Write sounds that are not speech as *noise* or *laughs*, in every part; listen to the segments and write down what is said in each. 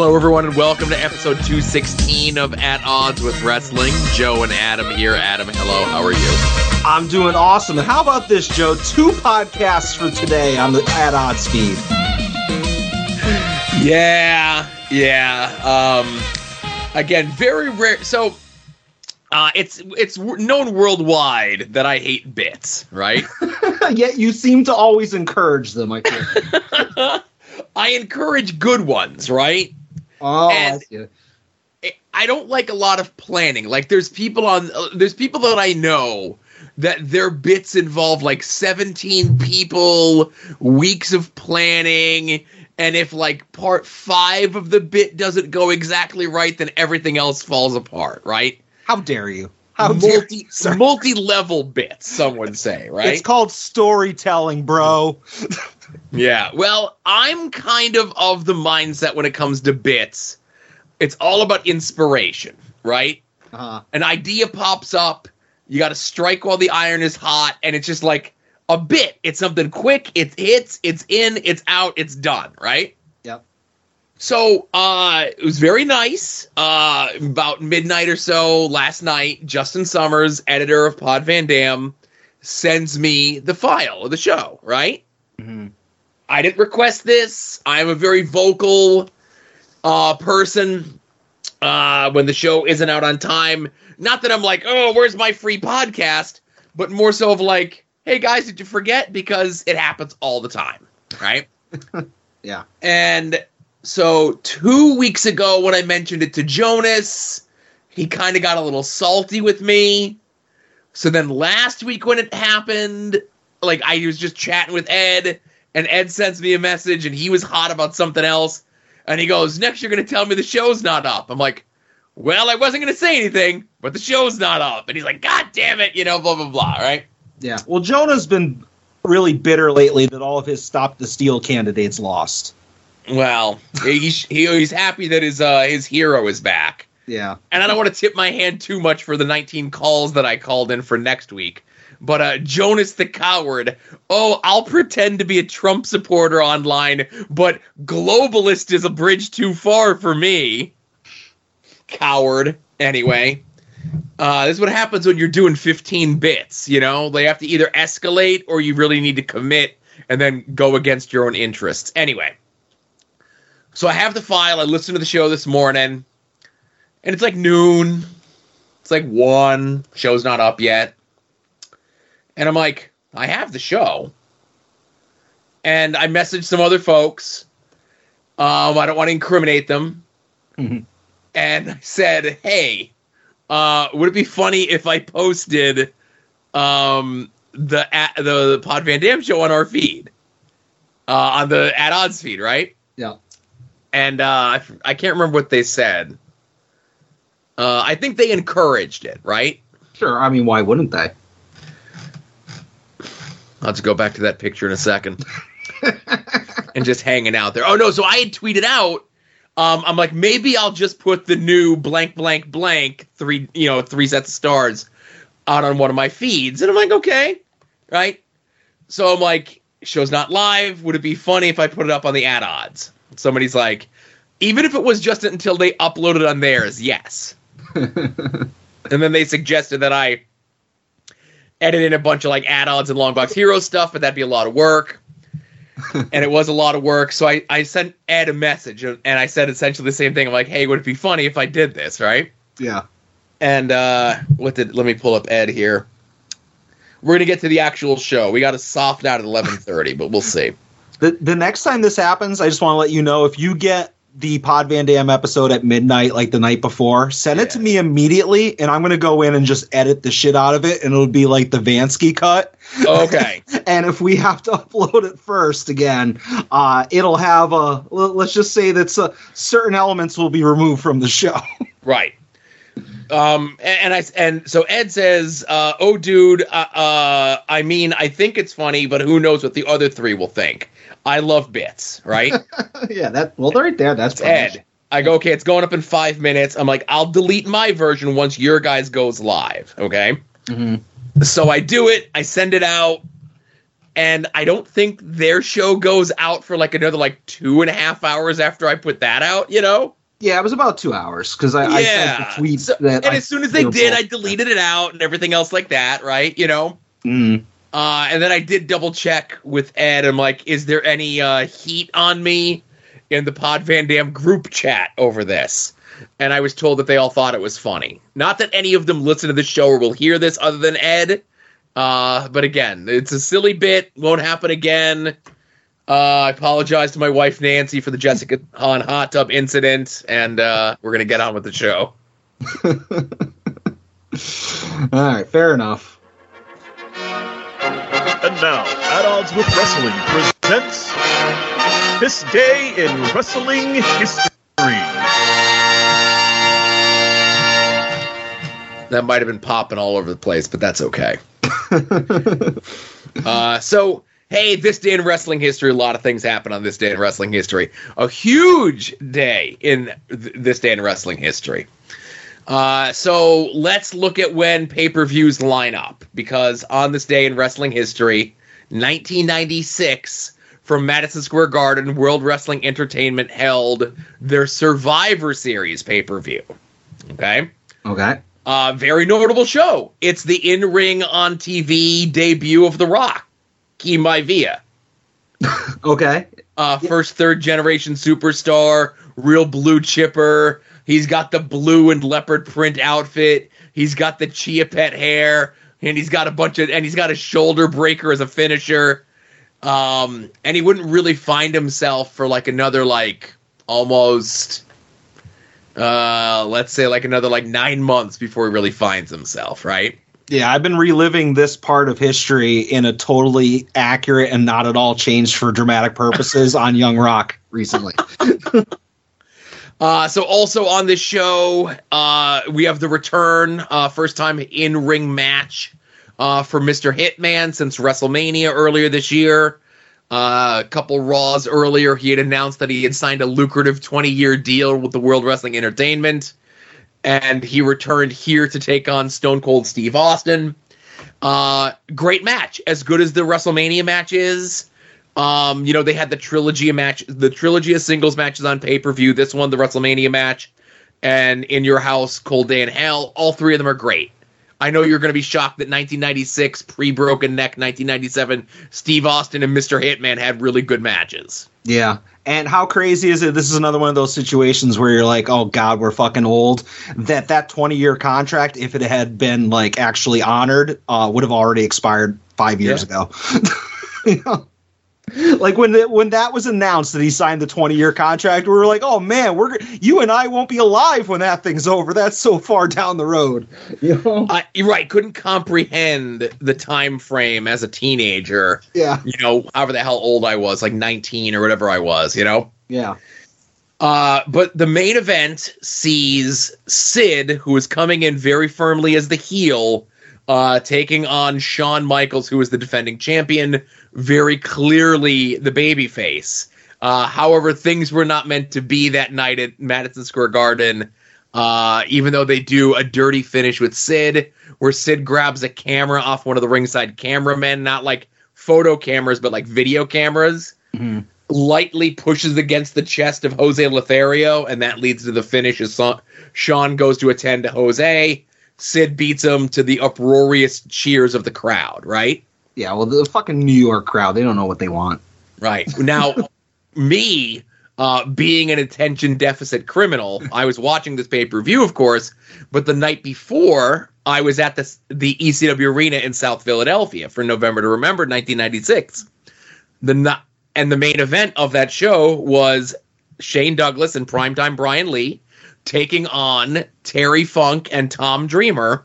Hello, everyone, and welcome to episode 216 of At Odds with Wrestling. Joe and Adam here. Adam, hello, how are you? I'm doing awesome. And how about this, Joe? Two podcasts for today on the At Odds feed. Yeah, yeah. Um, again, very rare. So, uh, it's it's known worldwide that I hate bits, right? *laughs* Yet you seem to always encourage them. I think. *laughs* I encourage good ones, right? Oh, And- I. I don't like a lot of planning. Like there's people on uh, there's people that I know that their bits involve like 17 people, weeks of planning, and if like part 5 of the bit doesn't go exactly right, then everything else falls apart, right? How dare you? How multi you, sir? multi-level bits, some would say, *laughs* right? It's called storytelling, bro. *laughs* Yeah. Well, I'm kind of of the mindset when it comes to bits. It's all about inspiration, right? Uh-huh. An idea pops up, you got to strike while the iron is hot, and it's just like a bit. It's something quick, it hits, it's in, it's out, it's done, right? So, uh, it was very nice. Uh, about midnight or so last night, Justin Summers, editor of Pod Van Dam, sends me the file of the show, right? mhm. I didn't request this. I'm a very vocal uh, person uh, when the show isn't out on time. Not that I'm like, oh, where's my free podcast? But more so of like, hey guys, did you forget? Because it happens all the time, right? *laughs* Yeah. And so two weeks ago, when I mentioned it to Jonas, he kind of got a little salty with me. So then last week when it happened, like I was just chatting with Ed, and Ed sends me a message, and he was hot about something else. And he goes, Next, you're going to tell me the show's not up. I'm like, Well, I wasn't going to say anything, but the show's not up. And he's like, God damn it, you know, blah, blah, blah, right? Yeah. Well, Jonah's been really bitter lately that all of his stop the steal candidates lost. Well, he's, he, he's happy that his, uh, his hero is back. Yeah. and I don't want to tip my hand too much for the 19 calls that I called in for next week. But uh, Jonas the coward. Oh, I'll pretend to be a Trump supporter online, but globalist is a bridge too far for me. Coward. Anyway, uh, this is what happens when you're doing 15 bits. You know, they have to either escalate or you really need to commit and then go against your own interests. Anyway, so I have the file. I listened to the show this morning and it's like noon. It's like one. Show's not up yet. And I'm like, I have the show. And I messaged some other folks. Um, I don't want to incriminate them. Mhm. And I said, hey, uh, would it be funny if I posted um, the a- the Pod Van Dam show on our feed? Uh, on the at odds feed, right? Yeah. And uh, I, f- I can't remember what they said. Uh, I think they encouraged it, right? Sure. I mean, why wouldn't they? I'll to go back to that picture in a second. *laughs* and just hanging out there. Oh no, so I had tweeted out. Um, I'm like, maybe I'll just put the new blank, blank, blank three, you know, three sets of stars out on one of my feeds, and I'm like, okay, right. So I'm like, show's not live. Would it be funny if I put it up on the At Odds? Somebody's like, even if it was just until they uploaded on theirs, yes. *laughs* and then they suggested that I edit in a bunch of like add-ons and long box hero stuff, but that'd be a lot of work. *laughs* and it was a lot of work. So I, I sent Ed a message and I said essentially the same thing. I'm like, hey, would it be funny if I did this, right? yeah. And uh what did let me pull up Ed here. We're gonna get to the actual show. We got to soft out at eleven thirty, but we'll see. The the next time this happens, I just want to let you know if you get the Pod Van Dam episode at midnight, like the night before, send it to me immediately, and I'm gonna go in and just edit the shit out of it, and it'll be like the Vansky cut. Okay. *laughs* And if we have to upload it first again, uh, it'll have a. Let's just say that uh, certain elements will be removed from the show. *laughs* Right. Um, and, and I and so Ed says, uh, "Oh, dude, uh, uh, I mean, I think it's funny, but who knows what the other three will think? I love bits, right?" *laughs* yeah, that well, right there. That's Ed, I go, "Okay, it's going up in five minutes." I'm like, "I'll delete my version once your guys goes live." Okay. hmm So I do it. I send it out. and I don't think their show goes out for like another like two and a half hours after I put that out. You know? Yeah, it was about two hours because I, I sent the tweet So- that. and I as soon as they did. I deleted it out and everything else like that. Right? You know? Mm. Uh, and then I did double check with Ed. I'm like, is there any uh, heat on me in the Pod Van Dam group chat over this? And I was told that they all thought it was funny. Not that any of them listen to the show or will hear this other than Ed. Uh, but again, it's a silly bit. Won't happen again. Uh, I apologize to my wife Nancy for the Jessica Hahn hot tub incident, and uh, we're gonna get on with the show. *laughs* All right, fair enough. Now, At Odds with Wrestling presents This Day in Wrestling History. That might have been popping all over the place, but that's okay. *laughs* uh, so, hey, this day in wrestling history, a lot of things happen on this day in wrestling history. A huge day in th- this day in wrestling history. Uh, so let's look at when pay per views line up because on this day in wrestling history, 1996, from Madison Square Garden, World Wrestling Entertainment held their Survivor Series pay per view. Okay. Okay. Uh, very notable show. It's the in ring on TV debut of The Rock, Key Maivia. *laughs* Okay. Uh, First, third generation superstar, real blue chipper. He's got the blue and leopard print outfit. He's got the chia pet hair, and he's got a bunch of, and he's got a shoulder breaker as a finisher. Um, and he wouldn't really find himself for like another like almost uh let's say like another like nine months before he really finds himself right Yeah, I've been reliving this part of history in a totally accurate and not at all changed for dramatic purposes on Young Rock recently. *laughs* uh so also on this show uh we have the return uh first time in ring match uh for mr hitman since wrestlemania earlier this year uh, a couple Raws earlier, he had announced that he had signed a lucrative 20 year deal with the World Wrestling Entertainment, and he returned here to take on Stone Cold Steve Austin. Uh, great match, as good as the WrestleMania match is. Um, you know, they had the trilogy of match, the trilogy of singles matches on pay per view. This one, the WrestleMania match, and In Your House, Cold Day in Hell. All three of them are great. I know you're going to be shocked that 1996, pre Broken Neck, 1997, Steve Austin and Mr. Hitman had really good matches. Yeah. And how crazy is it? This is another one of those situations where you're like, "Oh God, we're fucking old." That that 20 year contract, if it had been like actually honored, uh, would have already expired five years Yeah. ago. *laughs* You know? *laughs* Like when the, when that was announced that he signed the 20 year contract, we were like, "Oh man, we're you and I won't be alive when that thing's over." That's so far down the road. *laughs* You know? Uh, you're right, couldn't comprehend the time frame as a teenager. Yeah. You know, however the hell old I was, like 19 or whatever I was. You know. Yeah. Uh, but the main event sees Sid, who is coming in very firmly as the heel, uh, taking on Shawn Michaels, who is the defending champion, very clearly the babyface. Uh, however, things were not meant to be that night at Madison Square Garden. Uh, even though they do a dirty finish with Sid, where Sid grabs a camera off one of the ringside cameramen, not like photo cameras, but like video cameras Mhm. lightly pushes against the chest of Jose Lothario, and that leads to the finish. As Shawn goes to attend to Jose, Sid beats him to the uproarious cheers of the crowd. Right, Yeah. Well, the fucking New York crowd, they don't know what they want. right. Now, *laughs* me uh, being an attention deficit criminal, I was watching this pay per view, of course, but the night before, I was at the the ECW arena in South Philadelphia for November to Remember 1996. The and the main event of that show was Shane Douglas and primetime Brian Lee taking on Terry Funk and Tom Dreamer.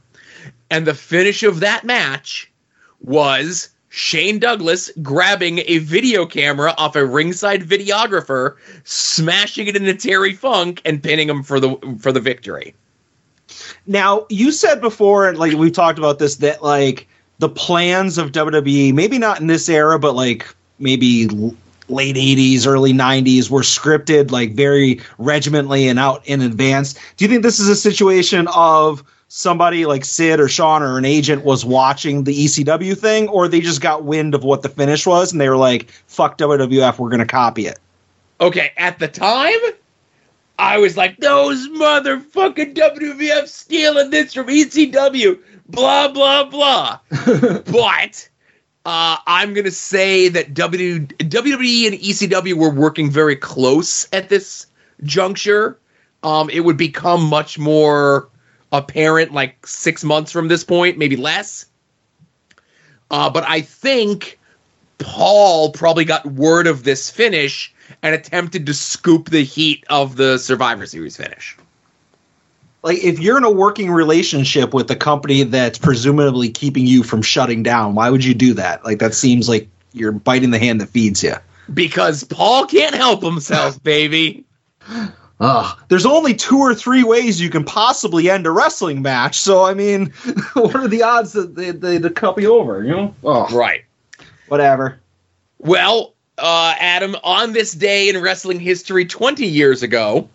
And the finish of that match was Shane Douglas grabbing a video camera off a ringside videographer, smashing it into Terry Funk and pinning him for the for the victory. Now, you said before, and like we talked about this, that like the plans of WWE, maybe not in this era, but like maybe late 80s, early 90s, were scripted like very regimentally and out in advance. Do you think this is a situation of somebody like Sid or Shawn or an agent was watching the ECW thing, or they just got wind of what the finish was and they were like, "Fuck WWF, we're gonna copy it." Okay, at the time, I was like, those motherfucking WWF stealing this from ECW, blah, blah, blah. *laughs* but uh, I'm going to say that w, WWE and ECW were working very close at this juncture. Um, it would become much more apparent like six months from this point, maybe less. Uh, but I think Paul probably got word of this finish and attempted to scoop the heat of the Survivor Series finish. Like if you're in a working relationship with a company that's presumably keeping you from shutting down, why would you do that? Like that seems like you're biting the hand that feeds you. Because Paul can't help himself, *laughs* baby. Ugh. There's only two or three ways you can possibly end a wrestling match. So I mean, *laughs* what are the odds that they they, they cut you over? You know? Oh, Right. whatever. Well, uh, Adam, on this day in wrestling history 20 years ago,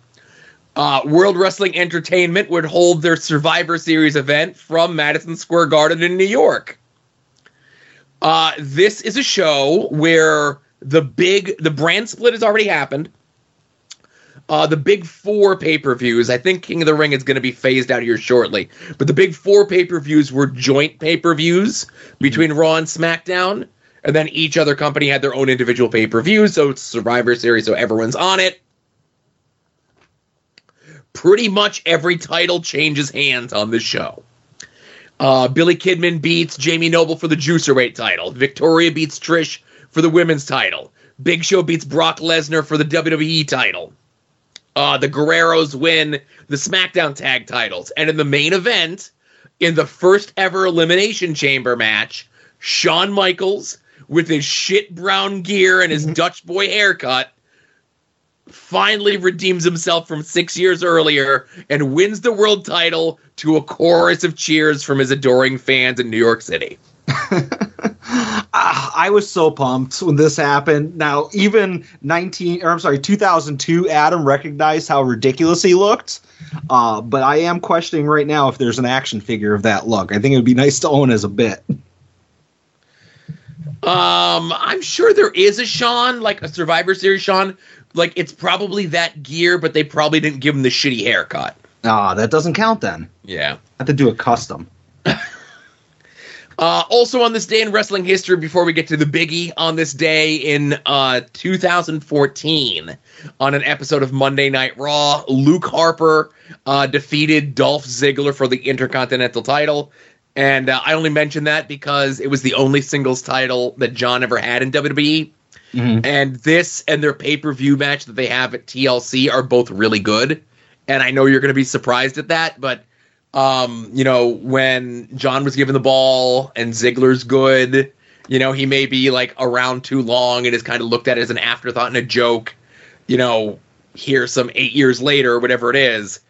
uh, World Wrestling Entertainment would hold their Survivor Series event from Madison Square Garden in New York. Uh, this is a show where the big, the brand split has already happened. Uh, the big four pay per views, I think King of the Ring is going to be phased out here shortly, but the big four pay per views were joint pay per views between Raw and SmackDown and then each other company had their own individual pay per view. So it's Survivor Series, so everyone's on it. Pretty much every title changes hands on this show. Uh, Billy Kidman beats Jamie Noble for the Cruiserweight title. Victoria beats Trish for the women's title. Big Show beats Brock Lesnar for the WWE title. Uh, the Guerreros win the SmackDown tag titles. And in the main event, in the first ever Elimination Chamber match, Shawn Michaels, with his shit brown gear and his *laughs* Dutch boy haircut, finally redeems himself from six years earlier and wins the world title to a chorus of cheers from his adoring fans in New York City. *laughs* I was so pumped when this happened. Now, even 19 or I'm sorry, 2002 Adam recognized how ridiculous he looked. Uh, but I am questioning right now if there's an action figure of that look. I think it would be nice to own as a bit. Um, I'm sure there is a Shawn, like a Survivor Series Shawn. Like it's probably that gear, but they probably didn't give him the shitty haircut. Ah, that doesn't count then. Yeah. I have to do a custom. *laughs* Uh, also on this day in wrestling history, before we get to the biggie, on this day in uh, 2014, on an episode of Monday Night Raw, Luke Harper uh, defeated Dolph Ziggler for the Intercontinental title. And uh, I only mention that because it was the only singles title that John ever had in WWE. Mhm. And this and their pay per view match that they have at TLC are both really good. And I know you're going to be surprised at that, but um, you know, when John was given the ball and Ziggler's good, you know, he may be like around too long and is kind of looked at as an afterthought and a joke, you know, here some eight years later whatever it is.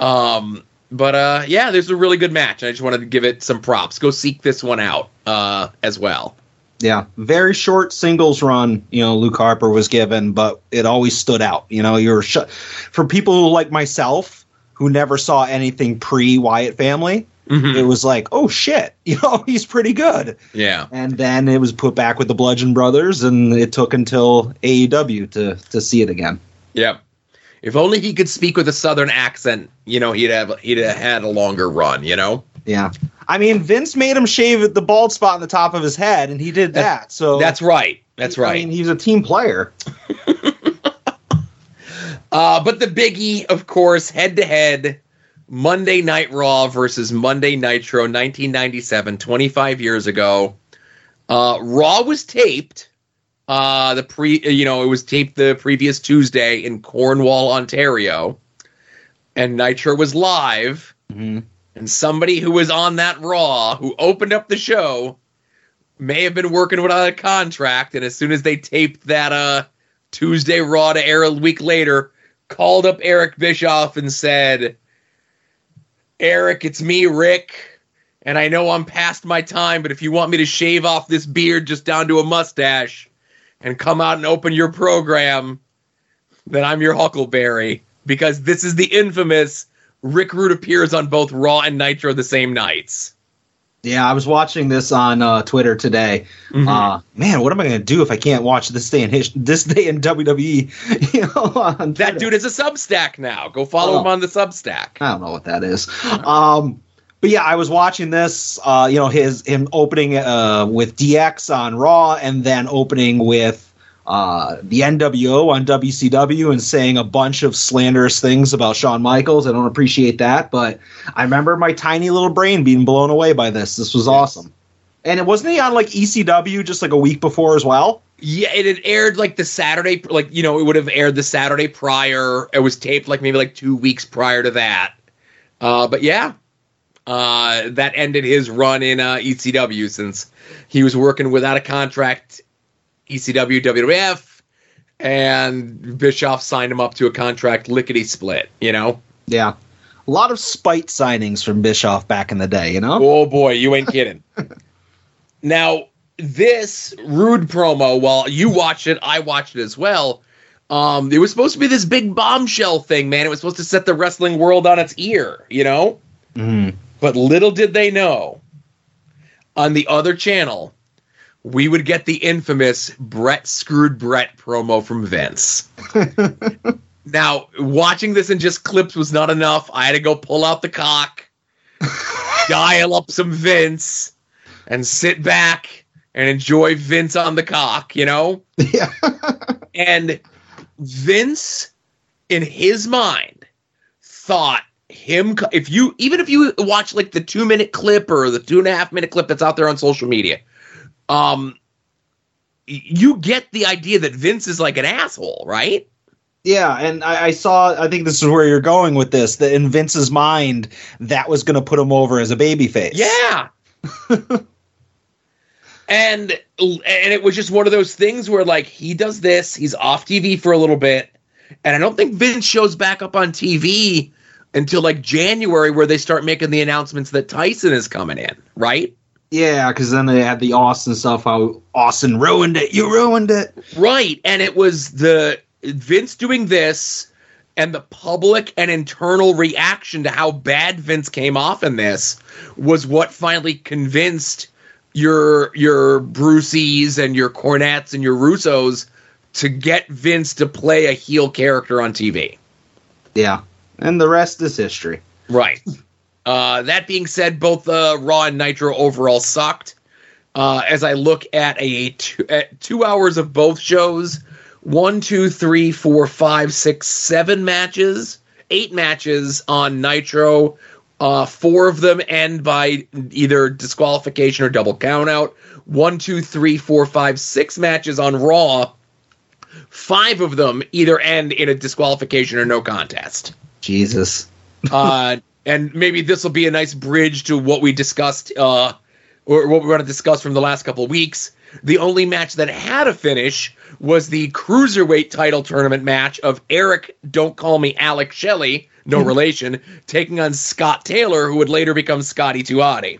Um, but uh, yeah, there's a really good match. I just wanted to give it some props. Go seek this one out uh, as well. Yeah, very short singles run. You know, Luke Harper was given, but it always stood out. You know, you're sh- for people like myself who never saw anything pre Wyatt family. Mhm. It was like, oh shit, *laughs* you know, he's pretty good. Yeah. And then it was put back with the Bludgeon Brothers, and it took until AEW to to see it again. Yep. If only he could speak with a southern accent, you know, he'd have he'd have had a longer run, you know? Yeah, I mean, Vince made him shave the bald spot on the top of his head, and he did that. So *laughs* That's right. That's right. I mean, he's a team player. *laughs* Uh, but the biggie, of course, head to head, Monday Night Raw versus Monday Nitro, 1997, 25 years ago. Uh, Raw was taped. Uh, the pre, you know, it was taped the previous Tuesday in Cornwall, Ontario, and Nitro was live. hmm And somebody who was on that Raw, who opened up the show, may have been working without a contract. And as soon as they taped that uh, Tuesday Raw to air a week later, called up Eric Bischoff and said, Eric, it's me, Rick. And I know I'm past my time, but if you want me to shave off this beard just down to a mustache and come out and open your program, then I'm your Huckleberry. Because this is the infamous Rick Rude appears on both Raw and Nitro the same nights. Yeah, I was watching this on uh, Twitter today. Mhm. Uh, man, what am I going to do if I can't watch this day in his- this day in WWE? *laughs* You know, That dude is a Substack now. Go follow Oh. him on the Substack. I don't know what that is. Um, but yeah, I was watching this. Uh, you know, his him opening uh, with DX on Raw, and then opening with uh, the NWO on WCW, and saying a bunch of slanderous things about Shawn Michaels. I don't appreciate that, but I remember my tiny little brain being blown away by this. This was awesome. And it wasn't he on like ECW just like a week before as well. Yeah, it had aired like the Saturday, like you know, it would have aired the Saturday prior. It was taped like maybe like two weeks prior to that. Uh, but yeah, uh, that ended his run in uh, ECW since he was working without a contract, ECW WWF, and Bischoff signed him up to a contract lickety split. You know, Yeah, a lot of spite signings from Bischoff back in the day. You know. Oh boy, you ain't kidding. *laughs* now, this rude promo, while you watched it, I watched it as well. Um, it was supposed to be this big bombshell thing, man. It was supposed to set the wrestling world on its ear, you know? Mhm. But little did they know, on the other channel, we would get the infamous Brett screwed Brett promo from Vince. *laughs* now, watching this in just clips was not enough. I had to go pull out the cock, *laughs* dial up some Vince, and sit back and enjoy Vince on the cock, you know? Yeah. *laughs* And Vince, in his mind, thought him if you even if you watch like the two minute clip or the two and a half minute clip that's out there on social media, um, you get the idea that Vince is like an asshole, right? Yeah, and I, I saw. I think this is where you're going with this. That in Vince's mind, that was going to put him over as a babyface. Yeah. *laughs* and and it was just one of those things where like he does this, he's off TV for a little bit, and I don't think Vince shows back up on TV until like January where they start making the announcements that Tyson is coming in, right? Yeah, because then they had the Austin stuff. How Austin ruined it. You ruined it. Right. And it was the Vince doing this and the public and internal reaction to how bad Vince came off in this was what finally convinced your your Bruceys and your Cornettes and your Russos to get Vince to play a heel character on TV. Yeah, and the rest is history. Right. *laughs* Uh, that being said, both uh, Raw and Nitro overall sucked. Uh, as I look at a two, at two hours of both shows, one, two, three, four, five, six, seven matches, eight matches on Nitro. Uh, four of them end by either disqualification or double countout. One, two, three, four, five, six matches on Raw. Five of them either end in a disqualification or no contest Jesus. uh, *laughs* and maybe this will be a nice bridge to what we discussed, uh, or what we're going to discuss from the last couple of weeks. The only match that had a finish was the cruiserweight title tournament match of Eric, don't call me Alex Shelley, no relation, taking on Scott Taylor, who would later become Scotty Tuati.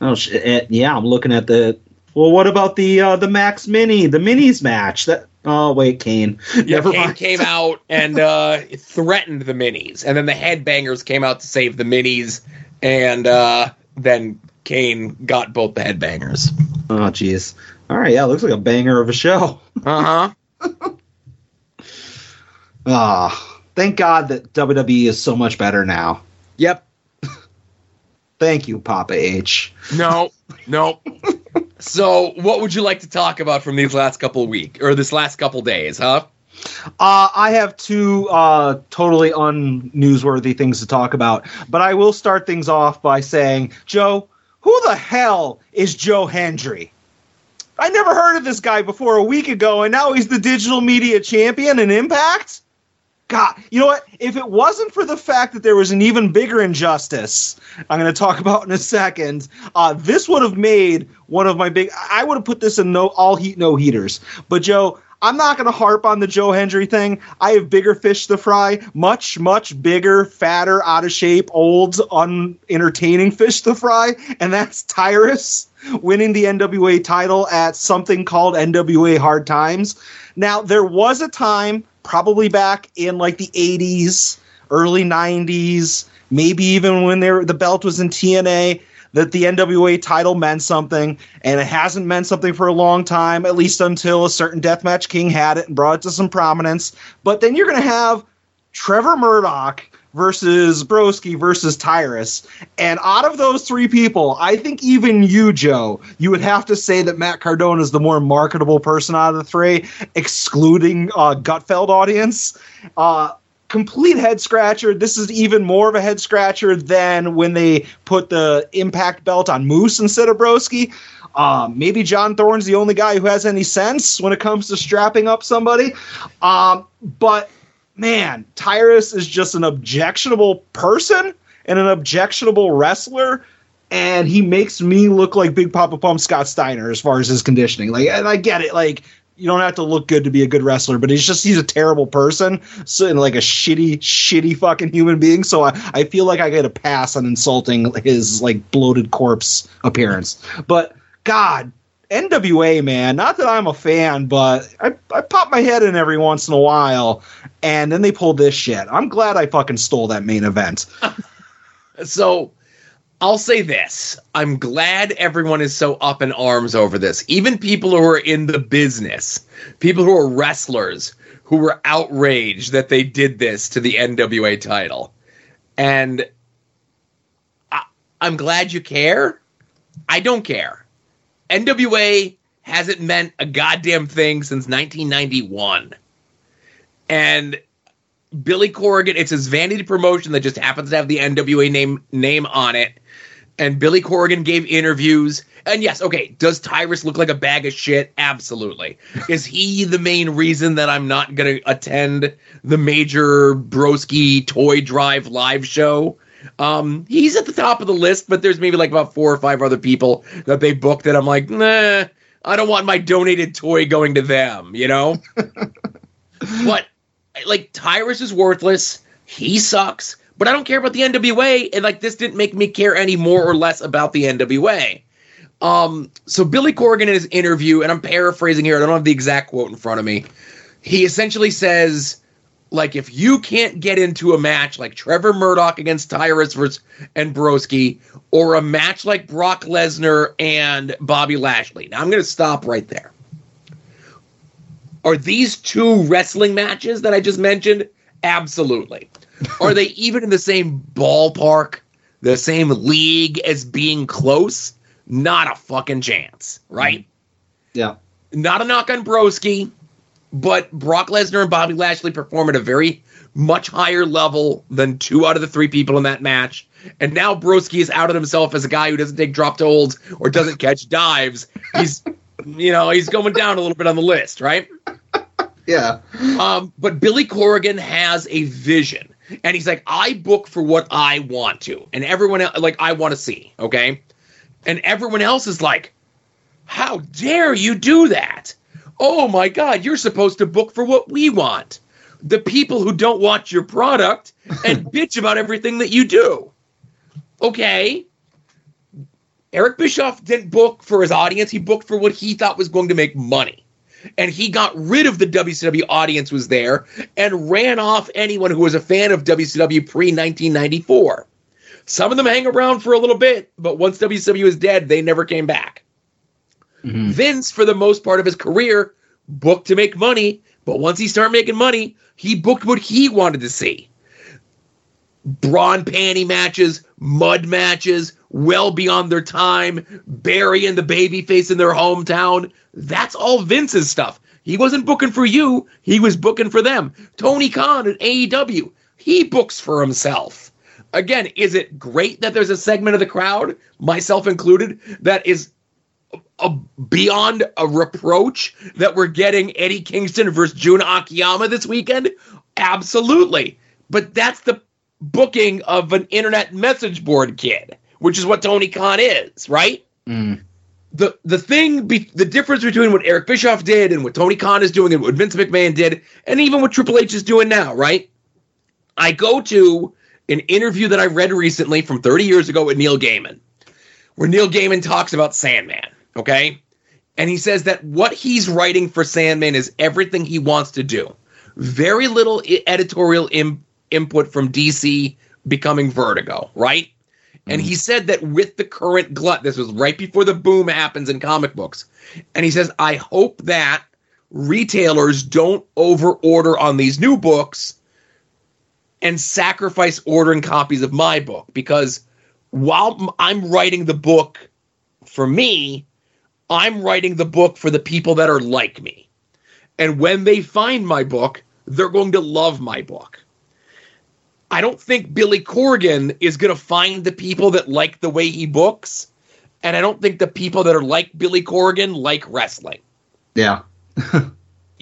Oh shit! Yeah, I'm looking at the. Well, what about the uh, the Max Mini, the Minis match? That. Oh wait, Kane. Yeah, Never Kane mind. came *laughs* out and uh, threatened the minis, and then the headbangers came out to save the minis, and uh, then Kane got both the headbangers. Oh jeez. All right, yeah, looks like a banger of a show. *laughs* Uh huh. Ah, thank God that WWE is so much better now. Yep. *laughs* Thank you, Papa H. No. No. So, what would you like to talk about from these last couple of week or this last couple days, huh? Uh, I have two uh, totally unnewsworthy things to talk about, but I will start things off by saying, Joe, who the hell is Joe Hendry? I never heard of this guy before a week ago, and now he's the digital media champion in Impact? God, you know what? If it wasn't for the fact that there was an even bigger injustice, I'm going to talk *laughs* about in a second, uh, this would have made one of my big. I would have put this in no all heat, no heaters. But Joe, I'm not going to harp on the Joe Hendry thing. I have bigger fish to fry, much, much bigger, fatter, out of shape, old, unentertaining fish to fry, and that's Tyrus winning the NWA title at something called NWA Hard Times. Now, there was a time, probably back in like the 80s, early 90s, maybe even when were, the belt was in TNA, that the NWA title meant something, and it hasn't meant something for a long time, at least until a certain Deathmatch King had it and brought it to some prominence. But then you're going to have Trevor Murdoch versus Broski versus Tyrus. And out of those three people, I think even you, Joe, you would have to say that Matt Cardona is the more marketable person out of the three, excluding uh, Gutfeld audience. Uh, complete head scratcher. This is even more of a head scratcher than when they put the Impact belt on Moose instead of Broski. Um, maybe John Thorne's the only guy who has any sense when it comes to strapping up somebody. Um, but man, Tyrus is just an objectionable person and an objectionable wrestler. And he makes me look like Big Papa Pump Scott Steiner as far as his conditioning. Like, and I get it. Like, you don't have to look good to be a good wrestler, but he's just he's a terrible person, so and like a shitty, shitty fucking human being. So I, I feel like I get a pass on insulting his like bloated corpse appearance. But God, NWA, man, not that I'm a fan, but I, I pop my head in every once in a while, and then they pull this shit. I'm glad I fucking stole that main event. *laughs* so I'll say this. I'm glad everyone is so up in arms over this. Even people who are in the business, people who are wrestlers, who were outraged that they did this to the NWA title. And I, I'm glad you care. I don't care. NWA hasn't meant a goddamn thing since 1991. And Billy Corrigan, it's his vanity promotion that just happens to have the NWA name name on it. And Billy Corrigan gave interviews. And yes, okay, does Tyrus look like a bag of shit? Absolutely. Is he the main reason that I'm not going to attend the major Broski Toy Drive live show? Um, he's at the top of the list, but there's maybe like about four or five other people that they booked that I'm like, nah, I don't want my donated toy going to them, you know? *laughs* but like Tyrus is worthless. He sucks. But I don't care about the NWA, and like this didn't make me care any more or less about the NWA. Um, so Billy Corgan in his interview, and I'm paraphrasing here, I don't have the exact quote in front of me. He essentially says like if you can't get into a match like Trevor Murdoch against Tyrus versus and Broski, or a match like Brock Lesnar and Bobby Lashley. Now I'm going to stop right there. Are these two wrestling matches that I just mentioned? Absolutely. *laughs* Are they even in the same ballpark, the same league as being close? Not a fucking chance, right? Yeah. Not a knock on Broski but Brock Lesnar and Bobby Lashley perform at a very much higher level than two out of the three people in that match. And now Broski is outed himself as a guy who doesn't take drop to holds or doesn't *laughs* catch dives. He's, you know, he's going down a little bit on the list, right? Yeah. Um, but Billy Corrigan has a vision, and he's like, I book for what I want to, and everyone else, like, I want to see, okay? And everyone else is like, How dare you do that? Oh my God, you're supposed to book for what we want. The people who don't watch your product and *laughs* bitch about everything that you do. Okay. Eric Bischoff didn't book for his audience, he booked for what he thought was going to make money. And he got rid of the WCW audience was there and ran off anyone who was a fan of WCW pre 1994. Some of them hang around for a little bit, but once WCW is dead, they never came back. Mm-hmm. Vince, for the most part of his career, booked to make money, but once he started making money, he booked what he wanted to see. Braun panty matches, mud matches, well beyond their time, Barry and the babyface in their hometown. That's all Vince's stuff. He wasn't booking for you, he was booking for them. Tony Khan at AEW, he books for himself. Again, is it great that there's a segment of the crowd, myself included, that is a, beyond a reproach that we're getting Eddie Kingston versus Jun Akiyama this weekend? Absolutely. But that's the booking of an internet message board kid, which is what Tony Khan is, right? Mm. The the thing, be, the difference between what Eric Bischoff did and what Tony Khan is doing and what Vince McMahon did, and even what Triple H is doing now, right? I go to an interview that I read recently from 30 years ago with Neil Gaiman, where Neil Gaiman talks about Sandman Okay. And he says that what he's writing for Sandman is everything he wants to do. Very little editorial Im- input from DC becoming Vertigo, right? And mm-hmm. he said that with the current glut, this was right before the boom happens in comic books. And he says, I hope that retailers don't over order on these new books and sacrifice ordering copies of my book because while I'm writing the book for me, I'm writing the book for the people that are like me. And when they find my book, they're going to love my book. I don't think Billy Corgan is going to find the people that like the way he books. And I don't think the people that are like Billy Corgan like wrestling. Yeah. *laughs*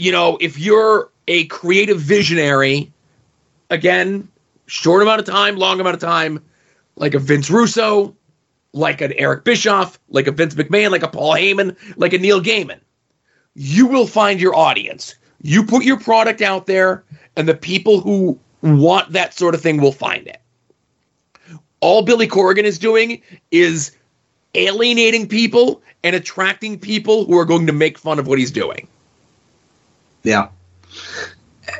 You know, if you're a creative visionary, again, short amount of time, long amount of time, like a Vince Russo, like an Eric Bischoff, like a Vince McMahon, like a Paul Heyman, like a Neil Gaiman, you will find your audience. You put your product out there, and the people who want that sort of thing will find it. All Billy Corrigan is doing is alienating people and attracting people who are going to make fun of what he's doing. Yeah.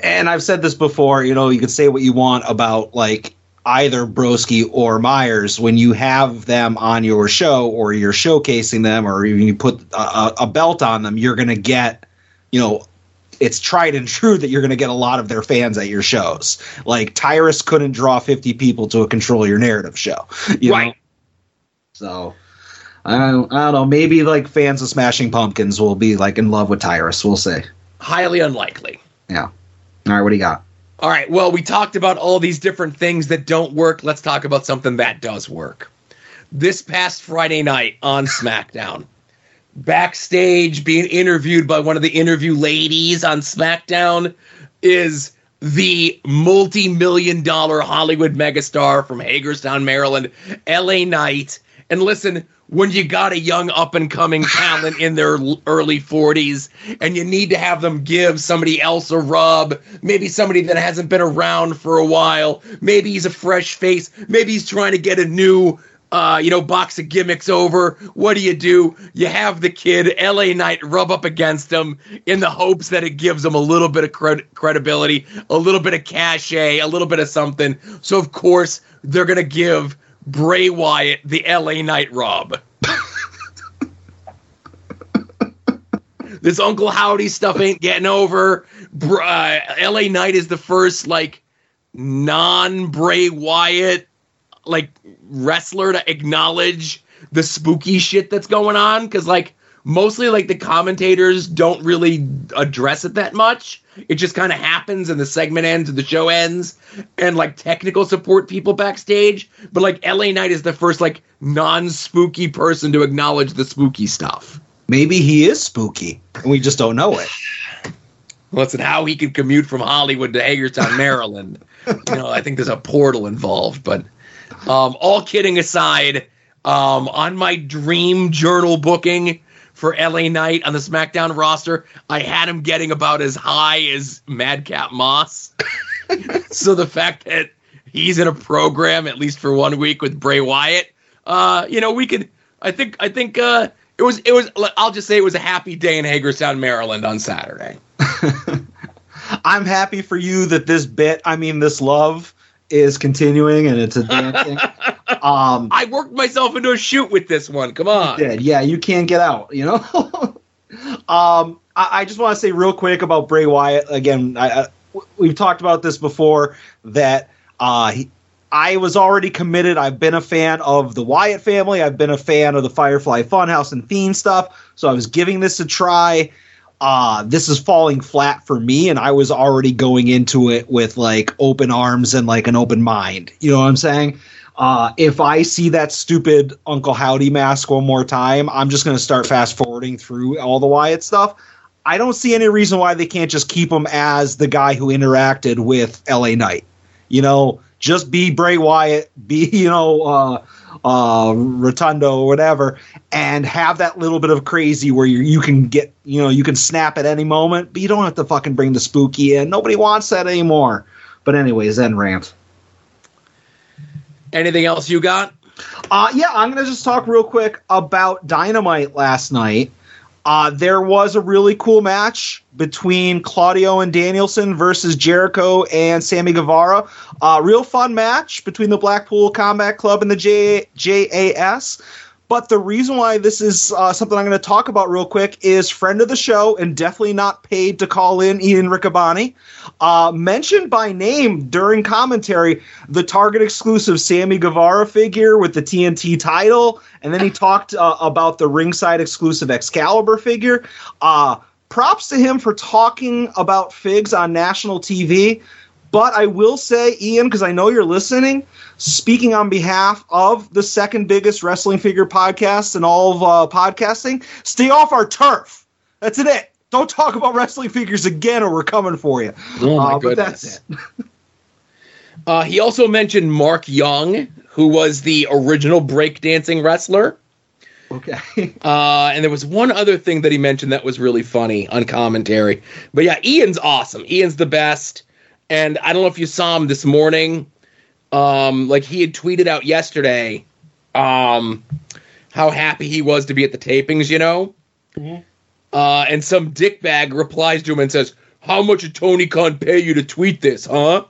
And I've said this before, you know, you can say what you want about like either Broski or Myers when you have them on your show or you're showcasing them or even you put a, a- a belt on them, you're going to get, you know, it's tried and true that you're going to get a lot of their fans at your shows. Like Tyrus couldn't draw 50 people to a control your narrative show. You Right. Know? So I don't, I don't know. Maybe like fans of Smashing Pumpkins will be like in love with Tyrus. We'll see. Highly unlikely. Yeah. All right. What do you got? All right. Well, we talked about all these different things that don't work. Let's talk about something that does work. This past Friday night on SmackDown, backstage being interviewed by one of the interview ladies on SmackDown is the multi million dollar Hollywood megastar from Hagerstown, Maryland, LA Knight. And listen, when you got a young up and coming talent in their early 40s and you need to have them give somebody else a rub, maybe somebody that hasn't been around for a while, maybe he's a fresh face, maybe he's trying to get a new uh, you know, box of gimmicks over. What do you do? You have the kid, LA Knight, rub up against him in the hopes that it gives him a little bit of cred- credibility, a little bit of cachet, a little bit of something. So, of course, they're going to give Bray Wyatt the LA Knight Rob. this Uncle Howdy stuff ain't getting over. Uh, LA Knight is the first, like, non Bray Wyatt like wrestler to acknowledge the spooky shit that's going on because like mostly like the commentators don't really address it that much it just kind of happens and the segment ends and the show ends and like technical support people backstage but like la knight is the first like non-spooky person to acknowledge the spooky stuff Maybe he is spooky, and we just don't know it. *sighs* listen how he could commute from hollywood to hagerstown maryland *laughs* you know i think there's a portal involved but um, all kidding aside um, on my dream journal booking for la knight on the smackdown roster. I had him getting about as high as madcap moss. *laughs* So the fact that he's in a program at least for one week with bray wyatt uh, you know we could i think i think uh, it was it was i'll just say it was a happy day in hagerstown maryland on saturday. *laughs* I'm happy for you that this bit, I mean, this love is continuing and it's advancing. *laughs* um, I worked myself into a shoot with this one. Come on. did. Yeah, you can't get out, you know? *laughs* um, I, I just want to say real quick about Bray Wyatt. Again, I, I, we've talked about this before that uh, he, I was already committed. I've been a fan of the Wyatt family. I've been a fan of the Firefly Funhouse and Fiend stuff. So I was giving this a try. Uh, this is falling flat for me, and I was already going into it with like open arms and like an open mind. You know what I'm saying? Uh, if I see that stupid Uncle Howdy mask one more time, I'm just going to start fast forwarding through all the Wyatt stuff. I don't see any reason why they can't just keep him as the guy who interacted with LA Knight. You know, just be Bray Wyatt, be, *laughs* you know, uh, uh, Rotundo or whatever, and have that little bit of crazy where you, you can get, you know, you can snap at any moment, but you don't have to fucking bring the spooky in. Nobody wants that anymore. But, anyways, then rant. Anything else you got? Uh, yeah, I'm going to just talk real quick about Dynamite last night. Uh, there was a really cool match between Claudio and Danielson versus Jericho and Sammy Guevara. Uh, real fun match between the Blackpool Combat Club and the J- JAS. But the reason why this is uh, something I'm going to talk about real quick is friend of the show and definitely not paid to call in Ian Riccaboni uh, mentioned by name during commentary the Target exclusive Sammy Guevara figure with the TNT title, and then he talked uh, about the ringside exclusive Excalibur figure. Uh, props to him for talking about figs on national TV. But I will say, Ian, because I know you're listening, speaking on behalf of the second biggest wrestling figure podcast in all of uh, podcasting, stay off our turf. That's it. Don't talk about wrestling figures again, or we're coming for you. Oh my Uh, but goodness. that's it. *laughs* Uh, he also mentioned Mark Young, who was the original breakdancing wrestler. Okay. *laughs* Uh, and there was one other thing that he mentioned that was really funny on commentary. But yeah, Ian's awesome. Ian's the best. And I don't know if you saw him this morning. Um, like he had tweeted out yesterday, um, how happy he was to be at the tapings. You know. Uh, and some dickbag replies to him and says, "How much did Tony Khan pay you to tweet this, huh?"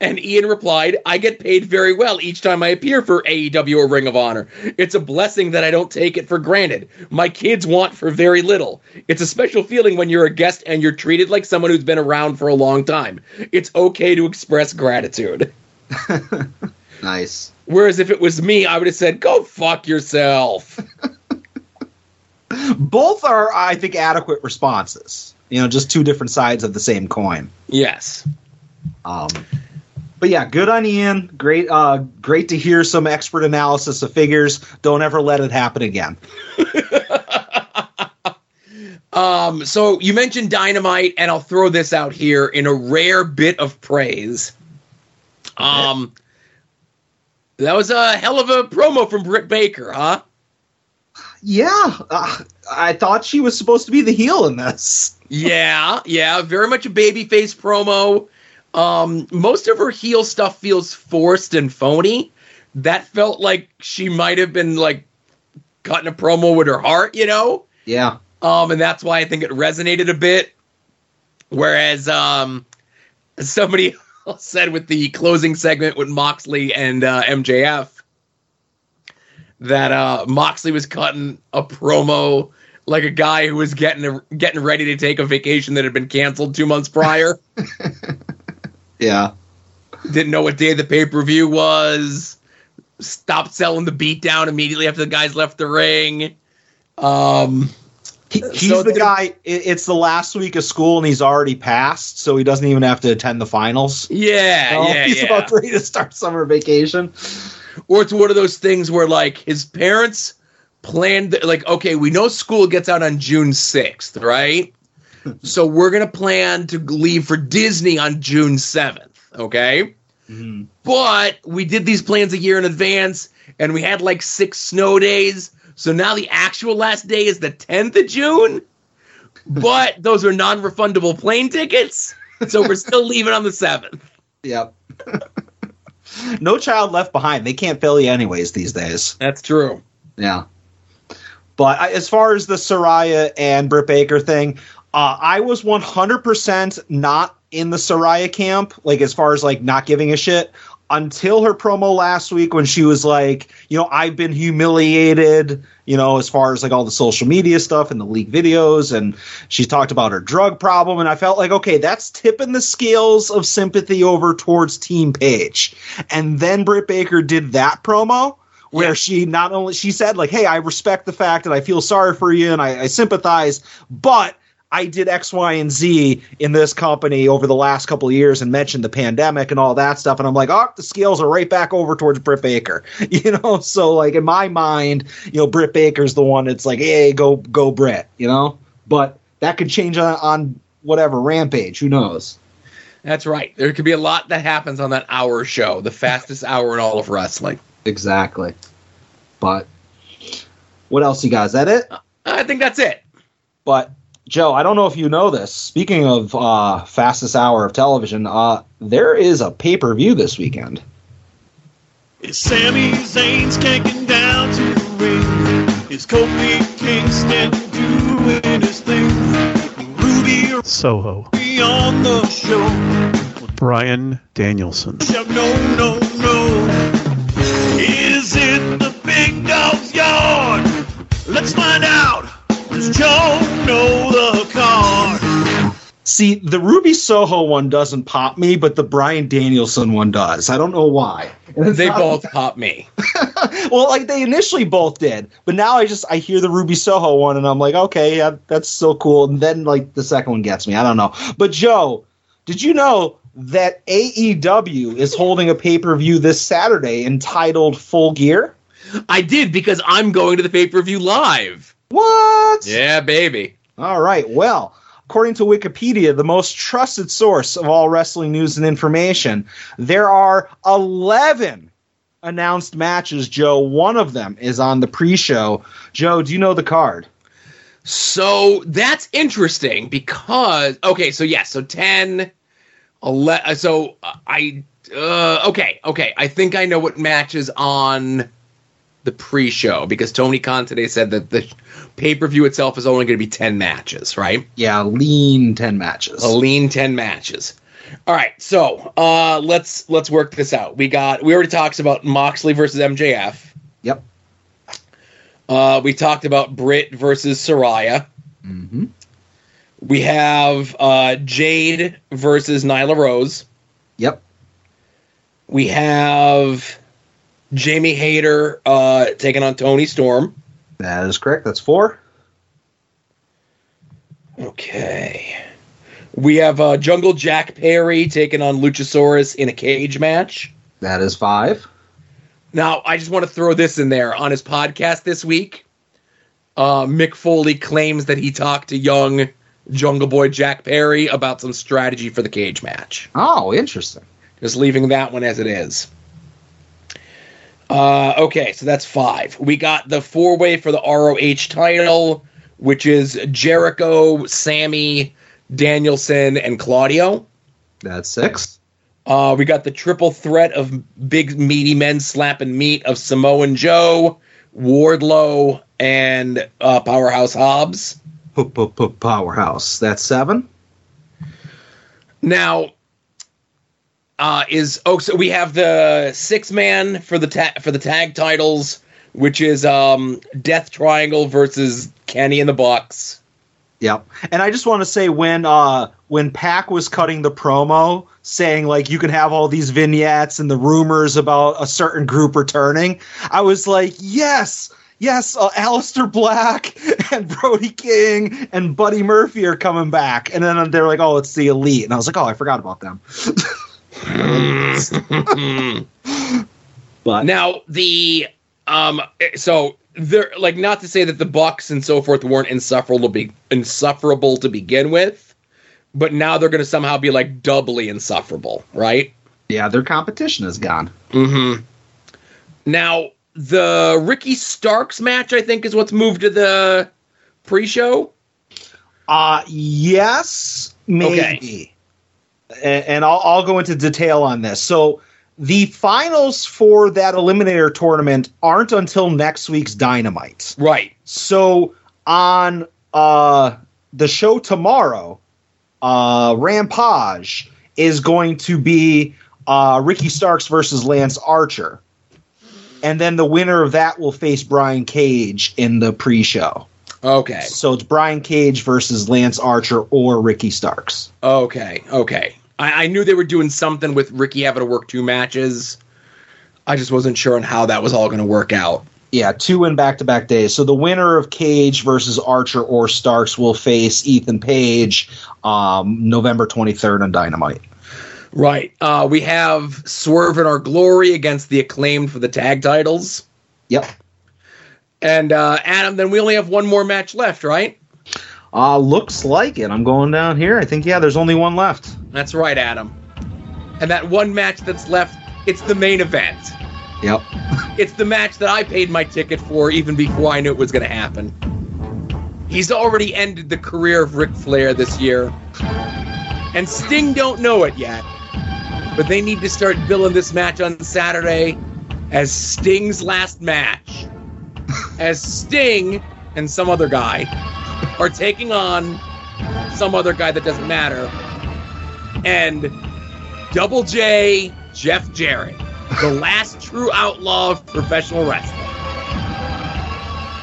And Ian replied, I get paid very well each time I appear for AEW or Ring of Honor. It's a blessing that I don't take it for granted. My kids want for very little. It's a special feeling when you're a guest and you're treated like someone who's been around for a long time. It's okay to express gratitude. *laughs* Nice. Whereas if it was me, I would have said, go fuck yourself. *laughs* Both are, I think, adequate responses. You know, just two different sides of the same coin. yes. Um, but yeah, good on Ian. Great, uh, great to hear some expert analysis of figures. Don't ever let it happen again. *laughs* Um, so you mentioned dynamite, and I'll throw this out here in a rare bit of praise. Um, that was a hell of a promo from Britt Baker, huh? Yeah, uh, I thought she was supposed to be the heel in this. Yeah, yeah, very much a babyface promo. Um, most of her heel stuff feels forced and phony. That felt like she might have been like cutting a promo with her heart, you know. Yeah, Um, and that's why I think it resonated a bit. Whereas um, somebody *laughs* said with the closing segment with Moxley and uh, MJF that uh, Moxley was cutting a promo like a guy who was getting a, getting ready to take a vacation that had been canceled two months prior. *laughs* yeah, Didn't know what day the pay per view was. Stopped selling the beatdown immediately after the guys left the ring. Um, he, he's So the guy. It, it's the last week of school, and he's already passed, so he doesn't even have to attend the finals. yeah, No, yeah, he's yeah. about ready to start summer vacation. or it's one of those things where like his parents planned like okay we know school gets out on june 6th right *laughs* so we're gonna plan to leave for disney on june 7th okay mm-hmm. but we did these plans a year in advance and we had like six snow days so now the actual last day is the 10th of june *laughs* but those are non-refundable plane tickets so we're still leaving on the 7th Yep. *laughs* no child left behind. They can't fail you anyways these days. that's true Yeah. But I, as far as the Saraya and Britt Baker thing, uh, I was 100% not in the Saraya camp, like as far as like not giving a shit until her promo last week when she was like, you know, I've been humiliated, you know, as far as like all the social media stuff and the leak videos. And she talked about her drug problem. And I felt like, okay, that's tipping the scales of sympathy over towards Team Paige. And then Britt Baker did that promo where Yeah. she not only she said like hey i respect the fact that i feel sorry for you and I, I sympathize but i did x y and z in this company over the last couple of years and mentioned the pandemic and all that stuff. And i'm like oh the scales are right back over towards britt baker. *laughs* You know so like in my mind you know britt baker's the one that's like hey go go britt you know? But that could change on, on whatever rampage. Who knows? That's right. There could be a lot that happens on that hour show, the fastest *laughs* hour in all of wrestling. exactly. But what else you got? Is that it? I think that's it. But Joe, I don't know if you know this. Speaking of uh, fastest hour of television, uh, there is a pay per view this weekend. It's Sammy Zayn's kicking down to the ring. Is Kofi Kingston doing his thing? Ruby Soho. on the show. Bryan Danielson. No, no, no. Is it the big dog's yard? Let's find out. Does Joe know the card? See, the Ruby Soho one doesn't pop me, but the Bryan Danielson one does. I don't know why. They not- both pop me. *laughs* well, like they initially both did, but now I just I hear the Ruby Soho one and I'm like, okay, yeah, that's so cool. And then like the second one gets me. I don't know. But Joe, did you know that AEW is holding a pay per view this Saturday entitled Full Gear? I did because I'm going to the pay per view live. What? Yeah, baby. All right. Well, according to Wikipedia, the most trusted source of all wrestling news and information, there are 11 announced matches, Joe. One of them is on the pre show. Joe, do you know the card? So that's interesting because okay, so yes, so 10 11 so uh, I uh okay, okay. I think I know what matches on the pre-show because Tony Khan today said that the pay-per-view itself is only going to be 10 matches, right? Yeah, lean 10 matches. A lean 10 matches. All right, so uh let's let's work this out. We got we already talked about Moxley versus MJF. Yep. Uh we talked about Britt versus Saraya. Mm-hmm. We have uh, Jade versus Nyla Rose. Yep. We have Jamie Hayter uh, taking on Toni Storm. That is correct. That's four. Okay. We have uh, Jungle Jack Perry taking on Luchasaurus in a cage match. That is five. Now, I just want to throw this in there. On his podcast this week, uh, Mick Foley claims that he talked to young Jungle Boy Jack Perry about some strategy for the cage match. Oh, interesting. Just leaving that one as it is. Uh, okay, so that's five. We got the four way for the ROH title, which is Jericho, Sammy, Danielson, and Claudio. That's six. Uh, we got the triple threat of big meaty men slapping meat of Samoan Joe, Wardlow, and uh, Powerhouse Hobbs. Powerhouse. That's seven. Now, uh, is oh so we have the six man for the ta- for the tag titles, which is um, Death Triangle versus Kenny and the Bucks. Yep. And I just want to say when uh when Pac was cutting the promo saying like you can have all these vignettes and the rumors about a certain group returning, I was like, yes. Yes, uh, Aleister Black *laughs* and Brody King and Buddy Murphy are coming back. And then they're like, oh, it's the elite. And I was like, oh, I forgot about them. *laughs* *laughs* But now the um so they're like not to say that the Bucks and so forth weren't insufferable to be insufferable to begin with, but now they're going to somehow be like doubly insufferable, right? yeah, their competition is gone. Mm-hmm. Now, the Ricky Starks match, I think, is what's moved to the pre-show. Uh yes, maybe. And, and I'll, I'll go into detail on this. So the finals for that eliminator tournament aren't until next week's Dynamite. Right. So on uh the show tomorrow, uh Rampage is going to be uh Ricky Starks versus Lance Archer. And then the winner of that will face Brian Cage in the pre-show. Okay. So it's Brian Cage versus Lance Archer or Ricky Starks. Okay. Okay. I, I knew they were doing something with Ricky having to work two matches. I just wasn't sure on how that was all going to work out. Yeah, two in back to back days. So the winner of Cage versus Archer or Starks will face Ethan Page um, November 23rd on Dynamite. Right. Uh, we have Swerve in Our Glory against the acclaimed for the tag titles. Yep. And uh, Adam, then we only have one more match left, right? Uh, looks like it. I'm going down here. I think, yeah, there's only one left. That's right, Adam. And that one match that's left, it's the main event. Yep. *laughs* It's the match that I paid my ticket for even before I knew it was going to happen. He's already ended the career of Ric Flair this year. And Sting don't know it yet. But they need to start billing this match on Saturday as Sting's last match. *laughs* as Sting and some other guy are taking on some other guy that doesn't matter, and Double J Jeff Jarrett, the *laughs* last true outlaw of professional wrestling.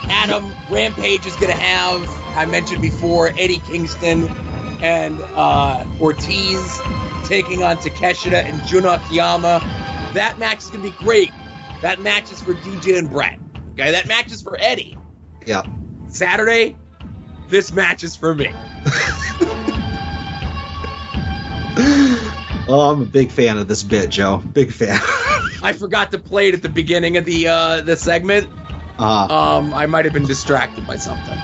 Adam Rampage is going to have, I mentioned before, Eddie Kingston and uh, Ortiz taking on Takeshita and Jun Akiyama. That match is going to be great. That match is for DJ and Brett. Okay, that match is for Eddie. Yeah. Saturday, this match is for me. *laughs* Oh, I'm a big fan of this bit, Joe. Big fan. *laughs* I forgot to play it at the beginning of the uh, the segment. Uh, Um, I might have been distracted by something.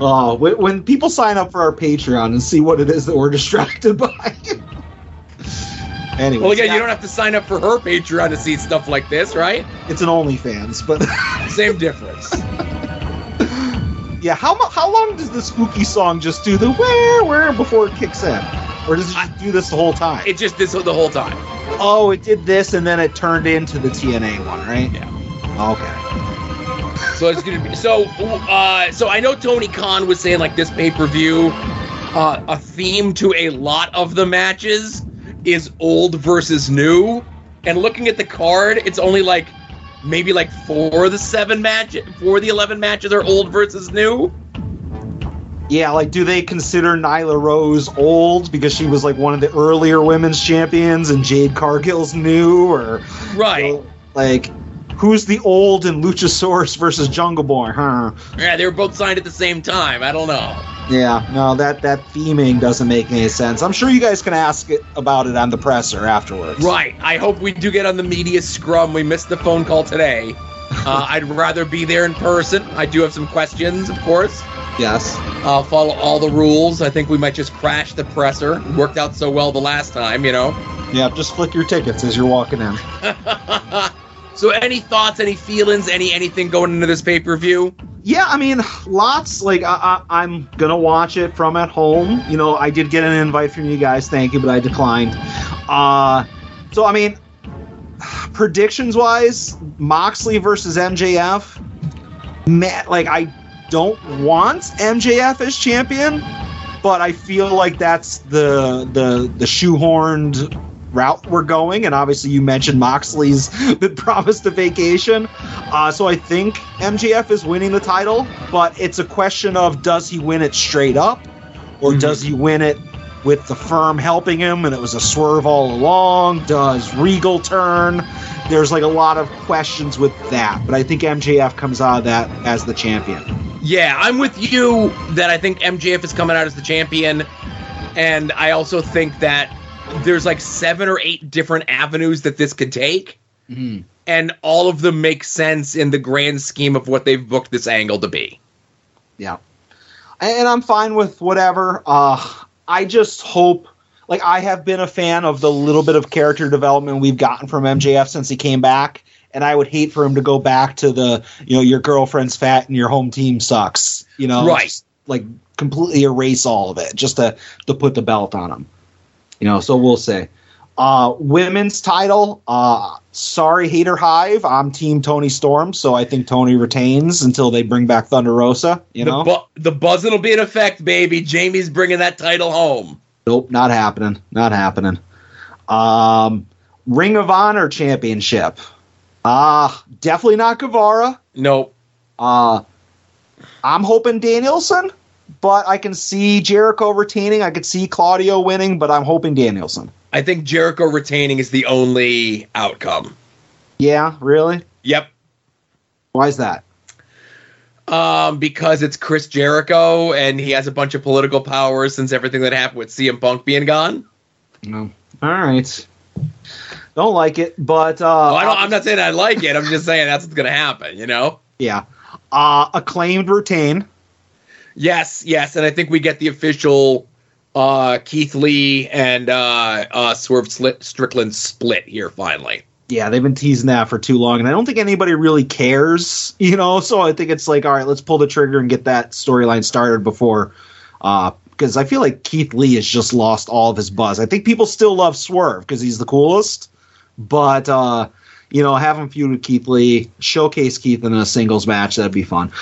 oh, *laughs* when, when people sign up for our Patreon and see what it is that we're distracted by. Anyway, Well, again, you don't have to sign up for her Patreon to see stuff like this, right? it's an OnlyFans, but *laughs* Same difference. yeah, how how long does the spooky song just do the where where before it kicks in, or does it just do this the whole time? It just this the whole time. oh, it did this and then it turned into the TNA one, right? Yeah. Okay. So it's gonna be so. Uh, so I know Tony Khan was saying like this pay per view, uh, a theme to a lot of the matches is old versus new. And looking at the card, it's only like maybe like four of the seven match, four of the eleven matches are old versus new. Yeah, like, do they consider Nyla Rose old because she was like one of the earlier women's champions and Jade Cargill's new, or Right. like, who's the old in Luchasaurus versus Jungle Boy? Huh? Yeah, they were both signed at the same time. I don't know. Yeah, no, that that theming doesn't make any sense. I'm sure you guys can ask it about it on the presser afterwards. Right. I hope we do get on the media scrum. We missed the phone call today. *laughs* Uh, I'd rather be there in person. I do have some questions, of course. Yes. Uh, follow all the rules. I think we might just crash the presser. It worked out so well the last time, you know. Yeah, just flick your tickets as you're walking in. *laughs* so, any thoughts, any feelings, any anything going into this pay per view? Yeah, I mean, lots. Like, I, I'm gonna watch it from at home. You know, I did get an invite from you guys, thank you, but I declined. Uh, so I mean, *sighs* predictions wise, Moxley versus MJF. Man, like I don't want MJF as champion, but I feel like that's the the the shoehorned route we're going. And obviously, you mentioned Moxley's *laughs* been promised a vacation, uh, so I think MJF is winning the title. But it's a question of does he win it straight up, or Mhm. does he win it? With the firm helping him, and it was a swerve all along. Does Regal turn? There's like a lot of questions with that, but I think MJF comes out of that as the champion. Yeah, I'm with you that I think MJF is coming out as the champion. And I also think that there's like seven or eight different avenues that this could take. And all of them make sense in the grand scheme of what they've booked this angle to be. Yeah. And I'm fine with whatever. Uh, I just hope, like, I have been a fan of the little bit of character development we've gotten from MJF since he came back. And I would hate for him to go back to the, you know, your girlfriend's fat and your home team sucks. You know, Right. Just, like completely erase all of it just to to put the belt on him. You know, so we'll say. Uh, women's title. Uh, sorry, Hater Hive. I'm Team Toni Storm, so I think Toni retains until they bring back Thunder Rosa. You know, the, bu- the buzzing will be in effect, baby. Jamie's bringing that title home. Nope, not happening. Not happening. Um, Ring of Honor Championship. Uh, definitely not Guevara. Nope. Uh, I'm hoping Danielson, but I can see Jericho retaining. I could see Claudio winning, but I'm hoping Danielson. I think Jericho retaining is the only outcome. Yeah, really? Yep. Why is that? Um, because it's Chris Jericho and he has a bunch of political powers since everything that happened with CM Punk being gone. No. All right. Don't like it, but uh, Oh, I don't, I'm not saying I like it. I'm just saying that's what's going to happen, you know? yeah. Uh, acclaimed retain. Yes, yes. And I think we get the official uh, Keith Lee and uh, uh, Swerve Strickland split here finally. yeah, they've been teasing that for too long, and I don't think anybody really cares, *laughs* you know. So I think it's like, all right, let's pull the trigger and get that storyline started before, because I feel like Keith Lee has just lost all of his buzz. I think people still love Swerve because he's the coolest, but uh, you know, have him feud with Keith Lee, showcase Keith in a singles match. That'd be fun.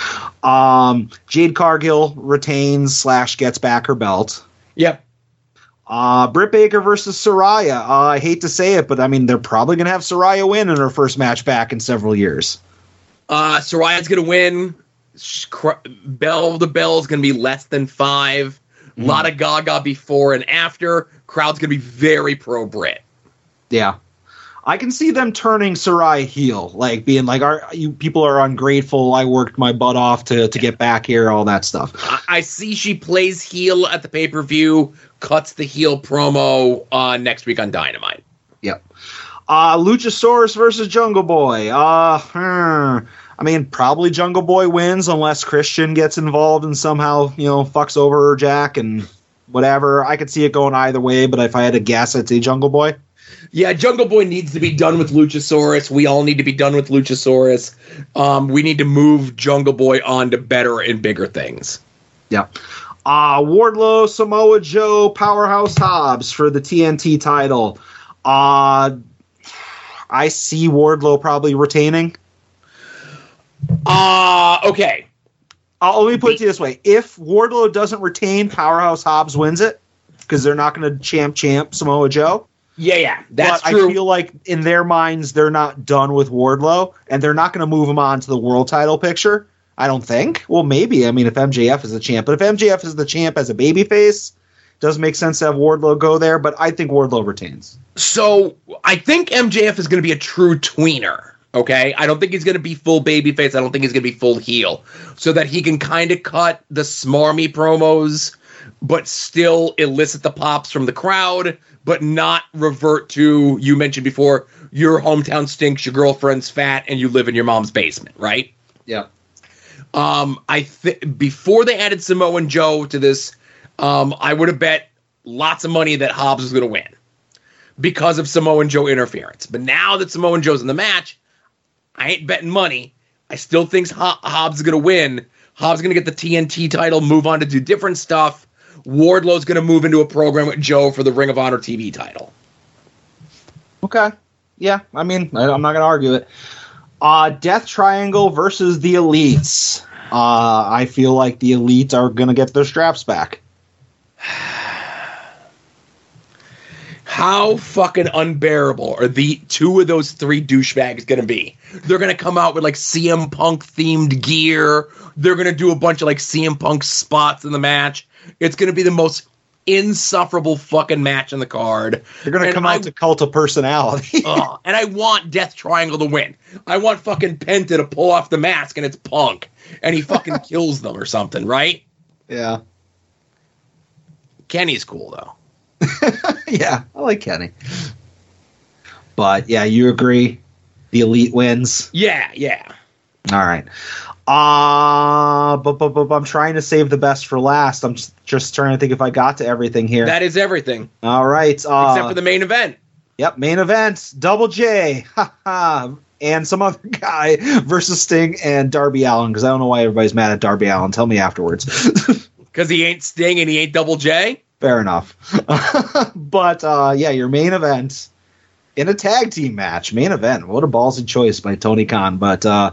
Um, Jade Cargill retains slash gets back her belt. Yep. Uh, Britt Baker versus Saraya. Uh, I hate to say it, but I mean they're probably gonna have Saraya win in her first match back in several years. Uh, Saraya's gonna win. Sh- cr- Bell the bell is gonna be less than five. A lot of Gaga before and after. Crowd's gonna be very pro Britt. Yeah. I can see them turning Saraya heel, like being like, "Are you people are ungrateful? I worked my butt off to to get back here, all that stuff." I, I see she plays heel at the pay per view, cuts the heel promo uh, next week on Dynamite. Yep. Uh, Luchasaurus versus Jungle Boy. Uh, hmm. I mean, probably Jungle Boy wins unless Christian gets involved and somehow you know fucks over Jack and whatever. I could see it going either way, but if I had to guess, I'd say Jungle Boy. Yeah, Jungle Boy needs to be done with Luchasaurus. We all need to be done with Luchasaurus. Um, we need to move Jungle Boy on to better and bigger things. Yeah. Uh, Wardlow, Samoa Joe, Powerhouse Hobbs for the TNT title. Uh, I see Wardlow probably retaining. Uh, okay. Uh, let me put it to you this way: if Wardlow doesn't retain, Powerhouse Hobbs wins it because they're not going to champ champ Samoa Joe. Yeah, yeah, that's but true. I feel like in their minds they're not done with Wardlow, and they're not going to move him on to the world title picture. I don't think. Well, maybe. I mean, if MJF is the champ, but if MJF is the champ as a babyface, does make sense to have Wardlow go there. But I think Wardlow retains. So I think MJF is going to be a true tweener. Okay, I don't think he's going to be full babyface. I don't think he's going to be full heel, so that he can kind of cut the smarmy promos, but still elicit the pops from the crowd, but not revert to you mentioned before. Your hometown stinks. Your girlfriend's fat, and you live in your mom's basement, right? Yeah. Um, I think before they added Samoa and Joe to this, um, I would have bet lots of money that Hobbs was going to win because of Samoa and Joe interference. But now that Samoa and Joe's in the match, I ain't betting money. I still think Ho- Hobbs is going to win. Hobbs is going to get the TNT title, move on to do different stuff. Wardlow's going to move into a program with Joe for the Ring of Honor TV title. Okay. Yeah. I mean, I, I'm not going to argue it. Uh, Death Triangle versus the Elites. Uh, I feel like the Elites are going to get their straps back. How fucking unbearable are the two of those three douchebags going to be? They're going to come out with like CM Punk themed gear. They're going to do a bunch of like CM Punk spots in the match. It's going to be the most insufferable fucking match in the card. They're going to And come I- out to cult of personality. Ugh, *laughs* oh, and I want Death Triangle to win. I want fucking Penta to pull off the mask and it's Punk. And he fucking *laughs* kills them or something, right? yeah. Kenny's cool though. *laughs* yeah. I like Kenny. But yeah, you agree. The Elite wins. Yeah, yeah. All right. Uh, but, but, but I'm trying to save the best for last. I'm just, just trying to think if I got to everything here. That is everything. All right. Uh, Except for the main event. Yep, main event, Double J, ha ha, and some other *laughs* guy versus Sting and Darby Allin. Because I don't know why everybody's mad at Darby Allin. Tell me afterwards. *laughs* Because he ain't Sting and he ain't Double J. Fair enough. *laughs* but uh, yeah, your main event in a tag team match. Main event. What a ballsy choice by Tony Khan. But uh,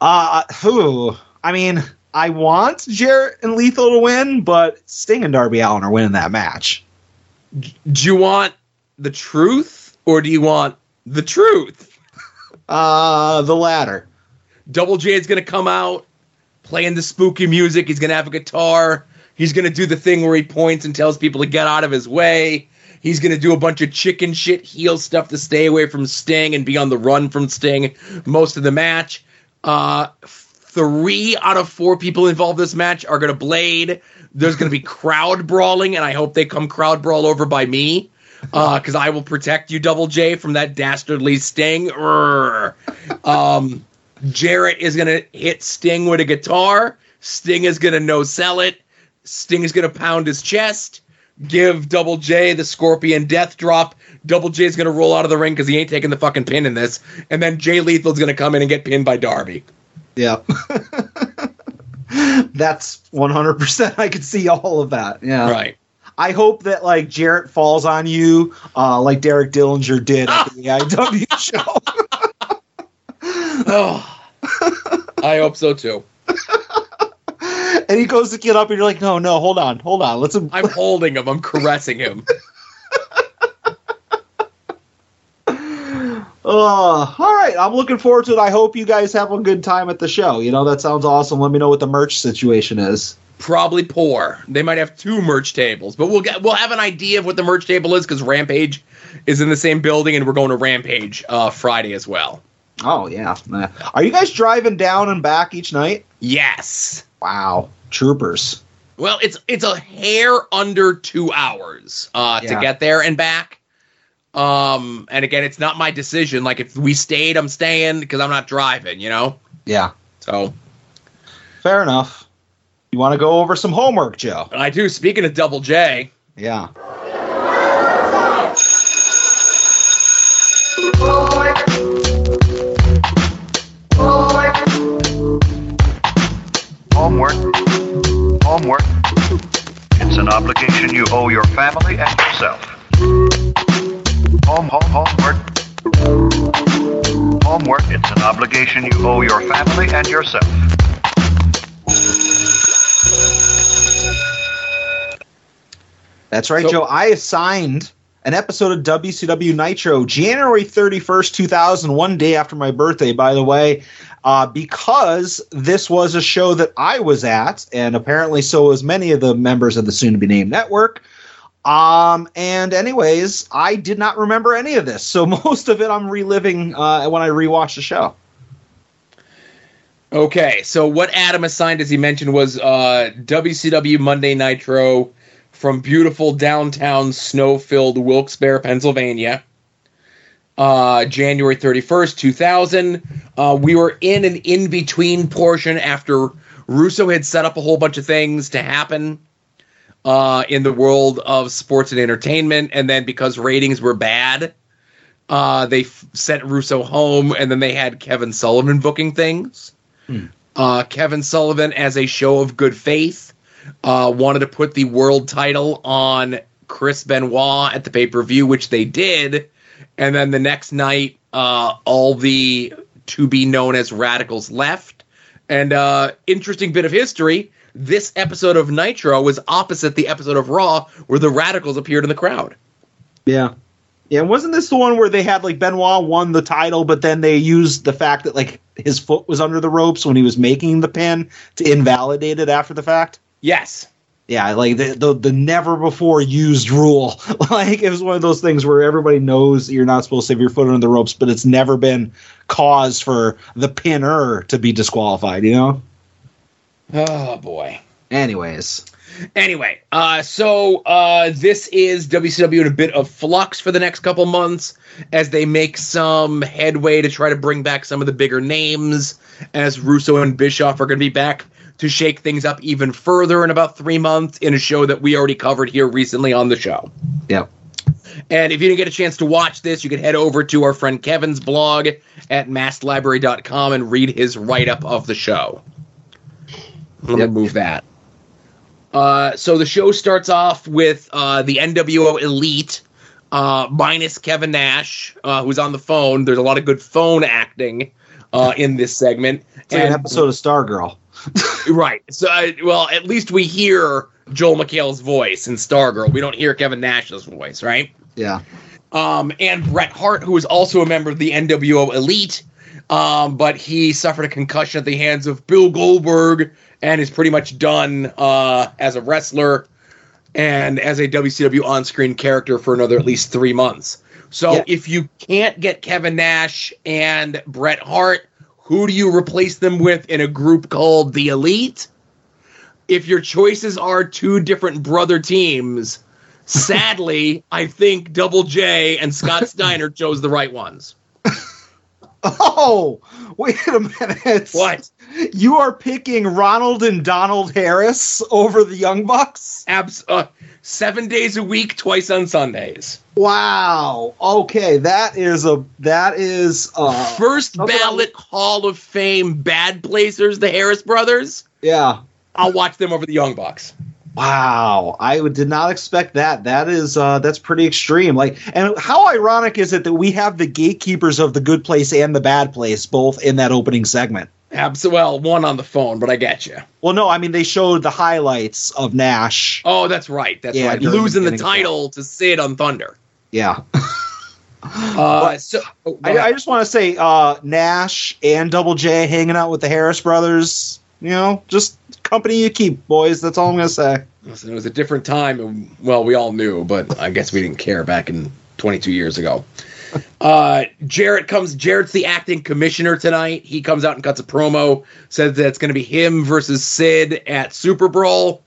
uh, who? I mean, I want Jarrett and Lethal to win, but Sting and Darby Allin are winning that match. Do you want the truth or do you want the truth? *laughs* Uh, the latter. Double J is going to come out playing the spooky music. He's going to have a guitar. He's going to do the thing where he points and tells people to get out of his way. He's going to do a bunch of chicken shit heel stuff to stay away from Sting and be on the run from Sting most of the match. Uh, three out of four people involved in this match are going to blade. There's going to be *laughs* crowd brawling, and I hope they come crowd brawl over by me because I will protect you, Double J, from that dastardly Sting. Um, Jarrett is going to hit Sting with a guitar. Sting is going to no sell it. Sting is going to pound his chest. Give Double J the Scorpion Death Drop. Double J is going to roll out of the ring because he ain't taking the fucking pin in this. And then Jay Lethal's going to come in and get pinned by Darby. Yeah. *laughs* That's 100%. I could see all of that. Yeah. Right. I hope that like Jarrett falls on you uh, like Derek Dillinger did at the *laughs* AIW show. Oh, I hope so too. *laughs* And he goes to get up, and you're like, no, no, hold on, hold on. Let's. I'm holding him. I'm caressing him. *laughs* Uh, all right, I'm looking forward to it. I hope you guys have a good time at the show. You know, that sounds awesome. Let me know what the merch situation is. Probably poor. They might have two merch tables, but we'll get we'll have an idea of what the merch table is because Rampage is in the same building, and we're going to Rampage uh, Friday as well. Oh, yeah. Are you guys driving down and back each night? Yes. Wow. Troopers. Well, it's it's a hair under two hours uh, to get there and back. Um, and again, it's not my decision. Like if we stayed, I'm staying because I'm not driving. You know. Yeah. So Fair enough. You want to go over some homework, Joe? I do. Speaking of Double J, Yeah. It's an obligation you owe your family and yourself. Home, home, homework. Homework. It's an obligation you owe your family and yourself. That's right, So- Joe. I assigned an episode of WCW Nitro January 31st, 2001, day after my birthday, by the way, uh, because this was a show that I was at, and apparently so was many of the members of the soon to be named network. Um, and anyways, I did not remember any of this. So *laughs* most of it I'm reliving uh, when I rewatch the show. Okay, so what Adam assigned, as he mentioned, was uh, WCW Monday Nitro from beautiful downtown snow-filled Wilkes-Barre, Pennsylvania, uh, January 31st, 2000. Uh, we were in an in-between portion after Russo had set up a whole bunch of things to happen uh, in the world of sports and entertainment, and then because ratings were bad, uh, they f- sent Russo home, and then they had Kevin Sullivan booking things. Uh, Kevin Sullivan, as a show of good faith, uh, wanted to put the world title on Chris Benoit at the pay per view, which they did. And then the next night, uh, all the to be known as radicals left. And uh, interesting bit of history this episode of Nitro was opposite the episode of Raw where the radicals appeared in the crowd. Yeah. Yeah, wasn't this the one where they had like Benoit won the title, but then they used the fact that like his foot was under the ropes when he was making the pin to invalidate it after the fact? Yes. Yeah, like the the, the never before used rule. *laughs* like it was one of those things where everybody knows you're not supposed to have your foot under the ropes, but it's never been cause for the pinner to be disqualified, you know? Oh, boy. Anyways. Anyway, uh, so uh, this is WCW in a bit of flux for the next couple months as they make some headway to try to bring back some of the bigger names. As Russo and Bischoff are going to be back to shake things up even further in about three months in a show that we already covered here recently on the show. Yep. And if you didn't get a chance to watch this, you can head over to our friend Kevin's blog at masslibrary.com and read his write up of the show. Let Yep. me move that. Uh, so the show starts off with uh, the NWO Elite, uh, minus Kevin Nash, uh, who's on the phone. There's a lot of good phone acting uh, in this segment. It's like an episode of Stargirl. *laughs* Right. So, uh, well, at least we hear Joel McHale's voice in Stargirl. We don't hear Kevin Nash's voice, right? Yeah. Um, and Bret Hart, who is also a member of the NWO Elite, um, but he suffered a concussion at the hands of Bill Goldberg and is pretty much done uh, as a wrestler and as a WCW on screen character for another at least three months. So Yeah. if you can't get Kevin Nash and Bret Hart, who do you replace them with in a group called the Elite? If your choices are two different brother teams, sadly, *laughs* I think Double J and Scott *laughs* Steiner chose the right ones. Oh, wait a minute. What? *laughs* You are picking Ronald and Donald Harris over the Young Bucks? Abs- uh, seven days a week, twice on Sundays. Wow. Okay, that is a that is uh First ballot Hall of Fame bad placers, the Harris brothers. yeah. I'll watch them over the Young Bucks. Wow, I did not expect that. That is uh, that's pretty extreme. Like, and how ironic is it that we have the gatekeepers of the good place and the bad place both in that opening segment? Abs- well, one on the phone, but I get you. Well, no, I mean they showed the highlights of Nash. Oh, that's right. That's Yeah, right. the Losing the title to Sid on Thunder. Yeah, *laughs* Uh, so oh, I. I just want to say uh, Nash and Double J hanging out with the Harris brothers. You know, just company you keep, boys. That's all I'm gonna say. Listen, it was a different time. and, Well, we all knew, but I guess we didn't care back in 22 years ago. Uh, Jarrett comes. Jarrett's the acting commissioner tonight. He comes out and cuts a promo. Says that it's going to be him versus Sid at SuperBrawl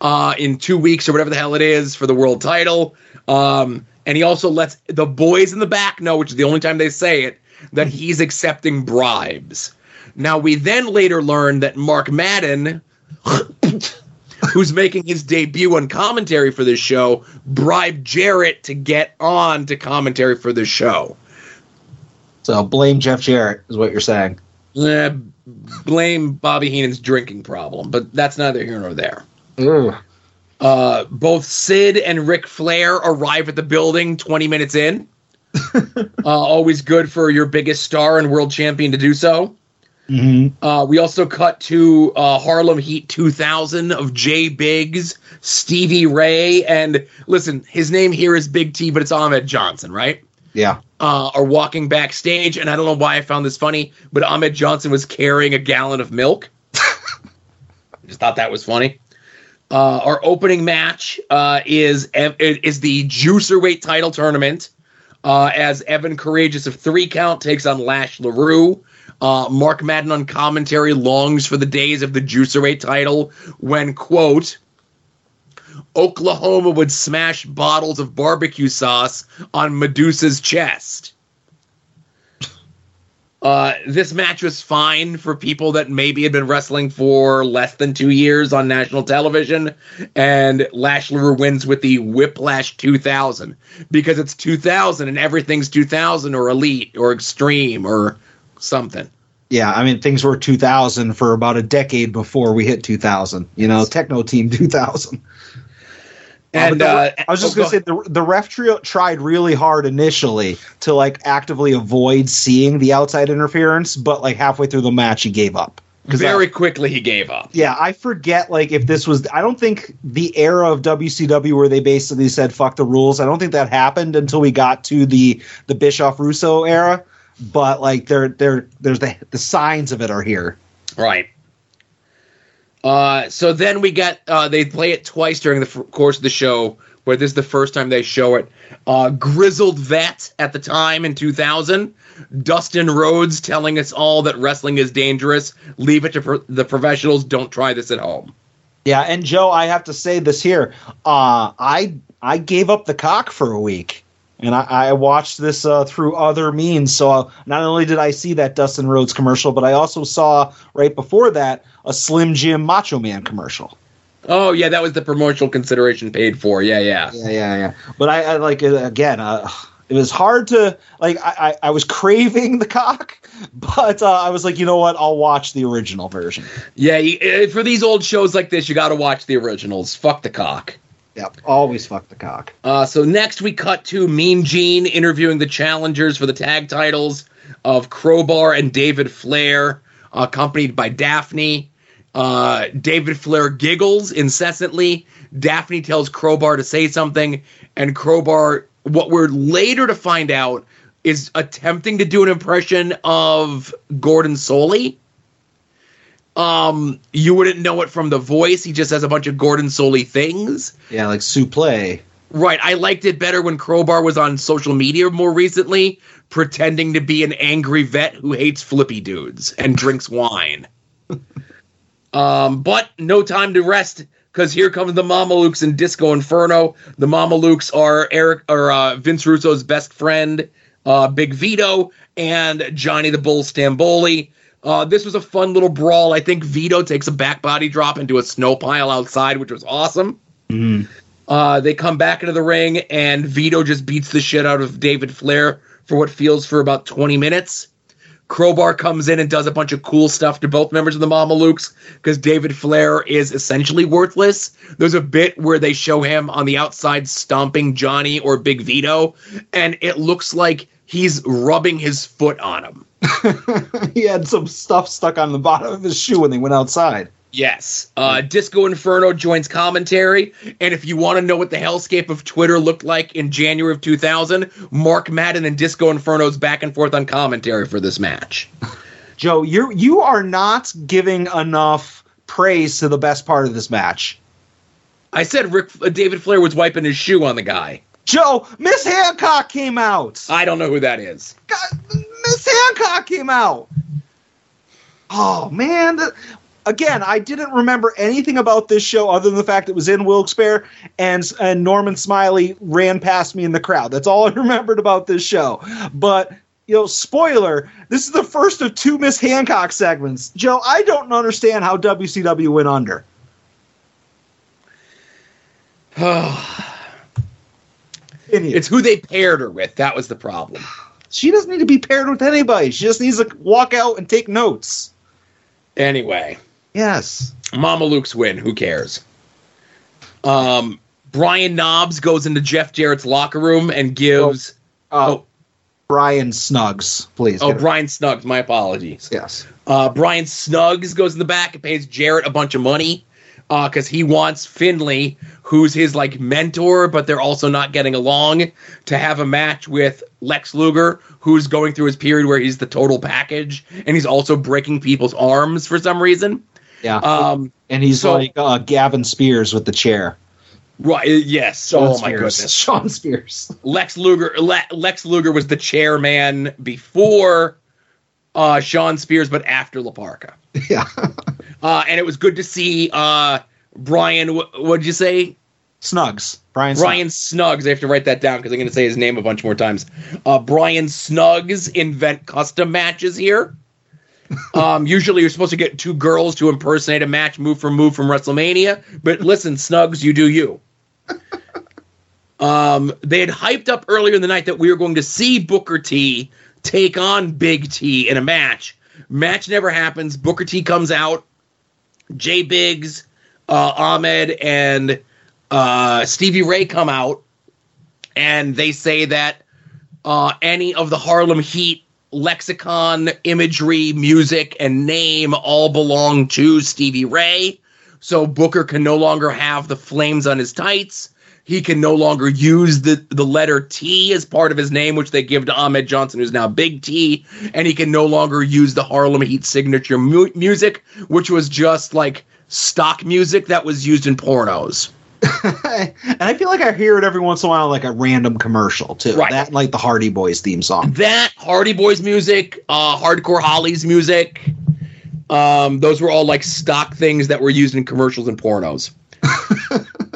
uh, in two weeks or whatever the hell it is for the world title. Um, and he also lets the boys in the back know, which is the only time they say it, that he's accepting bribes. Now we then later learn that Mark Madden who's making his debut on commentary for this show, bribed Jarrett to get on to commentary for this show. So blame Jeff Jarrett is what you're saying. Eh, blame Bobby Heenan's drinking problem, but that's neither here nor there. Uh, both Sid and Ric Flair arrive at the building 20 minutes in. *laughs* uh, always good for your biggest star and world champion to do so. Hmm Uh, we also cut to uh, Harlem Heat 2000 of Jay Biggs, Stevie Ray, and listen, his name here is Big T, but it's Ahmed Johnson, right? Yeah. Uh, are walking backstage, and I don't know why I found this funny, but Ahmed Johnson was carrying a gallon of milk. *laughs* I just thought that was funny. Uh, our opening match uh, is is the Cruiserweight title tournament. Uh, as Evan Karagias of Three Count takes on Lash LaRue. Uh, Mark Madden on commentary longs for the days of the Cruiserweight title when, quote, Oklahoma would smash bottles of barbecue sauce on Medusa's chest. Uh, this match was fine for people that maybe had been wrestling for less than two years on national television, and Lash LaRue wins with the Whiplash 2000 because it's 2000 and everything's 2000 or elite or extreme or something. Yeah, I mean things were 2000 for about a decade before we hit 2000. You know, Techno Team 2000. And Uh, uh, I was just oh, gonna say the the ref trio tried really hard initially to like actively avoid seeing the outside interference, but like halfway through the match he gave up. 'Cause I- very quickly he gave up. yeah, I forget like if this was. I don't think the era of WCW where they basically said "fuck the rules." I don't think that happened until we got to the the Bischoff Russo era. But like there there there's the the signs of it are here. Right. Uh, so then we got uh, they play it twice during the f- course of the show, where this is the first time they show it. Uh, grizzled vet at the time in 2000, Dustin Rhodes telling us all that wrestling is dangerous. Leave it to pro- the professionals. Don't try this at home. Yeah, and Joe, I have to say this here. Uh, I I gave up the cock for a week, and I, I watched this uh, through other means. So uh, not only did I see that Dustin Rhodes commercial, but I also saw right before that a Slim Jim Macho Man commercial. Oh yeah, that was the promotional consideration paid for. Yeah, yeah. Yeah, yeah, yeah. But I, I like again. Uh, it was hard to like. I, I, I was craving the cock, *laughs* but uh, I was like, you know what? I'll watch the original version. Yeah, uh, for these old shows like this, you got to watch the originals. Fuck the cock. Yep, always fuck the cock. Uh, so next we cut to Mean Gene interviewing the challengers for the tag titles of Crowbar and David Flair, accompanied by Daphne. Uh, David Flair giggles incessantly. Daphne tells Crowbar to say something, and Crowbar, what we're later to find out, is attempting to do an impression of Gordon Solie. Um, you wouldn't know it from the voice. He just has a bunch of Gordon Solie things. Yeah, like supplé. Right. I liked it better when Crowbar was on social media more recently, pretending to be an angry vet who hates flippy dudes and *laughs* drinks wine. um, but no time to rest because here comes the Mamalukes and Disco Inferno. The Mamalukes are Eric or uh, Vince Russo's best friend, uh, Big Vito, and Johnny the Bull Stamboli. Uh, this was a fun little brawl. I think Vito takes a back body drop into a snow pile outside, which was awesome. Uh, they come back into the ring, and Vito just beats the shit out of David Flair for what feels for about 20 minutes. Crowbar comes in and does a bunch of cool stuff to both members of the Mamalukes because David Flair is essentially worthless. There's a bit where they show him on the outside stomping Johnny or Big Vito, and it looks like he's rubbing his foot on him. *laughs* he had some stuff stuck on the bottom of his shoe when they went outside. Yes. Uh, Disco Inferno joins commentary. And if you want to know what the hellscape of Twitter looked like in January of 2000, Mark Madden and Disco Inferno's back and forth on commentary for this match. *laughs* Joe, you you are not giving enough praise to the best part of this match. I said Rick uh, David Flair was wiping his shoe on the guy. Joe, Miss Hancock came out. I don't know who that is. God, Miss Hancock came out. Oh man, that- again, I didn't remember anything about this show other than the fact it was in Wilkes-Barre and and Norman Smiley ran past me in the crowd. That's all I *laughs* remembered about this show. But you know, spoiler, this is the first of two Miss Hancock segments. Joe, I don't understand how WCW went under. *sighs* It's who they paired her with. That was the problem. She doesn't need to be paired with anybody. She just needs to walk out and take notes. Anyway, Yes. Mamalukes win. Who cares? Um, Brian Knobbs goes into Jeff Jarrett's locker room and gives. Uh, Oh. Brian Snugs, please. Oh, Brian Snugs. My apologies. Yes. Uh, Brian Snugs goes in the back and pays Jarrett a bunch of money because he wants Finlay, who's his like mentor, but they're also not getting along, to have a match with Lex Luger, who's going through his period where he's the total package and he's also breaking people's arms for some reason. Yeah. Um, and he's so- like uh, Gavin Spears with the chair. right? Yes. Shawn oh my Spears. goodness. *laughs* Shawn Spears. Lex Luger. Le- Lex Luger was the chairman before uh, Shawn Spears, but after La Parca. *laughs* yeah. Uh, and it was good to see uh, Brian. Wh- what'd you say? Snugs. Brian. Brian Snuggs. I have to write that down because I'm going to say his name a bunch more times. Uh, Brian Snugs invent custom matches here. *laughs* Um, usually you're supposed to get two girls to impersonate a match move for move from WrestleMania, but listen, Snugs, you do you. *laughs* Um, they had hyped up earlier in the night that we were going to see Booker T take on Big T in a match. Match never happens. Booker T comes out. Jay Biggs, uh, Ahmed, and uh, Stevie Ray come out, and they say that uh, any of the Harlem Heat lexicon, imagery, music, and name all belong to Stevie Ray. So Booker can no longer have the flames on his tights. He can no longer use the, the letter T as part of his name, which they give to Ahmed Johnson, who's now Big T. And he can no longer use the Harlem Heat signature mu- music, which was just like stock music that was used in pornos. *laughs* and I feel like I hear it every once in a while, like a random commercial too. Right. That like the Hardy Boys theme song. that Hardy Boys music, uh, Hardcore Hollies music, um, those were all like stock things that were used in commercials and pornos.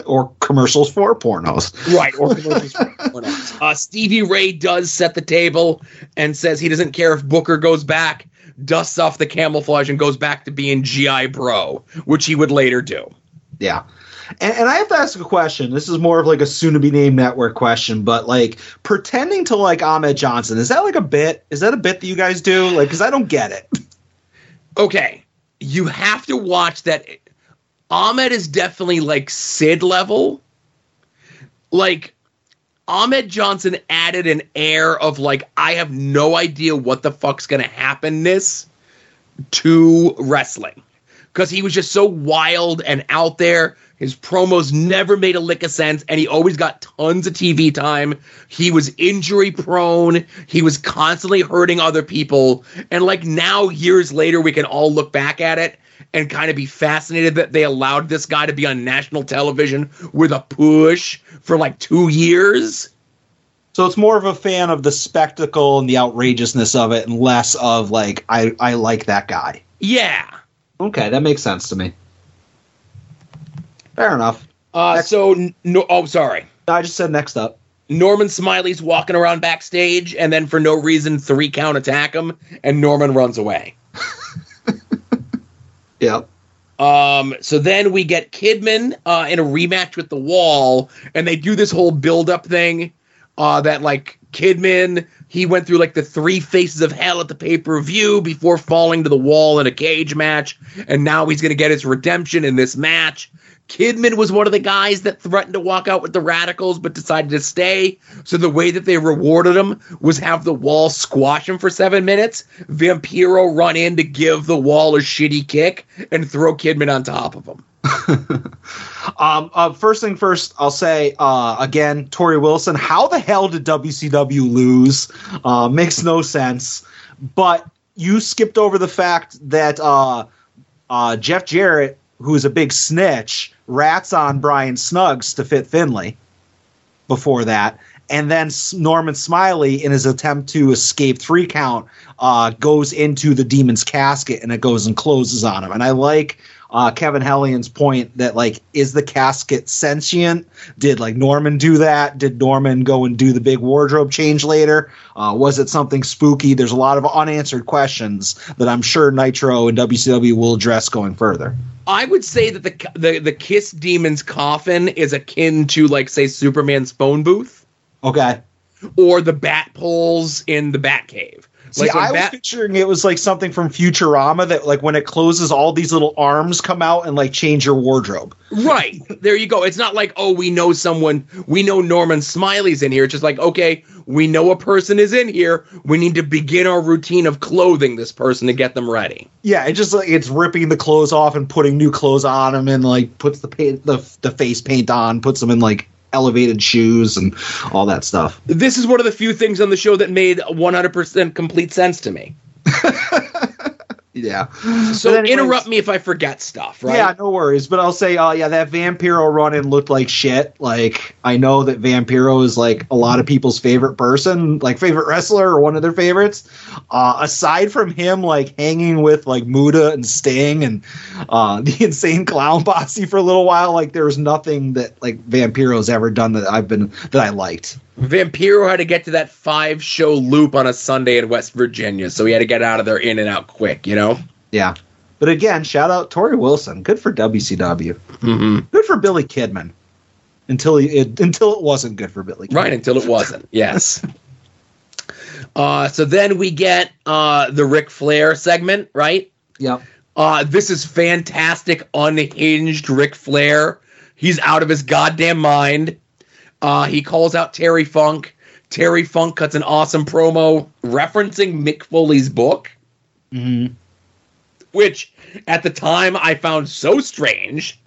Or commercials for pornos. Right, or commercials for pornos. *laughs* Uh, Stevie Ray does set the table and says he doesn't care if Booker goes back, dusts off the camouflage, and goes back to being GI Bro, which he would later do. Yeah. And, and I have to ask a question. This is more of like a soon to be named network question, but like pretending to like Ahmed Johnson, is that like a bit? Is that a bit that you guys do? Like, because I don't get it. okay, you have to watch that. Ahmed is definitely like Sid level. Like Ahmed Johnson added an air of like I have no idea what the fuck's gonna happen this to wrestling because he was just so wild and out there. His promos never made a lick of sense, and he always got tons of TV time. He was injury prone. He was constantly hurting other people. And like now, years later, we can all look back at it and kind of be fascinated that they allowed this guy to be on national television with a push for like two years. So it's more of a fan of the spectacle and the outrageousness of it, and less of like I I like that guy. Yeah. Okay, that makes sense to me. Fair enough. Uh, Next- so, no, oh, sorry. I just said next up. Norman Smiley's walking around backstage, and then for no reason, three count attack him, and Norman runs away. *laughs* Yep. Um, so then we get Kidman uh, in a rematch with the Wall, and they do this whole build-up thing uh, that like Kidman, he went through like the three faces of hell at the pay per view before falling to the wall in a cage match. And now he's going to get his redemption in this match. Kidman was one of the guys that threatened to walk out with the radicals but decided to stay. So the way that they rewarded him was have the wall squash him for seven minutes, Vampiro run in to give the wall a shitty kick, and throw Kidman on top of him. *laughs* Um, uh, first thing first, I'll say uh, again, Torrie Wilson. How the hell did WCW lose? Uh, makes no sense. But you skipped over the fact that uh, uh, Jeff Jarrett, who's a big snitch, rats on Brian Snuggs to fit Finlay. Before that, and then Norman Smiley, in his attempt to escape three count, uh, goes into the demon's casket and it goes and closes on him. And I like uh, Kevin Hellion's point that like, is the casket sentient? Did like Norman do that? Did Norman go and do the big wardrobe change later? Uh, was it something spooky? There's a lot of unanswered questions that I'm sure Nitro and WCW will address going further. I would say that the the the Kiss Demon's coffin is akin to like say Superman's phone booth Okay. or the bat poles in the Batcave. See, Like when I was picturing it was like something from Futurama that, like, when it closes, all these little arms come out and like change your wardrobe. Right. *laughs* There you go. It's not like, oh, we know someone, we know Norman Smiley's in here. It's just like, okay, we know a person is in here. We need to begin our routine of clothing this person to get them ready. Yeah, it just like it's ripping the clothes off and putting new clothes on them, and like puts the paint, the the face paint on, puts them in like elevated shoes and all that stuff. This is one of the few things on the show that made 100% complete sense to me. *laughs* Yeah. *sighs* So anyways- interrupt me if I forget stuff, right? Yeah, no worries. But I'll say, uh, yeah, that Vampiro run in looked like shit. Like, I know that Vampiro is like a lot of people's favorite person, like favorite wrestler or one of their favorites. Uh, aside from him, like hanging with like Muda and Sting and uh, *laughs* the insane clown posse for a little while, like there was nothing that like Vampiro's ever done that I've been that I liked. Vampiro had to get to that five show loop on a Sunday in West Virginia, so he had to get out of there in and out quick, you know? Yeah. But again, shout out Torrie Wilson. Good for WCW. Mm-hmm. Good for Billy Kidman. Until he, it, until it wasn't good for Billy. Kidman. Right, until it wasn't. Yes. *laughs* uh, so then we get uh, the Ric Flair segment, right? Yep. Uh, this is fantastic, unhinged Ric Flair. He's out of his goddamn mind. Uh, he calls out Terry Funk. Terry Funk cuts an awesome promo referencing Mick Foley's book, Mm-hmm. which at the time I found so strange.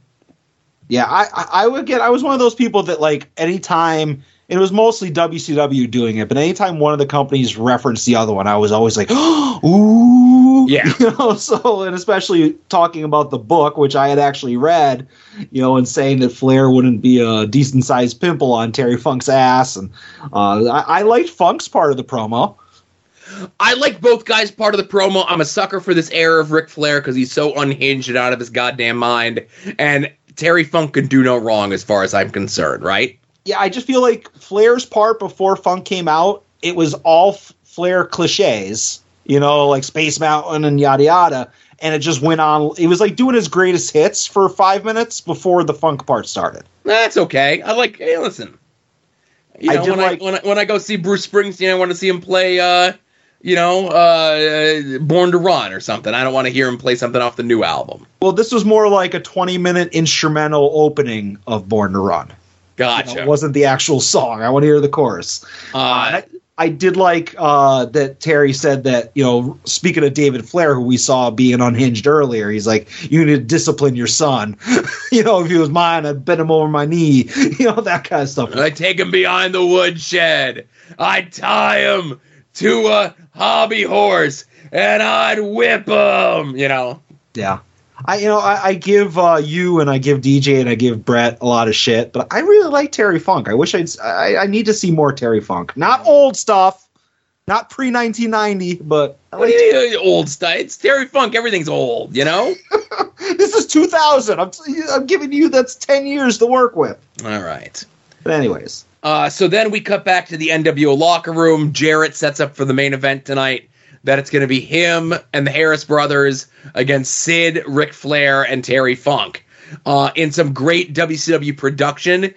Yeah, I, I I would get. I was one of those people that like anytime. It was mostly WCW doing it, but anytime one of the companies referenced the other one, I was always like, *gasps* "Ooh, Yeah. *laughs* You know, so and especially talking about the book, which I had actually read, you know, and saying that Flair wouldn't be a decent sized pimple on Terry Funk's ass, and uh, I, I liked Funk's part of the promo. I like both guys part of the promo. I'm a sucker for this era of Ric Flair because he's so unhinged and out of his goddamn mind. And Terry Funk can do no wrong as far as I'm concerned, right? Yeah, I just feel like Flair's part before Funk came out, it was all F- Flair cliches, you know, like Space Mountain and yada yada. And it just went on. It was like doing his greatest hits for five minutes before the Funk part started. That's okay. I like. Hey, listen. You I know, did when like- I when I when I go see Bruce Springsteen, I want to see him play. uh you know, uh, Born to Run or something. I don't want to hear him play something off the new album. Well, this was more like a 20 minute instrumental opening of Born to Run. You Gotcha. know, it wasn't the actual song. I want to hear the chorus. uh, I, I did like uh, that Terry said that, you know, speaking of David Flair, who we saw being unhinged earlier, he's like, you need to discipline your son. *laughs* you know, if he was mine, I'd bend him over my knee, *laughs* you know, that kind of stuff. I take him behind the woodshed. I'd tie him to a hobby horse and I'd whip him. You know, Yeah. I, you know, I, I give uh, you and I give DJ and I give Brett a lot of shit, but I really like Terry Funk. I wish I'd, I, I need to see more Terry Funk. Not old stuff, not pre 1990, but I like you old stuff? It's Terry Funk. Everything's old. You know. *laughs* this is 2000. I'm, I'm giving you that's 10 years to work with. All right. But anyways, Uh, so then we cut back to the NWO locker room. Jarrett sets up for the main event tonight. That it's going to be him and the Harris brothers against Sid, Ric Flair, and Terry Funk. Uh, in some great WCW production,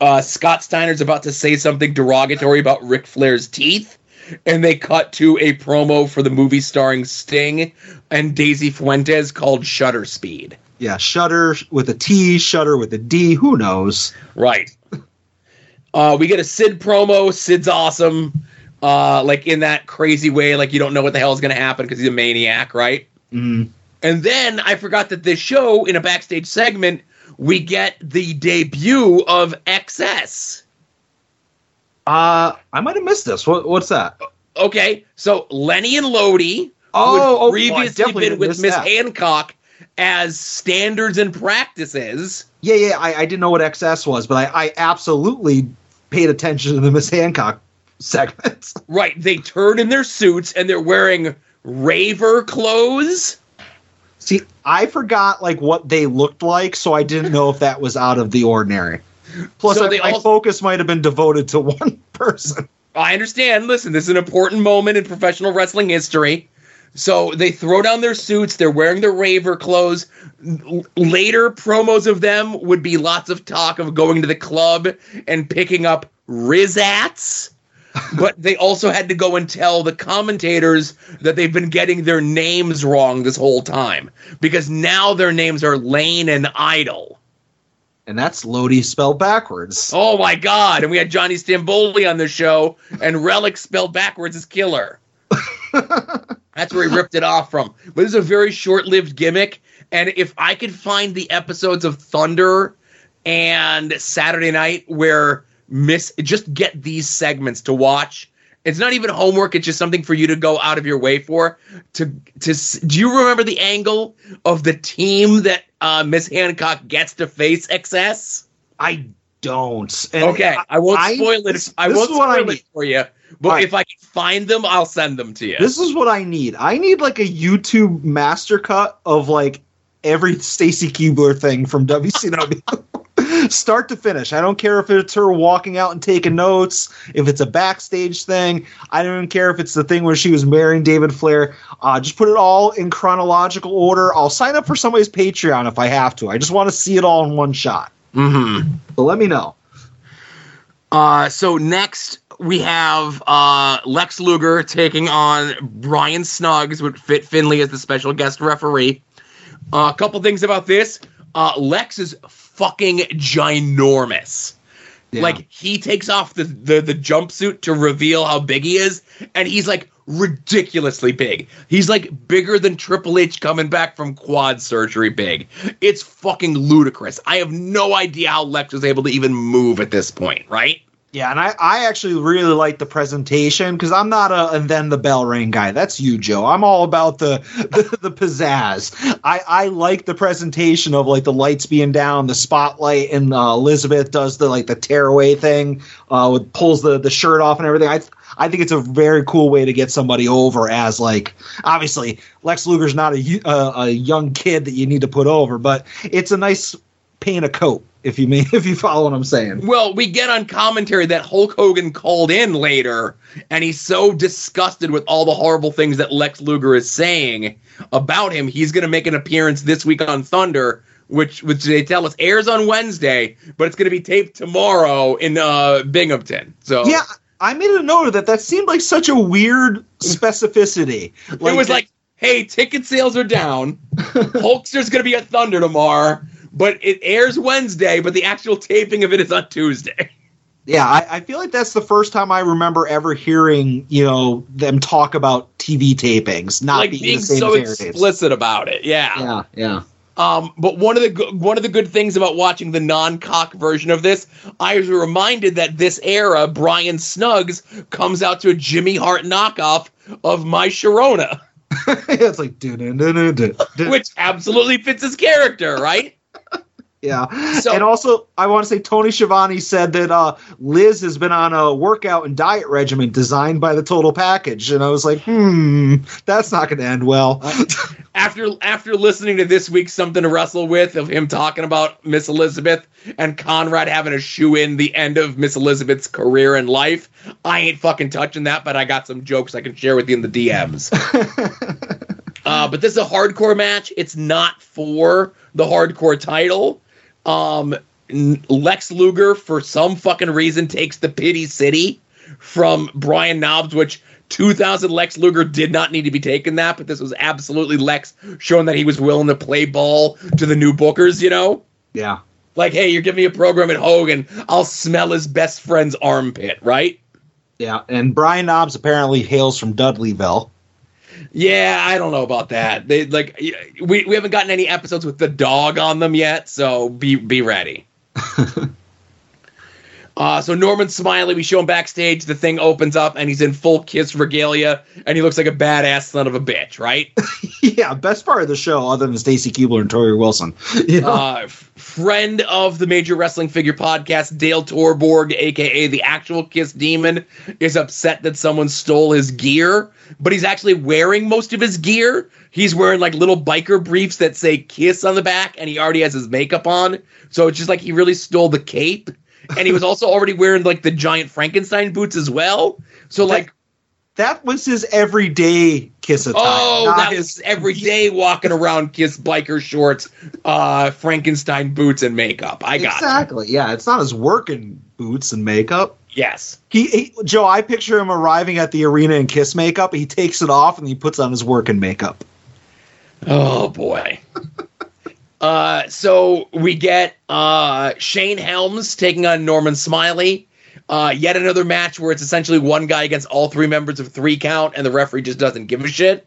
uh, Scott Steiner's about to say something derogatory about Ric Flair's teeth, and they cut to a promo for the movie starring Sting and Daisy Fuentes called Shutter Speed. Yeah, Shutter with a T, Shutter with a D. Who knows? Right. *laughs* Uh, we get a Sid promo. Sid's awesome. Uh, like in that crazy way, like you don't know what the hell is going to happen because he's a maniac, right? Mm. And then I forgot that this show, in a backstage segment, we get the debut of XS. Uh, I might have missed this. What, what's that? Okay, so Lenny and Lodi, Oh, who had oh, well, I previously definitely been with miss Miss. Hancock as standards and practices. Yeah, yeah. I, I didn't know what XS was, but I, I absolutely paid attention to the Miss Hancock segments. *laughs* Right, they turn in their suits and they're wearing raver clothes. See, I forgot like what they looked like, so I didn't know if that was out of the ordinary. Plus, So I- my focus might have been devoted to one *laughs* person. I understand. Listen, this is an important moment in professional wrestling history. So they throw down their suits. They're wearing their raver clothes. Later promos of them would be lots of talk of going to the club and picking up Rizats. But they also had to go and tell the commentators that they've been getting their names wrong this whole time because now their names are Lane and Idol. And that's Lodi spelled backwards. Oh my god! And we had Johnny Stamboli on the show, and Relic spelled backwards is killer. *laughs* That's where he ripped it off from. But is a very short-lived gimmick, and if I could find the episodes of Thunder and Saturday Night where Miss just get these segments to watch. It's not even homework; it's just something for you to go out of your way for. To to do you remember the angle of the team that uh, Miss Hancock gets to face XS? I don't. And Okay, I won't I- spoil it. this- I won't is what I it need. for you. But Right. if I can find them, I'll send them to you. This is what I need. I need like a YouTube master cut of like every Stacy Keibler thing from WCW. *laughs* *laughs* Start to finish. I don't care if it's her walking out and taking notes, if it's a backstage thing. I don't even care if it's the thing where she was marrying David Flair. Uh, just put it all in chronological order. I'll sign up for somebody's Patreon if I have to. I just want to see it all in one shot. mm-hmm. So let me know. Uh, so next we have uh, Lex Luger taking on Brian Snuggs with Fit Finlay as the special guest referee. Uh, a couple things about this. Uh, Lex is fucking ginormous. Yeah. Like he takes off the, the the jumpsuit to reveal how big he is, and he's like ridiculously big. He's like bigger than Triple H coming back from quad surgery big. It's fucking ludicrous. I have no idea how Lex was able to even move at this point, right? Yeah, and I, I actually really like the presentation because I'm not a and then the bell ring guy. That's you, Joe. I'm all about the *laughs* the, the pizzazz. I, I like the presentation of like the lights being down, the spotlight, and uh, Elizabeth does the like the tearaway thing, uh, with pulls the the shirt off and everything. I I think it's a very cool way to get somebody over as like obviously Lex Luger's not a a young kid that you need to put over, but it's a nice paint a coat if you mean *laughs* if you follow what I'm saying. Well, we get on commentary that Hulk Hogan called in later, and he's so disgusted with all the horrible things that Lex Luger is saying about him. He's going to make an appearance this week on Thunder, which which they tell us airs on Wednesday, but it's going to be taped tomorrow in uh, Binghamton. So Yeah, I made a note of that. That seemed like such a weird specificity. it was like, hey, ticket sales are down. *laughs* Hulkster's going to be at Thunder tomorrow, but it airs Wednesday, but the actual taping of it is on Tuesday. yeah, I, I feel like that's the first time I remember ever hearing you know them talk about TV tapings, not like being, being the same so explicit about it. Yeah, yeah. Um, but one of the go- one of the good things about watching the non-cock version of this, I was reminded that this era, Brian Snuggs comes out to a Jimmy Hart knockoff of My Sharona, *laughs* it's like *laughs* which absolutely fits his character, right? Yeah. So- and also, I want to say Tony Schiavone said that uh, Liz has been on a workout and diet regimen designed by the Total Package, and I was like, hmm, that's not going to end well. After after listening to this week's something to wrestle with of him talking about Miss Elizabeth and Conrad having to shoe in the end of Miss Elizabeth's career and life, I ain't fucking touching that. But I got some jokes I can share with you in the DMs. *laughs* Uh, but this is a hardcore match. It's not for the hardcore title. Um, Lex Luger, for some fucking reason, takes the Pit City from Brian Knobbs, which 2000 Lex Luger did not need to be taking that, but this was absolutely Lex showing that he was willing to play ball to the new bookers, you know? Yeah. Like, hey, you're giving me a program at Hogan, I'll smell his best friend's armpit, right? Yeah. And Brian Knobbs apparently hails from Dudleyville. Yeah, I don't know about that. They like we, we haven't gotten any episodes with the dog on them yet, so be be ready. *laughs* uh, so Norman Smiley, we show him backstage. The thing opens up, and he's in full kiss regalia, and he looks like a badass son of a bitch, right? *laughs* yeah, best part of the show, other than Stacy Keibler and Torrie Wilson. *laughs* You know? uh, friend of the Major Wrestling Figure podcast, Dale Torborg, aka the actual Kiss Demon, is upset that someone stole his gear, but he's actually wearing most of his gear. He's wearing like little biker briefs that say Kiss on the back, and he already has his makeup on. So it's just like he really stole the cape. And he was also already wearing like the giant Frankenstein boots as well. So like that was his everyday kiss attire. Oh, that his was every day walking around Kiss biker shorts, uh, Frankenstein boots, and makeup. I got it. exactly. Yeah, it's not his working boots and makeup. Yes. He, he, Joe, I picture him arriving at the arena in kiss makeup. He takes it off and he puts on his working makeup. Oh boy. Uh, so we get uh, Shane Helms taking on Norman Smiley. Uh, yet another match where it's essentially one guy against all three members of three count, and the referee just doesn't give a shit.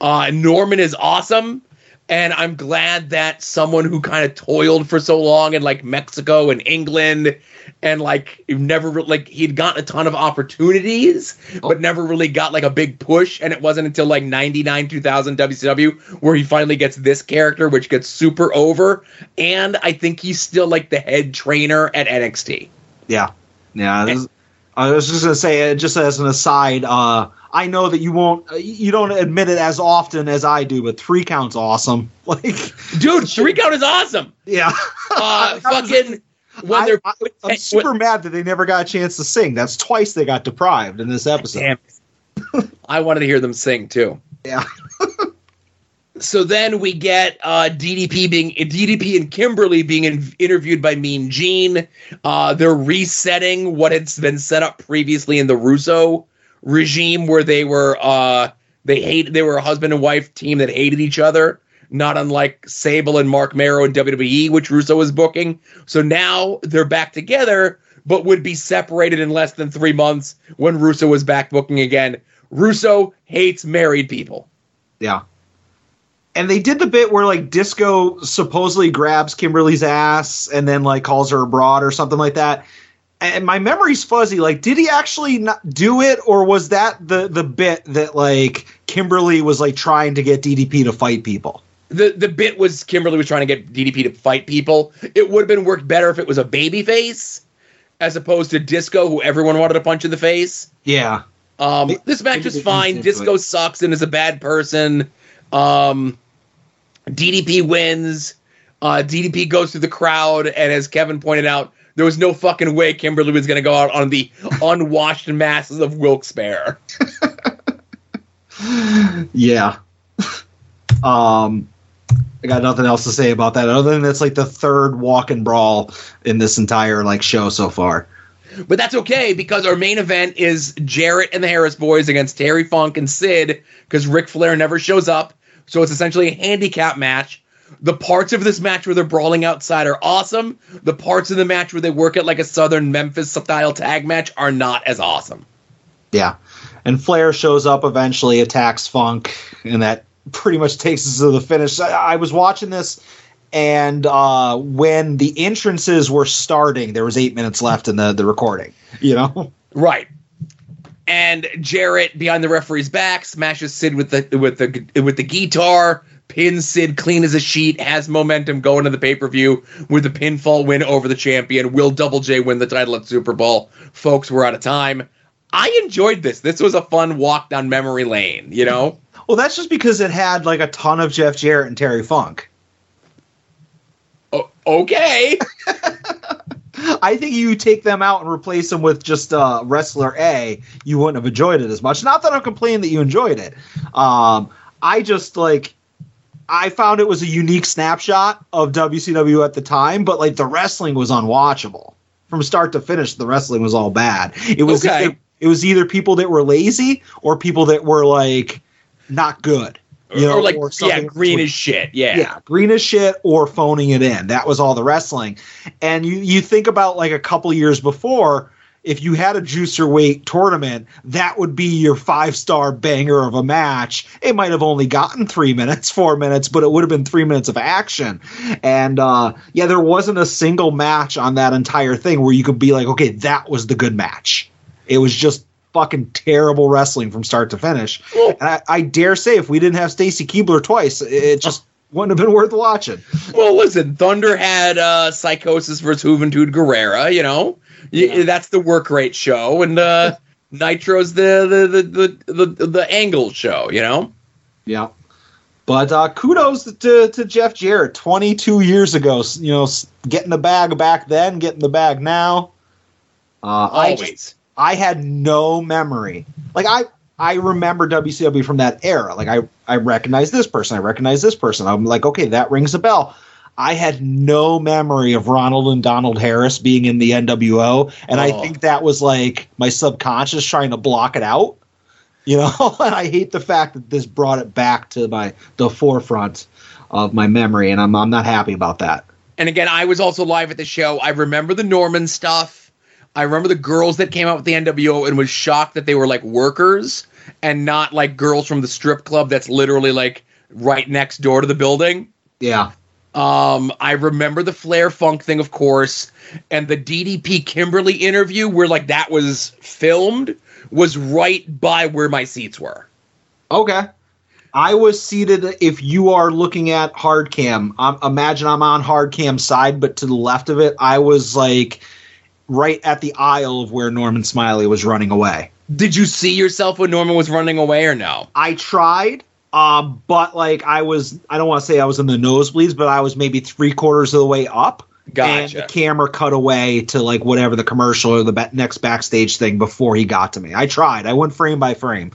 Uh, Norman is awesome, and I'm glad that someone who kind of toiled for so long in like Mexico and England, and like never re- like he'd gotten a ton of opportunities, but never really got like a big push. And it wasn't until like '99, 2000 WCW where he finally gets this character, which gets super over. And I think he's still like the head trainer at NXT. Yeah, yeah. is- I was just gonna say, uh, just as an aside, uh, I know that you won't, uh, you don't admit it as often as I do, but three counts awesome. *laughs* Like, Dude, three count is awesome. yeah, Uh, *laughs* fucking when they're I, am super mad that they never got a chance to sing. That's twice they got deprived in this episode. I wanted to hear them sing too. Yeah. *laughs* So then we get uh, DDP being DDP and Kimberly being in, interviewed by Mean Gene. Uh, they're resetting what had been set up previously in the Russo regime, where they were uh, they hate they were a husband and wife team that hated each other. Not unlike Sable and Marc Mero in WWE, which Russo was booking. So now they're back together, but would be separated in less than three months when Russo was back booking again. Russo hates married people. Yeah. And they did the bit where like Disco supposedly grabs Kimberly's ass and then like calls her a broad or something like that. And my memory's fuzzy. Like, did he actually not do it, or was that the the bit that like Kimberly was like trying to get DDP to fight people? The the bit was Kimberly was trying to get DDP to fight people. It would have been worked better if it was a baby face as opposed to Disco, who everyone wanted to punch in the face. Yeah. Um, Maybe- this match was fine. Disco it. sucks and is a bad person. Um, DDP wins. Uh, DDP goes through the crowd, and as Kevin pointed out, there was no fucking way Kimberly was going to go out on the *laughs* unwashed masses of Wilkes-Barre. *laughs* Yeah. *laughs* um, I got nothing else to say about that other than it's like the third walk and brawl in this entire like show so far. But that's okay because our main event is Jarrett and the Harris Boys against Terry Funk and Sid because Ric Flair never shows up. So it's essentially a handicap match. The parts of this match where they're brawling outside are awesome. The parts of the match where they work it like a Southern Memphis style tag match are not as awesome. Yeah. And Flair shows up eventually, attacks Funk, and that pretty much takes us to the finish. I, I was watching this, and uh, when the entrances were starting, there was eight minutes left in the, the recording. You know? Right. And Jarrett behind the referee's back smashes Sid with the with the with the guitar, pins Sid clean as a sheet, has momentum going to the pay-per-view with a pinfall win over the champion. Will Double J win the title at SuperBrawl? Folks, we're out of time. I enjoyed this. This was a fun walk down memory lane, you know? Well, that's just because it had like a ton of Jeff Jarrett and Terry Funk. O- okay. *laughs* I think you take them out and replace them with just uh, wrestler A, you wouldn't have enjoyed it as much. Not that I'm complaining that you enjoyed it. Um, I just like I found it was a unique snapshot of WCW at the time, but like the wrestling was unwatchable from start to finish. The wrestling was all bad. It was Okay. either, it was either people that were lazy or people that were like not good. You know, or like or yeah, green as shit. Yeah. yeah, green as shit or phoning it in. That was all the wrestling. And you you think about like a couple years before, if you had a Cruiserweight tournament, that would be your five star banger of a match. It might have only gotten three minutes, *laughs* four minutes, but it would have been three minutes of action. And uh, yeah, there wasn't a single match on that entire thing where you could be like, okay, that was the good match. It was just fucking terrible wrestling from start to finish. And I, I dare say, if we didn't have Stacy Keibler twice, it just *laughs* wouldn't have been worth watching. Well, listen, Thunder had uh, Psicosis versus Juventud Guerrera. You know, Y- that's the work rate show, and uh, *laughs* Nitro's the the, the the the the angle show. You know. Yeah. But uh, kudos to, to Jeff Jarrett, 22 years ago. You know, getting the bag back then, getting the bag now. Uh, I Always. just- I had no memory. Like I I remember WCW from that era. Like I I recognize this person, I recognize this person. I'm like, okay, that rings a bell. I had no memory of Ronald and Donald Harris being in the NWO, and I Oh. think that was like my subconscious trying to block it out. You know, *laughs* and I hate the fact that this brought it back to my the forefront of my memory, and I'm I'm not happy about that. And again, I was also live at the show. I remember the Norman stuff. I remember the girls that came out with the NWO and was shocked that they were like workers and not like girls from the strip club that's literally like right next door to the building. Yeah, Um, I remember the Flair Funk thing, of course, and the DDP Kimberly interview where like that was filmed was right by where my seats were. Okay. I was seated. If you are looking at hard cam, um, imagine I'm on hard cam side, but to the left of it, I was like right at the aisle of where Norman Smiley was running away. Did you see yourself when Norman was running away or no? I tried, um, but like I was, I don't want to say I was in the nosebleeds, but I was maybe three quarters of the way up. And the camera cut away to like whatever the commercial or the ba- next backstage thing before he got to me. I tried. I went frame by frame.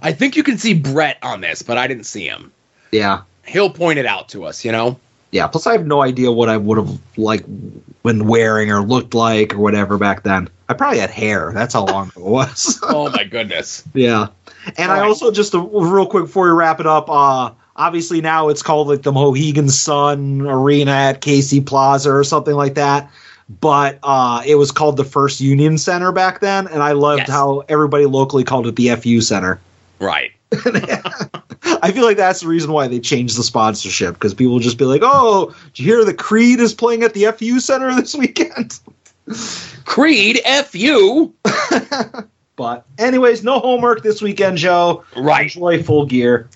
I think you can see Brett on this, but I didn't see him. Yeah. He'll point it out to us, you know? Yeah. Plus, I have no idea what I would have like been wearing or looked like or whatever back then. I probably had hair. That's how long it was. *laughs* Oh my goodness. yeah. And I also just uh, real quick before we wrap it up. Uh, obviously now it's called like the Mohegan Sun Arena at Casey Plaza or something like that. But uh, it was called the First Union Center back then, and I loved Yes. how everybody locally called it the FU Center. Right. *laughs* *laughs* I feel like that's the reason why they changed the sponsorship because people will just be like, "Oh, did you hear the Creed is playing at the FU Center this weekend?" *laughs* Creed, FU. *laughs* But anyways, no homework this weekend, Joe. Right. Enjoy full gear.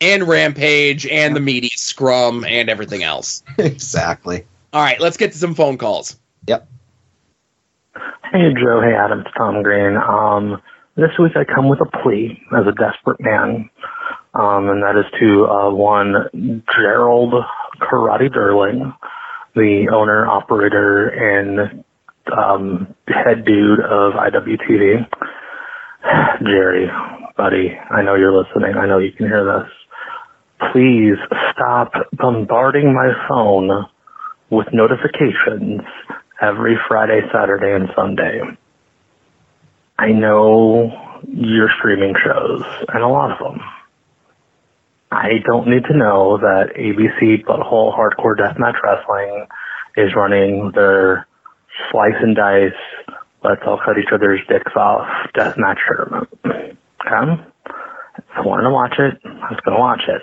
And Rampage and the media scrum and everything else. exactly. All right, let's get to some phone calls. Yep. Hey Joe, hey Adam, it's Tom Green. Um, this week I come with a plea as a desperate man, um, and that is to uh, one Gerald Karate Durling, the owner, operator, and um, head dude of IWTV. Jerry, buddy, I know you're listening. I know you can hear this. Please stop bombarding my phone with notifications every Friday, Saturday, and Sunday. I know you're streaming shows, and a lot of them. I don't need to know that ABC Butthole Hardcore Deathmatch Wrestling is running their slice and dice, let's all cut each other's dicks off deathmatch tournament. Okay? I wanted to watch it. I was going to watch it.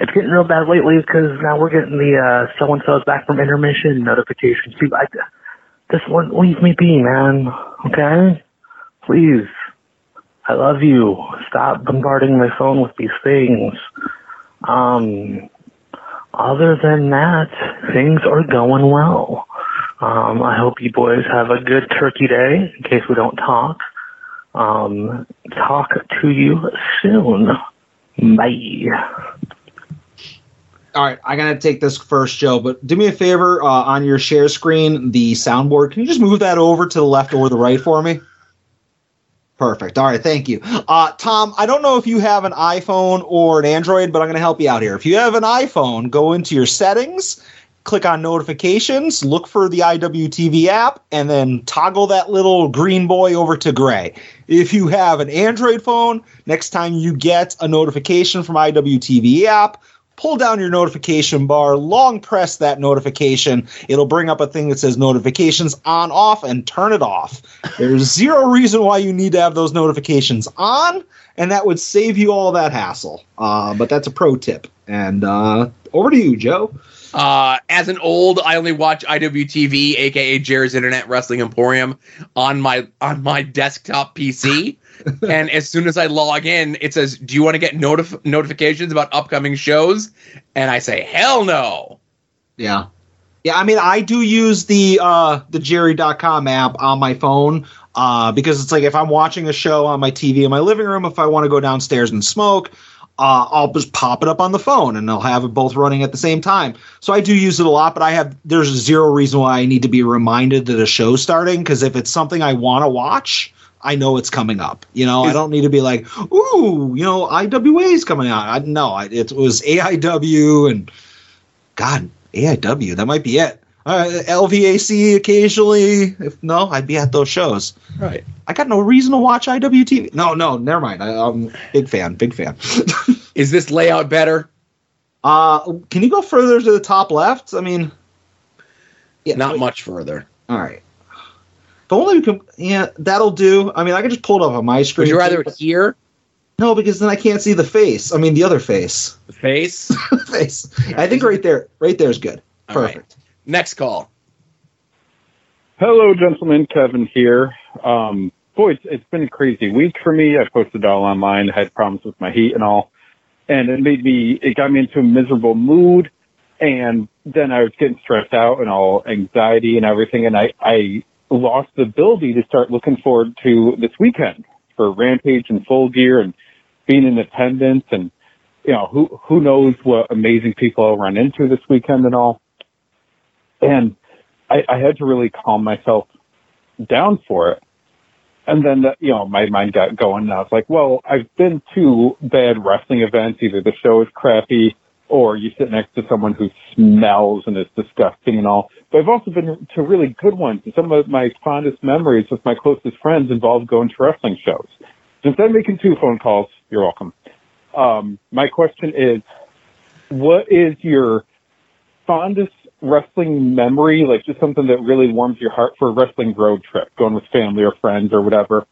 It's getting real bad lately because now we're getting the uh, so and so's back from intermission notifications. See, I, just let- leave me be, man. Okay? Please. I love you. Stop bombarding my phone with these things. Um, other than that, things are going well. Um, I hope you boys have a good turkey day in case we don't talk. Um, talk to you soon. Bye. All right, I'm gonna take this first, Joe. But do me a favor uh, on your share screen, the soundboard. Can you just move that over to the left or the right for me? Perfect. All right, thank you. Uh, Tom, I don't know if you have an iPhone or an Android, but I'm going to help you out here. If you have an iPhone, go into your settings, click on notifications, look for the IWTV app, and then toggle that little green boy over to gray. If you have an Android phone, next time you get a notification from IWTV app, pull down your notification bar, long press that notification. It'll bring up a thing that says notifications on, off, and turn it off. There's zero reason why you need to have those notifications on, and that would save you all that hassle. Uh, but that's a pro tip. And uh, over to you, Joe. Uh, as an old, I only watch IWTV, aka Jerry's Internet Wrestling Emporium, on my on my desktop PC. *laughs* and as soon as I log in, it says, "Do you want to get notif- notifications about upcoming shows?" And I say, "Hell no." Yeah. Yeah, I mean, I do use the uh, the Jerry.com app on my phone uh, because it's like if I'm watching a show on my TV in my living room, if I want to go downstairs and smoke, uh, I'll just pop it up on the phone and I'll have it both running at the same time. So I do use it a lot, but I have there's zero reason why I need to be reminded that a show's starting because if it's something I want to watch, I know it's coming up. You know, I don't need to be like, ooh, you know, IWA is coming out. I, no, I, it was AIW and God, AIW. That might be it. Uh, LVAC occasionally. If no, I'd be at those shows. Right. I got no reason to watch IWTV. No, no, never mind. I, I'm big fan, big fan. *laughs* Is this layout better? uh, can you go further to the top left? I mean, yeah, Not wait. much further. All right. If only we can. Yeah, that'll do. I mean, I can just pull it up on my screen. Would you rather here? No, because then I can't see the face. I mean, the other face. The face. *laughs* face. I think right there, right there is good. All right. Next call. Hello, gentlemen. Kevin here. Um, boy, it's, it's been a crazy week for me. I posted all online, had problems with my heat and all, and it made me, it got me into a miserable mood. And then I was getting stressed out and all anxiety and everything. And I, I lost the ability to start looking forward to this weekend for Rampage and Full Gear and being in attendance. And, you know, who, who knows what amazing people I'll run into this weekend and all. And I, I had to really calm myself down for it. And then, uh, you know, my mind got going and I was like, well, I've been to bad wrestling events. Either the show is crappy or you sit next to someone who smells and is disgusting and all. But I've also been to really good ones. And some of my fondest memories with my closest friends involve going to wrestling shows. So instead of making two phone calls, you're welcome. Um, my question is, what is your fondest wrestling memory, like just something that really warms your heart for a wrestling road trip, going with family or friends or whatever?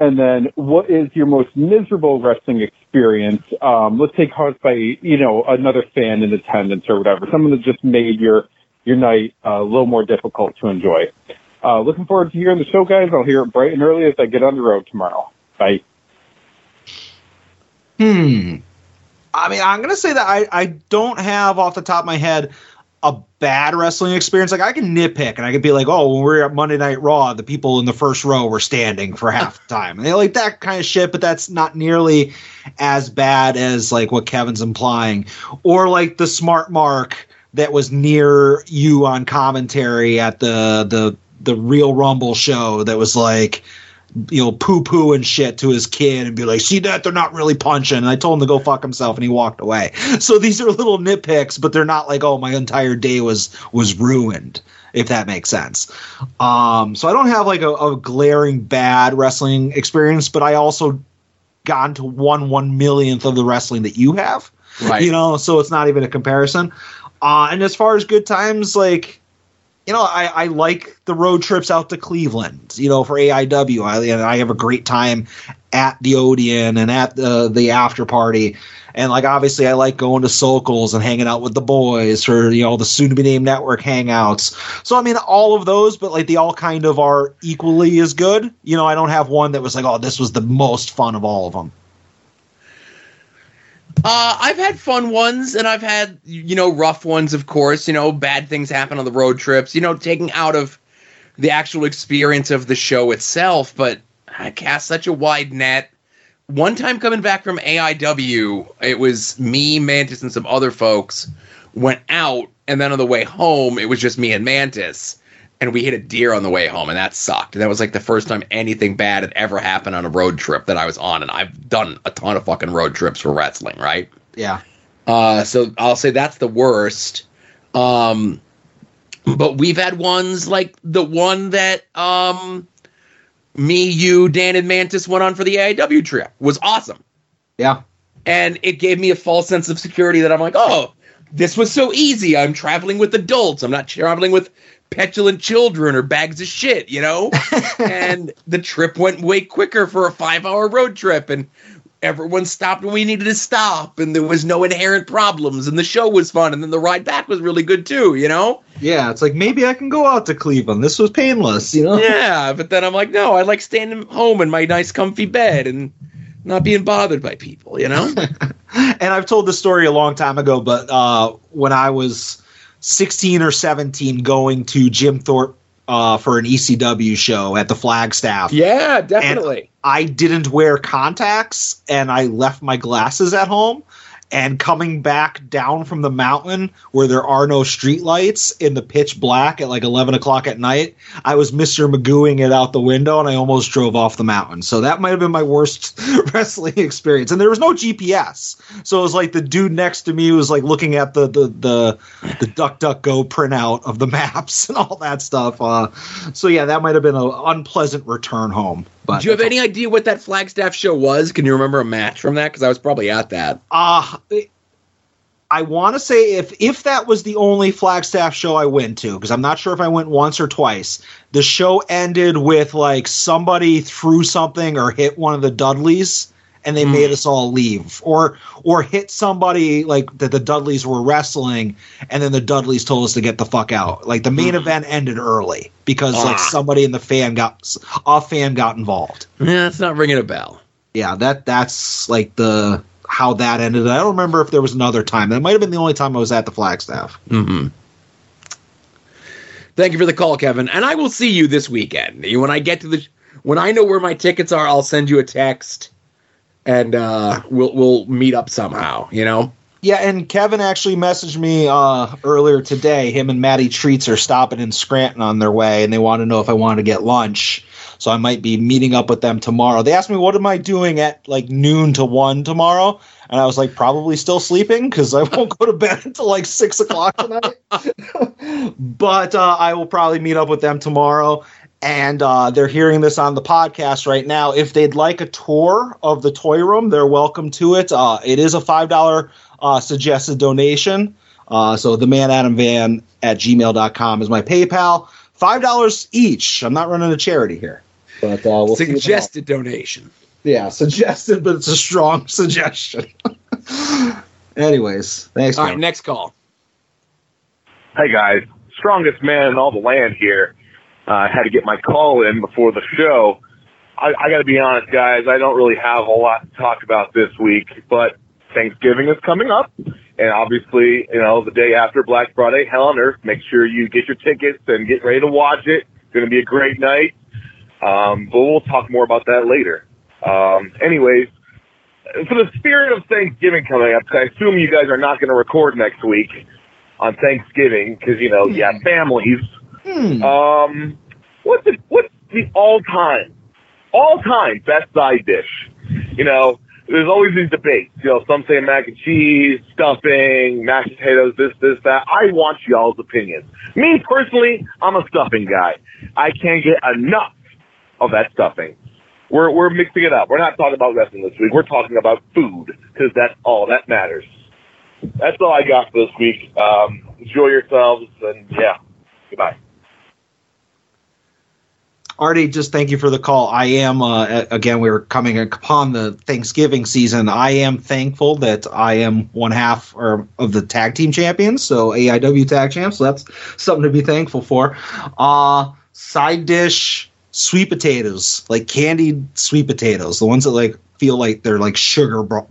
And then what is your most miserable wrestling experience? Um, let's say caused by, you know, another fan in attendance or whatever, something that just made your, your night uh, a little more difficult to enjoy. Uh, looking forward to hearing the show, guys. I'll hear it bright and early as I get on the road tomorrow. Bye. Hmm. I mean, I'm gonna say that I, I don't have off the top of my head a bad wrestling experience. Like I can nitpick and I could be like, oh, when we were at Monday Night Raw, the people in the first row were standing for half the time. And they like that kind of shit, but that's not nearly as bad as like what Kevin's implying. Or like the smart mark that was near you on commentary at the the the real rumble show that was like you know, poo poo and shit to his kid and be like, see that they're not really punching. And I told him to go fuck himself and he walked away. So these are little nitpicks, but they're not like, oh, my entire day was was ruined, if that makes sense. Um, so I don't have like a, a glaring bad wrestling experience, but I also gotten to one one millionth of the wrestling that you have. Right. You know, so it's not even a comparison. Uh, and as far as good times, like you know, I, I like the road trips out to Cleveland, you know, for AIW. I, and I have a great time at the Odeon and at the, the after party. And like, obviously, I like going to Sokol's and hanging out with the boys for, you know, the soon to be named network hangouts. So, I mean, all of those, but like, they all kind of are equally as good. You know, I don't have one that was like, oh, this was the most fun of all of them. Uh, I've had fun ones, and I've had you know rough ones, of course. You know, bad things happen on the road trips. You know, taking out of the actual experience of the show itself, but I cast such a wide net. One time coming back from AIW, it was me, Mantis, and some other folks went out, and then on the way home, it was just me and Mantis. And we hit a deer on the way home, and that sucked. And that was like the first time anything bad had ever happened on a road trip that I was on, and I've done a ton of fucking road trips for wrestling, right? Yeah. Uh, so I'll say that's the worst. Um, but we've had ones like the one that um, me, you, Dan, and Mantis went on for the AIW trip was awesome, Yeah. and it gave me a false sense of security that I'm like, oh, this was so easy. I'm traveling with adults. I'm not traveling with petulant children or bags of shit, you know. *laughs* and the trip went way quicker for a five hour road trip, and everyone stopped when we needed to stop, and there was no inherent problems, and the show was fun, and then the ride back was really good too, you know. Yeah. It's like maybe I can go out to Cleveland. This was painless, you know? yeah, but then I'm like, no, I like staying home in my nice, comfy bed and not being bothered by people, you know. *laughs* and I've told this story a long time ago, but uh, when I was 16 or 17 going to Jim Thorpe uh, for an ECW show at the Flagstaff, yeah, definitely. I didn't wear contacts and I left my glasses at home. And coming back down from the mountain where there are no streetlights in the pitch black at like 11 o'clock at night, I was Mr. Magooing it out the window and I almost drove off the mountain. So that might have been my worst *laughs* wrestling experience. And there was no GPS. So it was like the dude next to me was like looking at the, the, the, the Duck Duck Go printout of the *laughs* maps and all that stuff. Uh, so yeah, that might have been an unpleasant return home. But Do you have any idea what that Flagstaff show was? Can you remember a match from that? Because I was probably at that. Uh I want to say if if that was the only Flagstaff show I went to, because I'm not sure if I went once or twice. The show ended with like somebody threw something or hit one of the Dudleys, and they made us all leave, or or hit somebody like that the Dudleys were wrestling, and then the Dudleys told us to get the fuck out. Like the main event ended early because like Ah. somebody in the fan got a fan got involved. Yeah, it's not ringing a bell. yeah, that that's like the how that ended. I don't remember if there was another time. That might have been the only time I was at the Flagstaff. Mm-hmm. Thank you for the call, Kevin. And I will see you this weekend. When I get to the, when I know where my tickets are, I'll send you a text, and uh, we'll we'll meet up somehow. You know. Yeah, and Kevin actually messaged me uh, earlier today. Him and Matty Treats are stopping in Scranton on their way, and they want to know if I want to get lunch. So I might be meeting up with them tomorrow. They asked me, "What am I doing at like noon to one tomorrow?" And I was like, "Probably still sleeping because I *laughs* won't go to bed until like six o'clock tonight." *laughs* but uh, I will probably meet up with them tomorrow. And uh, they're hearing this on the podcast right now. If they'd like a tour of the toy room, they're welcome to it. Uh, it is a five dollar uh, suggested donation. Uh, so the man Adam Van at gmail.com is my PayPal. Five dollars each. I'm not running a charity here. But uh, we'll Suggested donation. yeah, suggested, but it's a strong *laughs* suggestion. Anyways, thanks. All man. right, next call. Hey guys, strongest man in all the land here. Uh, I had to get my call in before the show. I, I got to be honest, guys. I don't really have a lot to talk about this week, but Thanksgiving is coming up, and obviously, you know, the day after Black Friday, Hell on Earth. Make sure you get your tickets and get ready to watch it. It's going to be a great night. Um, but we'll talk more about that later. Um, anyways, for the spirit of Thanksgiving coming up, I assume you guys are not going to record next week on Thanksgiving because you know, yeah, families. Hmm. Um, what's the what's the all time, all time best side dish? You know, there's always these debates. You know, some say mac and cheese, stuffing, mashed potatoes, this, this, that. I want y'all's opinions. Me personally, I'm a stuffing guy. I can't get enough of that stuffing. We're we're mixing it up. We're not talking about wrestling this week. We're talking about food because that's all that matters. That's all I got for this week. Um, enjoy yourselves and yeah, goodbye. Artie, just thank you for the call. I am uh, again. We were coming upon the Thanksgiving season. I am thankful that I am one half or, of the tag team champions, so AIW tag champs. So that's something to be thankful for. Uh, side dish, sweet potatoes, like candied sweet potatoes, the ones that like feel like they're like sugar bro-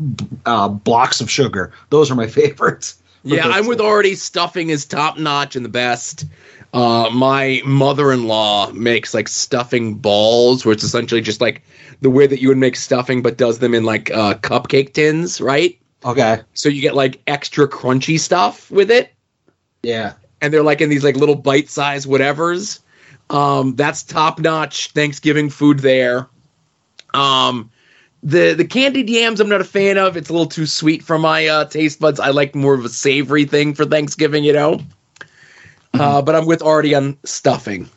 uh, blocks of sugar. Those are my *laughs* favorites. Yeah, I'm with Artie. Stuffing is top notch and the best. Uh, my mother-in-law makes like stuffing balls, where it's essentially just like the way that you would make stuffing, but does them in like uh, cupcake tins, right? Okay. So you get like extra crunchy stuff with it, Yeah. and they're like in these like little bite-sized whatevers. Um, that's top notch Thanksgiving food there. Um, the the candied yams I'm not a fan of. It's a little too sweet for my uh, taste buds. I like more of a savory thing for Thanksgiving, you know. Uh, but I'm with Artie on stuffing.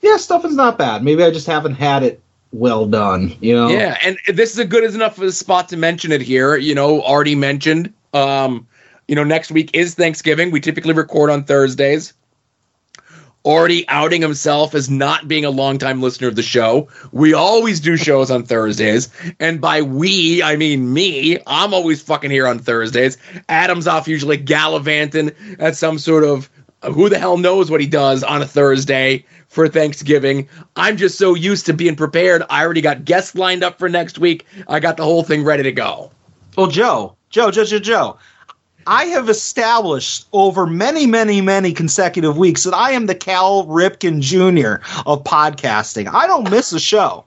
Yeah, stuffing's not bad. Maybe I just haven't had it well done. You know. Yeah, and this is a good enough of a spot to mention it here. You know, already mentioned. Um, you know, next week is Thanksgiving. We typically record on Thursdays. Already outing himself as not being a longtime listener of the show. We always do shows on Thursdays. And by we, I mean me. I'm always fucking here on Thursdays. Adam's off usually gallivanting at some sort of who the hell knows what he does on a Thursday for Thanksgiving. I'm just so used to being prepared. I already got guests lined up for next week. I got the whole thing ready to go. Well, Joe, Joe, Joe, Joe, Joe. I have established over many, many, many consecutive weeks that I am the Cal Ripken Jr. of podcasting. I don't miss a show.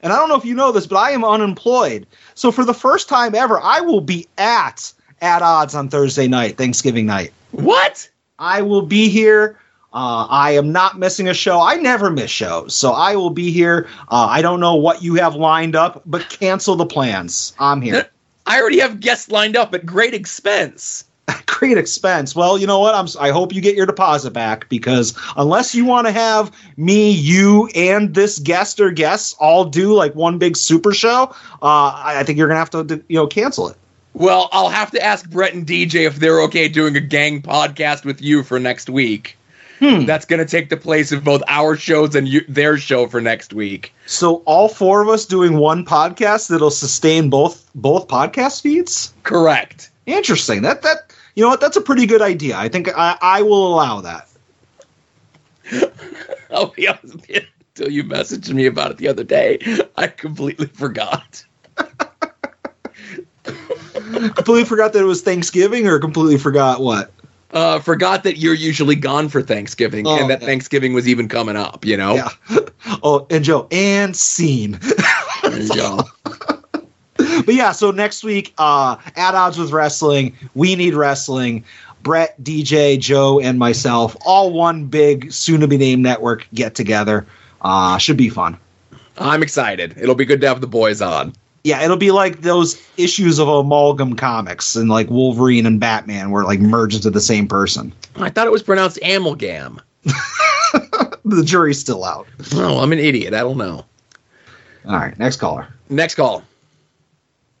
And I don't know if you know this, but I am unemployed. So for the first time ever, I will be at at odds on Thursday night, Thanksgiving night. What? I will be here. Uh, I am not missing a show. I never miss shows, so I will be here. Uh, I don't know what you have lined up, but cancel the plans. I'm here. *laughs* I already have guests lined up at great expense. *laughs* Great expense. Well, you know what? I'm. I hope you get your deposit back because unless you want to have me, you, and this guest or guests all do like one big super show, uh, I, I think you're gonna have to, you know, cancel it. Well, I'll have to ask Brett and DJ if they're okay doing a gang podcast with you for next week. Hmm. That's going to take the place of both our shows and you, their show for next week. So all four of us doing one podcast that'll sustain both both podcast feeds. Correct. Interesting. That that you know what? That's a pretty good idea. I think I, I will allow that. *laughs* I'll be honest with you. Until you messaged me about it the other day, I completely forgot. *laughs* completely forgot that it was Thanksgiving, or completely forgot what. Uh, forgot that you're usually gone for Thanksgiving, Oh, and that yeah. Thanksgiving was even coming up. You know. Yeah. *laughs* Oh, and Joe and scene. You *laughs* go. But yeah, so next week, uh, at odds with wrestling, we need wrestling. Brett, DJ, Joe, and myself, all one big soon to be named network get together. Uh, should be fun. I'm excited. It'll be good to have the boys on. Yeah, it'll be like those issues of amalgam comics and like Wolverine and Batman where it like merge into the same person. I thought it was pronounced amalgam. *laughs* The jury's still out. Oh, I'm an idiot. I don't know. All right, next caller. Next call.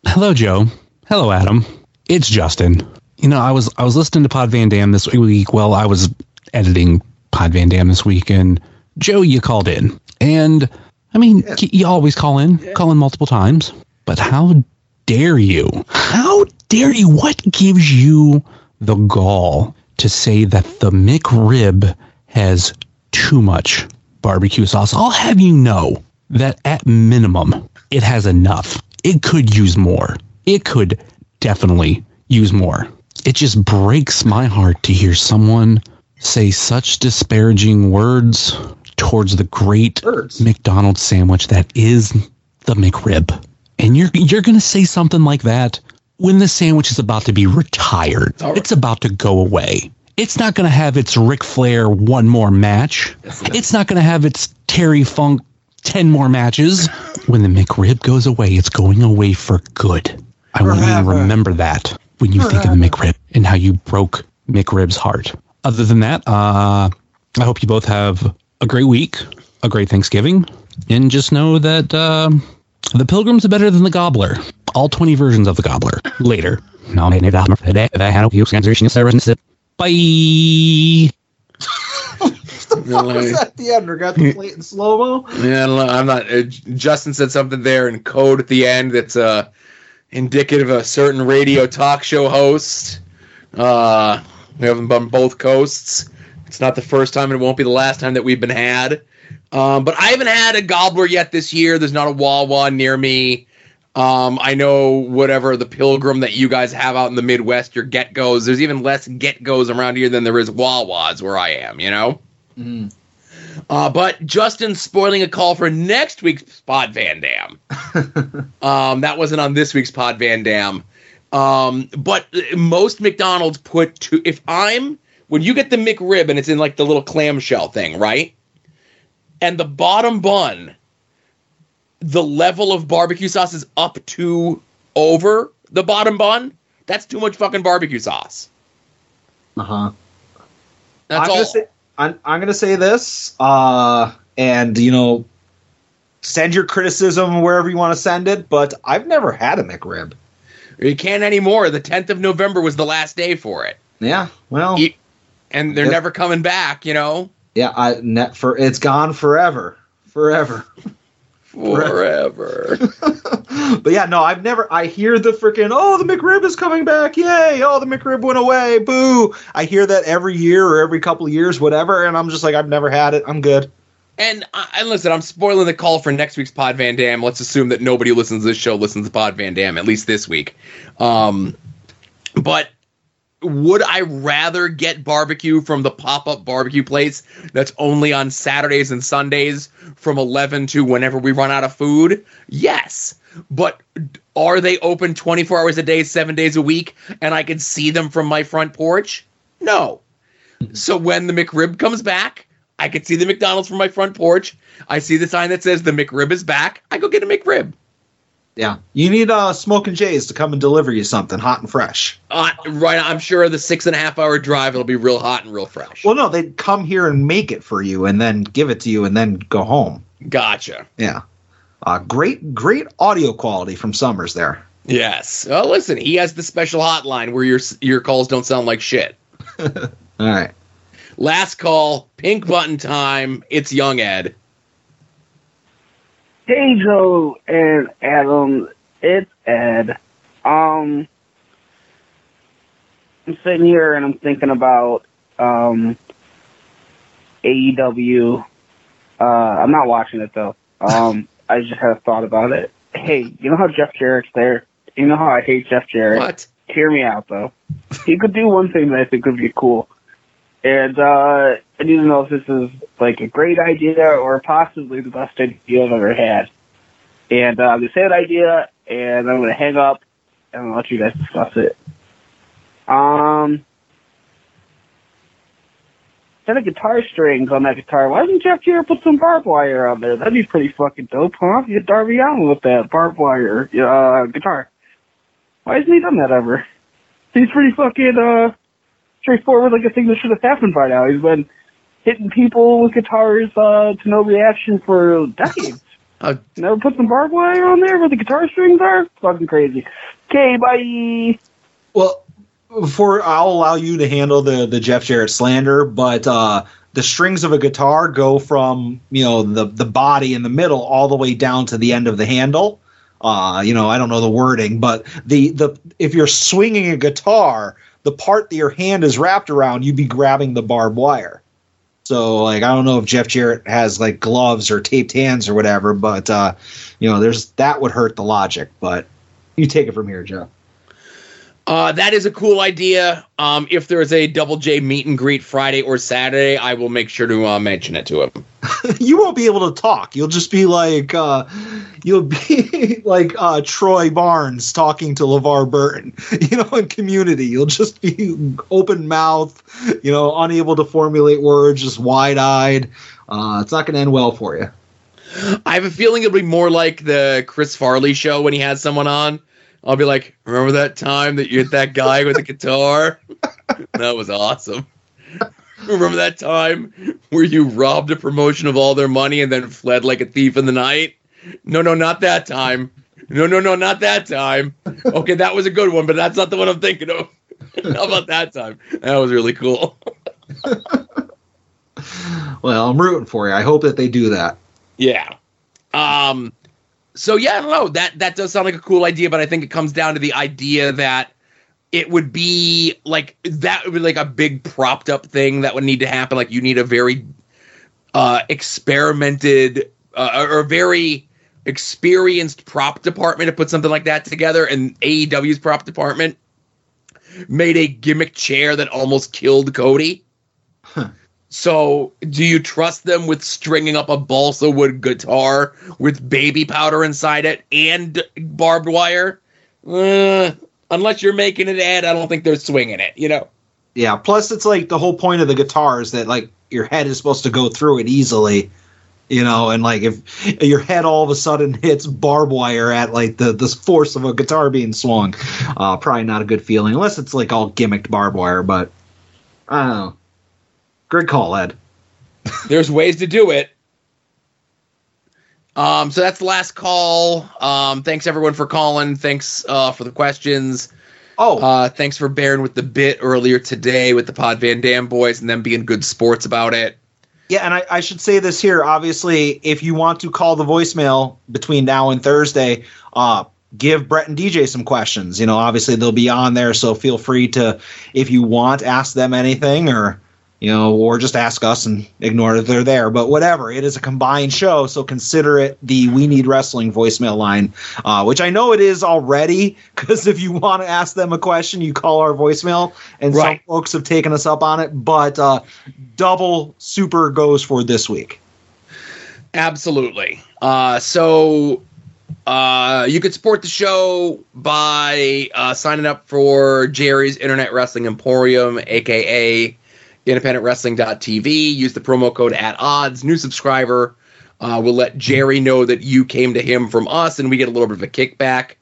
Hello, Joe. Hello, Adam. It's Justin. You know, I was I was listening to Pod Van Dam this week. Well, I was editing Pod Van Dam this week, and Joe, you called in, and I mean, y- you always call in, call in multiple times. But how dare you? How dare you? What gives you the gall to say that the McRib has too much barbecue sauce? I'll have you know that at minimum, it has enough. It could use more. It could definitely use more. It just breaks my heart to hear someone say such disparaging words towards the great Words. McDonald's sandwich that is the McRib. And you're you're gonna say something like that when the sandwich is about to be retired. right. It's about to go away. It's not gonna have its Ric Flair one more match. It's not gonna have its Terry Funk ten more matches. *laughs* When the McRib goes away, it's going away for good. I want you to remember that when you think of the McRib and how you broke McRib's heart. Other than that, uh, I hope you both have a great week, a great Thanksgiving, and just know that uh, the Pilgrims are better than the Gobbler. All 20 versions of the Gobbler. Later. No, maybe not for today. I had you transition service. Bye. What was *laughs* that at the end? Forgot the plate in slow mo. Yeah, I don't know. I'm not. Uh, Justin said something there in code at the end that's uh, indicative of a certain radio talk show host. Uh, we have them on both coasts. It's not the first time, and it won't be the last time that we've been had. Um, but I haven't had a gobbler yet this year. There's not a Wawa near me. Um, I know whatever the pilgrim that you guys have out in the Midwest, your GetGos. There's even less GetGos around here than there is Wawas where I am. You know. Uh, but Justin spoiling a call for next week's Pod Van Dam. *laughs* um, that wasn't on this week's Pod Van Dam. Um, but most McDonald's put two. If I'm when you get the McRib and it's in like the little clamshell thing, right? And the bottom bun, the level of barbecue sauce is up to over the bottom bun, that's too much fucking barbecue sauce. Uh huh. That's I'm all. Gonna say, I'm, I'm gonna say this, uh, and you know, send your criticism wherever you want to send it. But I've never had a McRib. you can't anymore. The 10th of November was the last day for it. Yeah, well, You- and they're Yep. never coming back, you know? Yeah, I net for it's gone forever, forever. Forever. *laughs* but yeah, no, I've never. I hear the freaking oh the McRib is coming back, yay! Oh the McRib went away, boo! I hear that every year or every couple of years, whatever, and I'm just like I've never had it. I'm good. And uh, and listen, I'm spoiling the call for next week's Pod Van Dam. Let's assume that nobody listens to this show listens to Pod Van Dam at least this week. Um, but would I rather get barbecue from the pop up barbecue place that's only on Saturdays and Sundays from 11 to whenever we run out of food? Yes. But are they open 24 hours a day, seven days a week, and I can see them from my front porch? No. So when the McRib comes back, I can see the McDonald's from my front porch. I see the sign that says the McRib is back. I go get a McRib. Yeah, you need uh smoking Jays to come and deliver you something hot and fresh. Uh, right, I'm sure the six and a half hour drive it'll be real hot and real fresh. Well, no, they'd come here and make it for you, and then give it to you, and then go home. Gotcha. Yeah, uh, great, great audio quality from Summers there. Yes. Well, listen, he has the special hotline where your your calls don't sound like shit. *laughs* All right. Last call, pink button time. It's young Ed. Hey Joe and Adam, it's Ed. Um, I'm sitting here and I'm thinking about um AEW. Uh, I'm not watching it though. Um, I just had a thought about it. Hey, you know how Jeff Jarrett's there? You know how I hate Jeff Jarrett? What? Hear me out though. he could do one thing that I think would be cool. And uh, I need to know if this is like a great idea or possibly the best idea I've ever had. And uh, I'm gonna say idea, and I'm gonna hang up, and I'll let you guys discuss it. Um, instead of guitar strings on that guitar, why didn't Jeff Jarrett put some barbed wire on there? That'd be pretty fucking dope, huh? Get Darby Allin with that barbed wire uh, guitar. Why hasn't he done that ever? He's pretty fucking uh straightforward, like a thing that should have happened by now. He's been hitting people with guitars uh, to no reaction for decades. *laughs* Uh, Never put some barbed wire on there where the guitar strings are? Fucking crazy. Okay, bye. Well, before I'll allow you to handle the the Jeff Jarrett slander, but uh, the strings of a guitar go from you know the the body in the middle all the way down to the end of the handle. Uh, you know, I don't know the wording, but the the if you're swinging a guitar, the part that your hand is wrapped around, you'd be grabbing the barbed wire. So, like, I don't know if Jeff Jarrett has like gloves or taped hands or whatever, but uh, you know, there's that would hurt the logic. But you take it from here, Joe. Uh, that is a cool idea. Um, if there is a Double J meet and greet Friday or Saturday, I will make sure to uh, mention it to him. *laughs* you won't be able to talk. You'll just be like uh, you'll be *laughs* like uh, Troy Barnes talking to LeVar Burton, *laughs* you know, in community. You'll just be open mouth, you know, unable to formulate words, just wide eyed. Uh, it's not going to end well for you. I have a feeling it'll be more like the Chris Farley show when he has someone on. I'll be like, remember that time that you hit that guy with the guitar? that was awesome. Remember that time where you robbed a promotion of all their money and then fled like a thief in the night? No, no, not that time. No, no, no, not that time. Okay, that was a good one, but that's not the one I'm thinking of. *laughs* How about that time? That was really cool. *laughs* Well, I'm rooting for you. I hope that they do that. Yeah. Um so yeah, I don't know. That that does sound like a cool idea, but I think it comes down to the idea that it would be like that would be like a big propped up thing that would need to happen. Like you need a very uh experimented uh, or very experienced prop department to put something like that together and AEW's prop department made a gimmick chair that almost killed Cody. So, do you trust them with stringing up a balsa wood guitar with baby powder inside it and barbed wire? Uh, unless you're making it ad, I don't think they're swinging it. You know? Yeah. Plus, it's like the whole point of the guitar is that like your head is supposed to go through it easily. you know, and like if your head all of a sudden hits barbed wire at like the the force of a guitar being swung, uh, probably not a good feeling unless it's like all gimmicked barbed wire. But I don't know. Great call, Ed. *laughs* There's ways to do it. Um, so that's the last call. Um, thanks everyone for calling. Thanks uh, for the questions. Oh, uh, thanks for bearing with the bit earlier today with the Pod Van Dam boys and them being good sports about it. Yeah, and I, I should say this here. Obviously, if you want to call the voicemail between now and Thursday, uh, give Brett and DJ some questions. You know, obviously they'll be on there, so feel free to, if you want, ask them anything or you know, or just ask us and ignore that they're there. But whatever, it is a combined show, so consider it the We Need Wrestling voicemail line, uh, which I know it is already. *laughs* Because if you want to ask them a question, you call our voicemail, and Right. some folks have taken us up on it. But uh, double super goes for this week. Absolutely. Uh, so uh, you could support the show by uh, signing up for Jerry's Internet Wrestling Emporium, aka independentwrestling.tv. Use the promo code at odds. New subscriber uh, will let Jerry know that you came to him from us, and we get a little bit of a kickback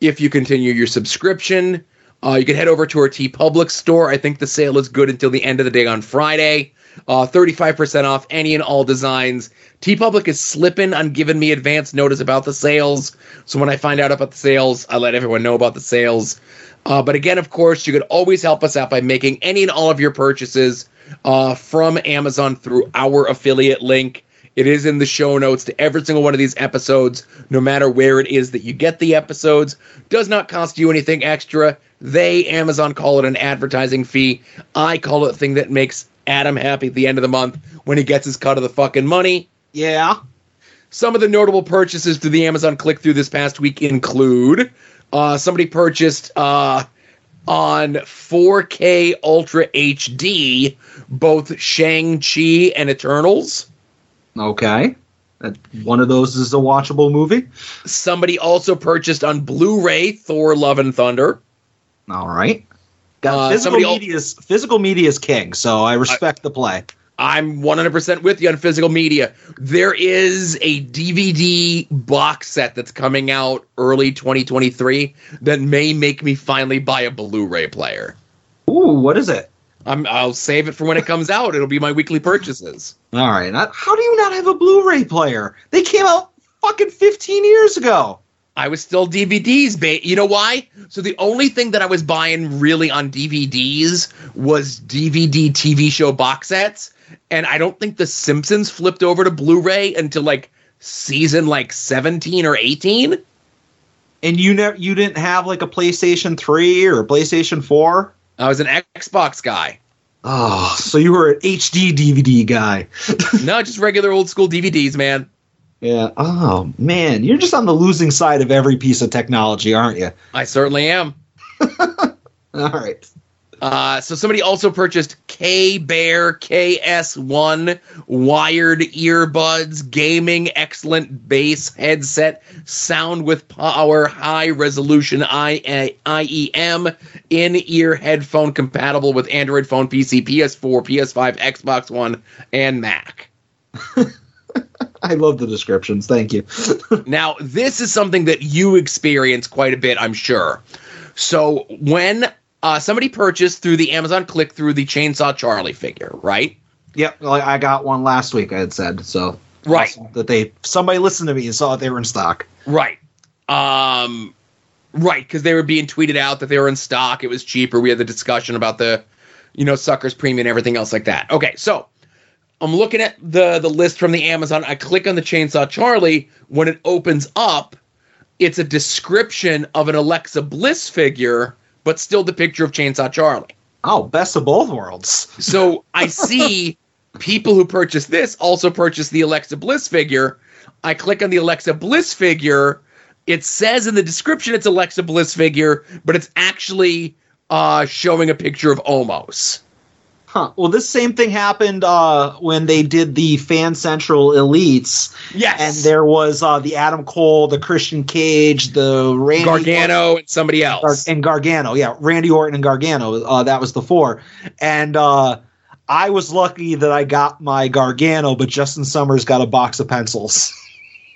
if you continue your subscription. Uh, you can head over to our TeePublic store. I think the sale is good until the end of the day on Friday. Uh, 35% off any and all designs. TeePublic is slipping on giving me advance notice about the sales. So when I find out about the sales, I let everyone know about the sales. Uh, but again, of course, you could always help us out by making any and all of your purchases uh, from Amazon through our affiliate link. It is in the show notes to every single one of these episodes, no matter where it is that you get the episodes. Does not cost you anything extra. They, Amazon, call it an advertising fee. I call it the thing that makes Adam happy at the end of the month when he gets his cut of the fucking money. Yeah. Some of the notable purchases through the Amazon click through this past week include uh, somebody purchased uh, on 4K Ultra HD both Shang-Chi and Eternals. Okay. That, one of those is a watchable movie. Somebody also purchased on Blu-ray Thor: Love and Thunder. All right. Uh, physical media is physical media is king, so I respect the play. I'm 100% with you on physical media. There is a DVD box set that's coming out early 2023 that may make me finally buy a Blu-ray player. Ooh, what is it? I'm, I'll save it for when it comes out. It'll be my weekly purchases. All right. How do you not have a Blu-ray player? They came out fucking 15 years ago. I was still DVDs, ba- you know why? So the only thing that I was buying really on DVDs was DVD TV show box sets, and I don't think The Simpsons flipped over to Blu-ray until like season like 17 or 18. And you never you didn't have like a PlayStation 3 or a PlayStation 4? I was an Xbox guy. Oh, so you were an HD DVD guy. *laughs* no, just regular old school DVDs, man. Yeah. Oh, man, you're just on the losing side of every piece of technology, aren't you? I certainly am. *laughs* All right. Uh, so somebody also purchased K Bear KS1 wired earbuds, gaming, excellent bass headset, sound with power, high resolution I- IEM, in ear headphone compatible with Android phone, PC, PS4, PS5, Xbox One, and Mac. *laughs* I love the descriptions. Thank you. *laughs* Now, this is something that you experience quite a bit, I'm sure. So, when uh, somebody purchased through the Amazon click through the Chainsaw Charlie figure, right? Yep, I got one last week. I had said so. Right. Awesome that they somebody listened to me and saw that they were in stock. Right. Um, right, because they were being tweeted out that they were in stock. It was cheaper. We had the discussion about the, you know, suckers premium and everything else like that. Okay, so I'm looking at the the list from the Amazon. I click on the Chainsaw Charlie. When it opens up, it's a description of an Alexa Bliss figure, but still the picture of Chainsaw Charlie. Oh, best of both worlds. So I see people who purchase this also purchase the Alexa Bliss figure. I click on the Alexa Bliss figure. It says in the description it's Alexa Bliss figure, but it's actually uh, showing a picture of Omos. Huh. Well, this same thing happened uh, when they did the Fan Central Elites. Yes. And there was uh, the Adam Cole, the Christian Cage, the Randy Gargano and somebody else. And Gargano. Yeah, Randy Orton and Gargano. Uh, that was the four. And uh, I was lucky that I got my Gargano, but Justin Summers got a box of pencils.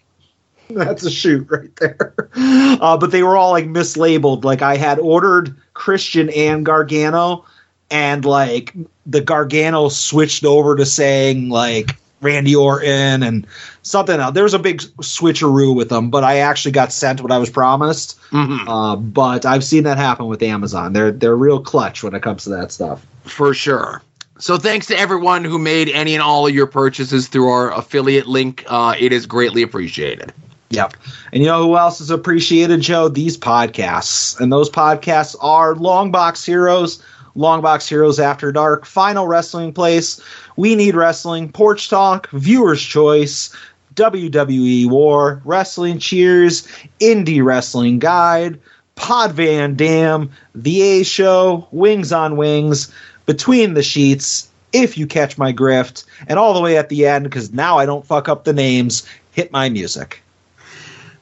*laughs* That's a shoot right there. Uh, but they were all like mislabeled. Like I had ordered Christian and Gargano, and like the Gargano switched over to saying like Randy Orton and something else. There was a big switcheroo with them, but I actually got sent what I was promised. Mhm. Uh, but I've seen that happen with Amazon. They're they're real clutch when it comes to that stuff. For sure. So thanks to everyone who made any and all of your purchases through our affiliate link. Uh, it is greatly appreciated. Yep. And you know who else is appreciated, Joe? These podcasts. And those podcasts are Longbox Heroes, Longbox Heroes After Dark, Final Wrestling Place, We Need Wrestling, Porch Talk, Viewer's Choice, WWE War, Wrestling Cheers, Indie Wrestling Guide, Pod Van Dam, The A Show, Wings on Wings, Between the Sheets, If You Catch My Grift, and all the way at the end, because now I don't fuck up the names, hit my music.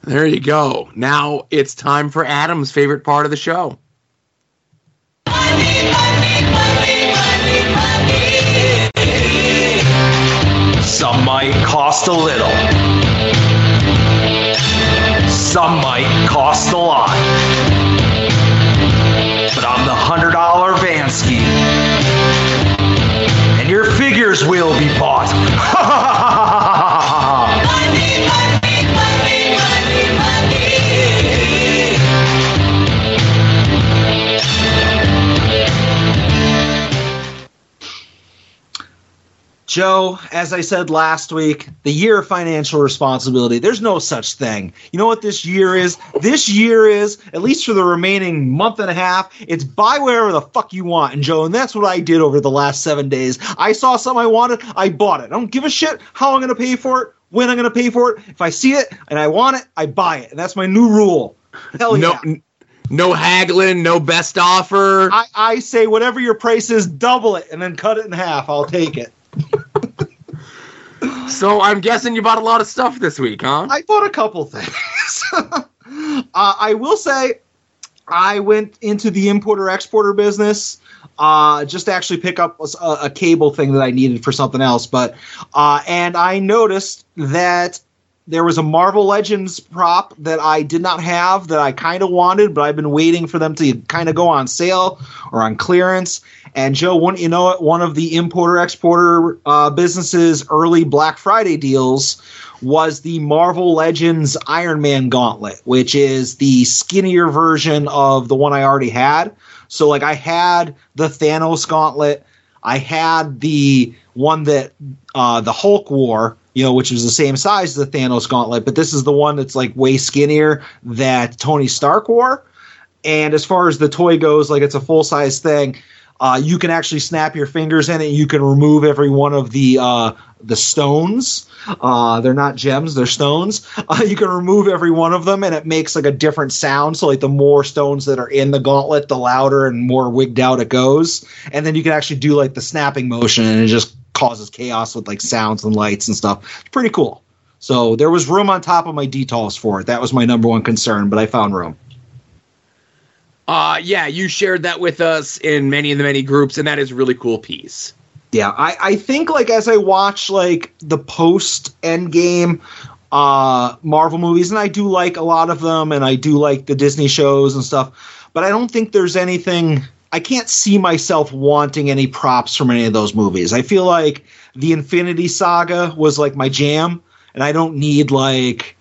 There you go. Now it's time for Adam's favorite part of the show. Might cost a little. Some might cost a lot. But I'm the hundred dollar Vansky. And your figures will be bought. *laughs* Joe, as I said last week, the year of financial responsibility, there's no such thing. You know what this year is? This year is, at least for the remaining month and a half, it's buy whatever the fuck you want. And Joe, and that's what I did over the last seven days. I saw something I wanted, I bought it. I don't give a shit how I'm going to pay for it, when I'm going to pay for it. If I see it and I want it, I buy it. And that's my new rule. Hell no, yeah. no haggling, no best offer. I, I say whatever your price is, double it and then cut it in half. I'll take it. *gasps* So I'm guessing you bought a lot of stuff this week, huh? I bought a couple things. *laughs* uh, I will say, I went into the importer exporter business uh, just to actually pick up a, a cable thing that I needed for something else. But uh, and I noticed that there was a Marvel Legends prop that I did not have that I kind of wanted, but I've been waiting for them to kind of go on sale or on clearance. And Joe, wouldn't you know it? One of the importer exporter uh, businesses' early Black Friday deals was the Marvel Legends Iron Man Gauntlet, which is the skinnier version of the one I already had. So, like, I had the Thanos Gauntlet, I had the one that uh, the Hulk wore, you know, which is the same size as the Thanos Gauntlet, but this is the one that's like way skinnier that Tony Stark wore. And as far as the toy goes, like it's a full size thing. Uh, you can actually snap your fingers in it. You can remove every one of the uh, the stones. Uh, they're not gems; they're stones. *laughs* Uh, you can remove every one of them, and it makes like a different sound. So, like the more stones that are in the gauntlet, the louder and more wigged out it goes. And then you can actually do like the snapping motion, and it just causes chaos with like sounds and lights and stuff. It's pretty cool. So there was room on top of my Detolfs for it. That was my number one concern, but I found room. Uh, yeah, you shared that with us in many of the many groups, and that is a really cool piece. Yeah, I, I think like as I watch like the post Endgame uh Marvel movies, and I do like a lot of them, and I do like the Disney shows and stuff, but I don't think there's anything. I can't see myself wanting any props from any of those movies. I feel like the Infinity Saga was like my jam, and I don't need like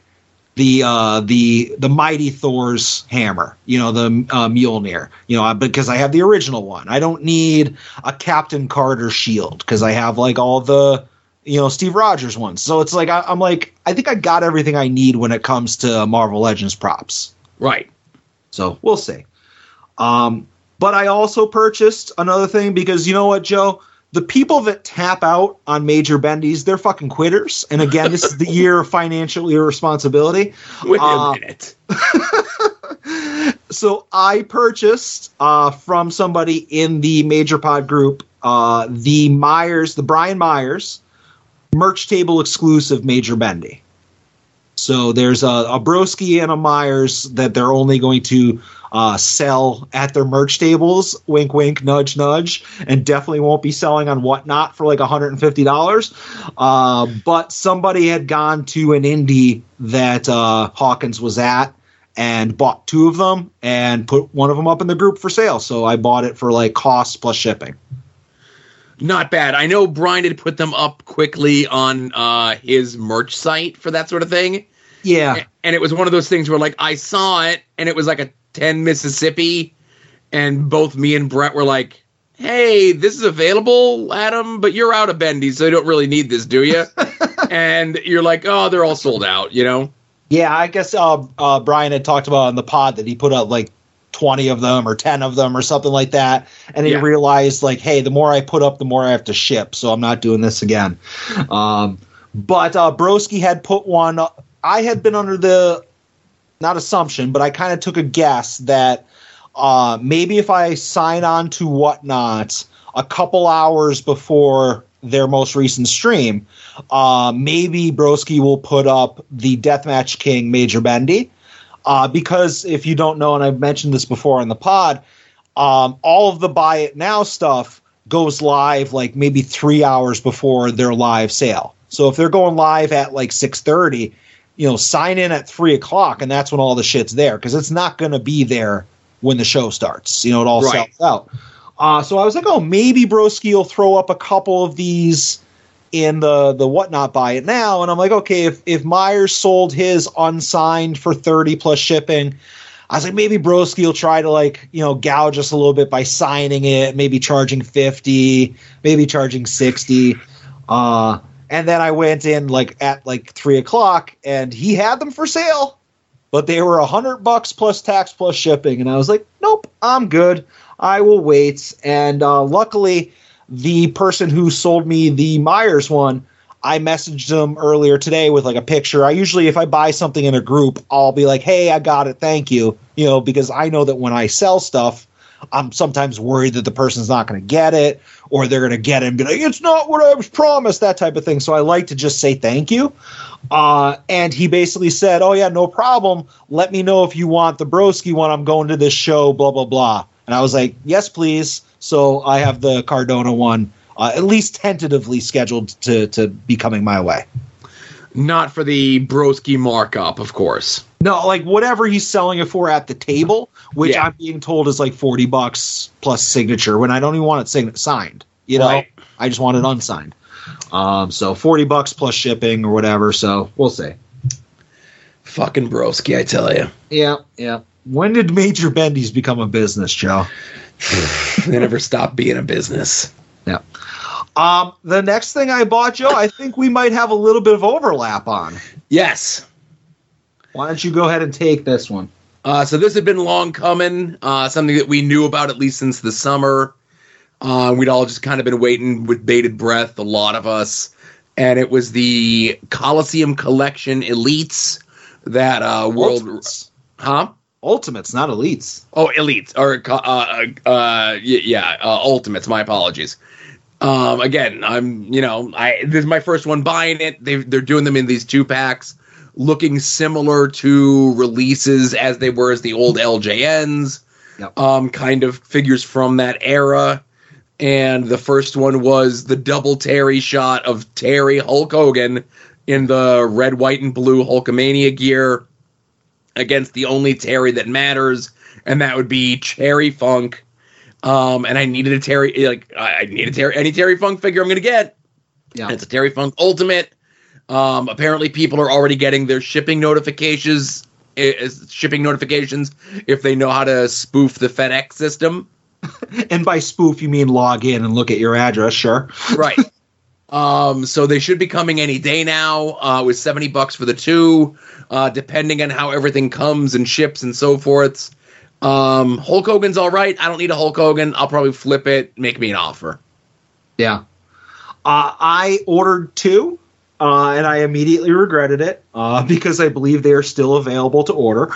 the uh, the the mighty Thor's hammer, you know, the uh, Mjolnir, you know, because I have the original one. I don't need a Captain Carter shield because I have like all the you know Steve Rogers ones. So it's like I, I'm like I think I got everything I need when it comes to Marvel Legends props. Right. So we'll see. Um, but I also purchased another thing because you know what, Joe? The people that tap out on major bendies, they're fucking quitters. And again, this is the year of financial irresponsibility. *laughs* Wait a Uh, minute. *laughs* so I purchased uh, from somebody in the Major Pod group uh, the Myers, the Brian Myers merch table exclusive Major Bendy. So there's a, a Broski and a Myers that they're only going to uh, sell at their merch tables. Wink, wink, nudge, nudge, and definitely won't be selling on whatnot for like $150. Uh, but somebody had gone to an indie that uh, Hawkins was at and bought two of them and put one of them up in the group for sale. So I bought it for like cost plus shipping. Not bad. I know Brian had put them up quickly on uh, his merch site for that sort of thing. Yeah. And it was one of those things where, like, I saw it and it was like a 10 Mississippi. And both me and Brett were like, hey, this is available, Adam, but you're out of Bendy, so you don't really need this, do you? *laughs* and you're like, oh, they're all sold out, you know? Yeah, I guess uh, uh, Brian had talked about on the pod that he put up like 20 of them or 10 of them or something like that. And he Yeah. realized, like, hey, the more I put up, the more I have to ship. So I'm not doing this again. Um, but uh, Broski had put one. I had been under the, not assumption, but I kind of took a guess that uh, maybe if I sign on to Whatnot a couple hours before their most recent stream, uh, maybe Broski will put up the Deathmatch King Major Bendy. Uh, because if you don't know, and I've mentioned this before in the pod, um, all of the buy it now stuff goes live like maybe three hours before their live sale. So if they're going live at like six thirty, you know, sign in at three o'clock, and that's when all the shit's there because it's not going to be there when the show starts. You know, it all Right. sells out. Uh, so I was like, oh, maybe Broski will throw up a couple of these in the the whatnot buy it now, and I'm like, okay, if if Myers sold his unsigned for thirty plus shipping, I was like, maybe Broski will try to like you know gouge us a little bit by signing it, maybe charging fifty, maybe charging sixty. Uh, and then I went in like at like three o'clock, and he had them for sale, but they were a hundred bucks plus tax plus shipping, and I was like, nope, I'm good. I will wait. And uh, luckily, the person who sold me the Myers one, I messaged them earlier today with like a picture. I usually, if I buy something in a group, I'll be like, "Hey, I got it, thank you," you know, because I know that when I sell stuff, I'm sometimes worried that the person's not going to get it, or they're going to get it and be like, "It's not what I was promised," that type of thing. So I like to just say thank you. Uh, and he basically said, "Oh yeah, no problem. Let me know if you want the Broski one. I'm going to this show, blah blah blah." And I was like, "Yes, please." So I have the Cardona one, uh, at least tentatively scheduled to to be coming my way. Not for the broski markup, of course. No, like whatever he's selling it for at the table, which Yeah. I'm being told is like forty bucks plus signature. When I don't even want it sign- signed, you know, Right. I just want it unsigned. Um, so forty bucks plus shipping or whatever. So we'll see. Fucking broski, I tell you. Yeah, yeah. When did Major Bendy's become a business, Joe? *laughs* they never stop being a business. Yeah. Um, the next thing I bought, Joe, I think we might have a little bit of overlap on. Yes. Why don't you go ahead and take this one? Uh, so this had been long coming, uh, something that we knew about at least since the summer. Uh, we'd all just kind of been waiting with bated breath, a lot of us. And it was the Coliseum Collection Elites that uh, World. Ultimates. Huh? Ultimates, not elites. Oh, elites or uh, uh, uh, yeah, uh, ultimates. My apologies. Um, again, I'm you know I this is my first one buying it. They they're doing them in these two packs, looking similar to releases as they were as the old LJNs. Yep. Um, kind of figures from that era. And the first one was the double Terry shot of Terry Hulk Hogan in the red, white, and blue Hulkamania gear against the only Terry that matters, and that would be Terry Funk. Um, and I needed a Terry, like I I need a Terry, any Terry Funk figure I'm gonna get. Yeah. And it's a Terry Funk Ultimate. Um, apparently, people are already getting their shipping notifications, shipping notifications if they know how to spoof the FedEx system. *laughs* And by spoof, you mean log in and look at your address, sure. right. *laughs* Um, so they should be coming any day now, uh, with 70 bucks for the two, uh, depending on how everything comes and ships and so forth. Um, Hulk Hogan's all right. I don't need a Hulk Hogan. I'll probably flip it, make me an offer. Yeah. Uh, I ordered two, uh, and I immediately regretted it uh, *laughs* because I believe they are still available to order.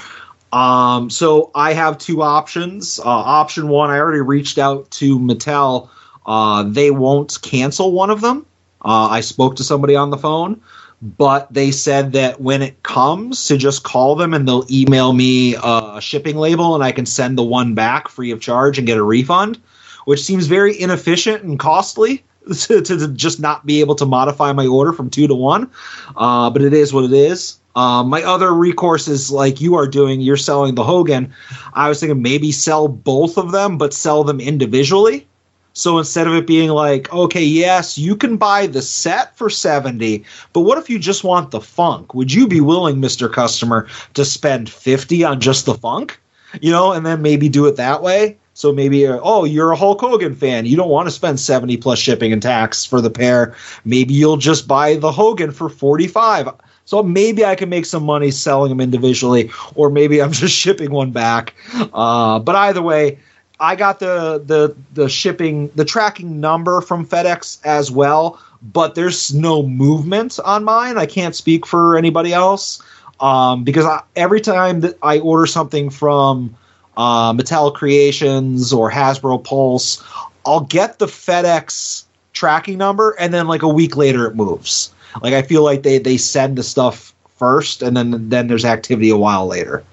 Um, so I have two options. Uh, option one, I already reached out to Mattel. Uh, they won't cancel one of them. Uh, I spoke to somebody on the phone, but they said that when it comes to just call them and they'll email me a shipping label and I can send the one back free of charge and get a refund, which seems very inefficient and costly *laughs* to, to just not be able to modify my order from two to one. Uh, but it is what it is. Uh, my other recourse is like you are doing, you're selling the Hogan. I was thinking maybe sell both of them, but sell them individually. So instead of it being like, okay, yes, you can buy the set for 70, but what if you just want the funk? Would you be willing, Mr. Customer, to spend 50 on just the funk? You know, and then maybe do it that way. So maybe, uh, oh, you're a Hulk Hogan fan. You don't want to spend 70 plus shipping and tax for the pair. Maybe you'll just buy the Hogan for 45. So maybe I can make some money selling them individually, or maybe I'm *laughs* just shipping one back. Uh, but either way, I got the the the shipping the tracking number from FedEx as well, but there's no movement on mine. I can't speak for anybody else um, because I, every time that I order something from uh, Mattel Creations or Hasbro Pulse, I'll get the FedEx tracking number, and then like a week later it moves. Like I feel like they they send the stuff first, and then then there's activity a while later.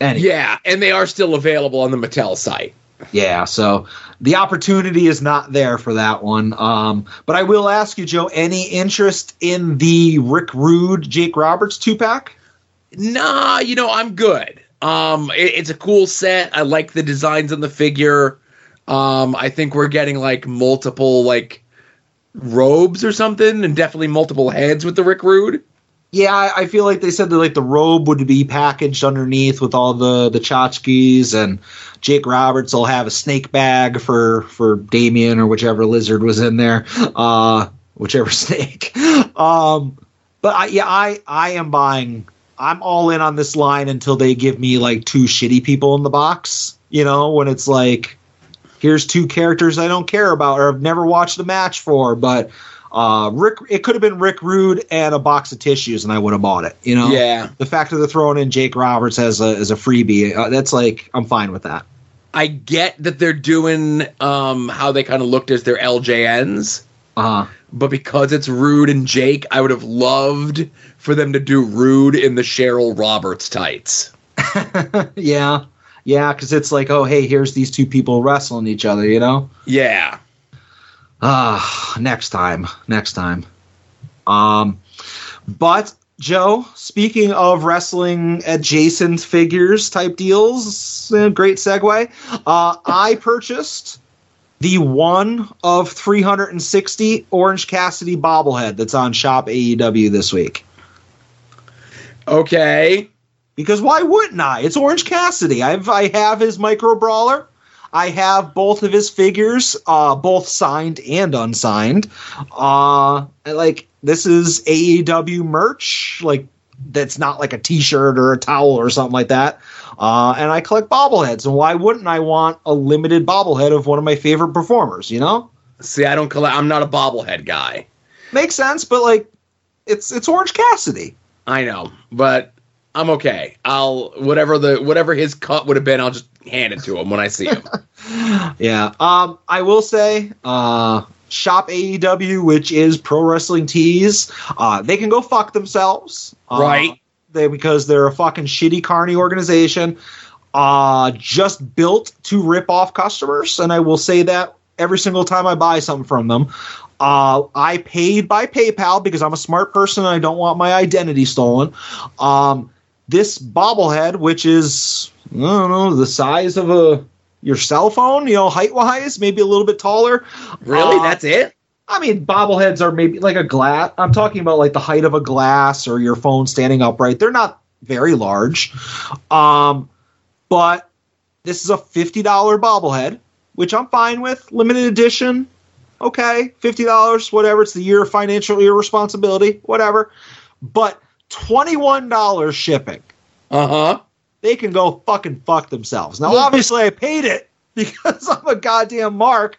Anyway. Yeah, and they are still available on the Mattel site. Yeah, so the opportunity is not there for that one. Um, but I will ask you, Joe, any interest in the Rick Rude Jake Roberts two pack? Nah, you know I'm good. Um, it- it's a cool set. I like the designs on the figure. Um, I think we're getting like multiple like robes or something, and definitely multiple heads with the Rick Rude. Yeah, I, feel like they said that like the robe would be packaged underneath with all the the tchotchkes, and Jake Roberts will have a snake bag for for Damien or whichever lizard was in there, uh, whichever *laughs* snake. Um, but I, yeah, I I am buying. I'm all in on this line until they give me like two shitty people in the box. You know, when it's like, here's two characters I don't care about or I've never watched a match for, but uh, Rick, it could have been Rick Rude and a box of tissues, and I would have bought it. You know, Yeah. The fact that they're throwing in Jake Roberts as a as a freebie, uh, that's like I'm fine with that. I get that they're doing um how they kind of looked as their LJNs. Uh huh. But because it's Rude and Jake, I would have loved for them to do Rude in the Cheryl Roberts tights. *laughs* yeah, yeah, because it's like, oh, hey, here's these two people wrestling each other. You know. Yeah. Ah, next time, next time. Um, but Joe, speaking of wrestling adjacent figures type deals, uh, great segue. Uh, I purchased the one of 360 Orange Cassidy bobblehead that's on Shop AEW this week. Okay. Because why wouldn't I? It's Orange Cassidy. I've I have his micro brawler. I have both of his figures, uh, both signed and unsigned. Uh, like this is AEW merch, like that's not like a T-shirt or a towel or something like that. Uh, and I collect bobbleheads, and why wouldn't I want a limited bobblehead of one of my favorite performers? You know, See, I don't collect. I'm not a bobblehead guy. makes sense, but like it's it's Orange Cassidy. I know, but I'm okay. I'll whatever the whatever his cut would have been. I'll just hand it to him when I see him. *laughs* Yeah. Um, I will say, uh, Shop AEW, which is Pro Wrestling Tees, uh, they can go fuck themselves. Uh, Right. They because they're a fucking shitty carny organization, uh, just built to rip off customers, and I will say that every single time I buy something from them. Uh, I paid by PayPal because I'm a smart person and I don't want my identity stolen. Um, this bobblehead, which is I don't know the size of a your cell phone, you know, height wise, maybe a little bit taller. Really? Uh, That's it? I mean, bobbleheads are maybe like a glass. I'm talking about like the height of a glass or your phone standing upright. They're not very large. Um, but this is a $50 bobblehead, which I'm fine with. Limited edition. Okay, $50, whatever. It's the year of financial irresponsibility, whatever. But $21 shipping. Uh huh. They can go fucking fuck themselves. Now, obviously, I paid it *laughs* because I'm a goddamn mark,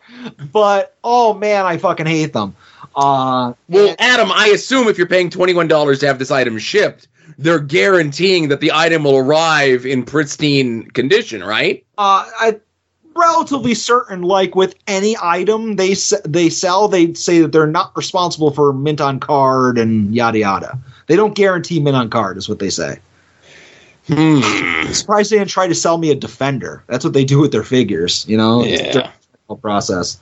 but oh man, I fucking hate them. Uh, Well, Adam, I assume if you're paying twenty one dollars to have this item shipped, they're guaranteeing that the item will arrive in pristine condition, right? Uh, I relatively certain, like with any item they they sell, they say that they're not responsible for mint on card and yada yada. They don't guarantee mint on card, is what they say. Hmm. I'm surprised they didn't try to sell me a defender. That's what they do with their figures, you know. It's Yeah. process.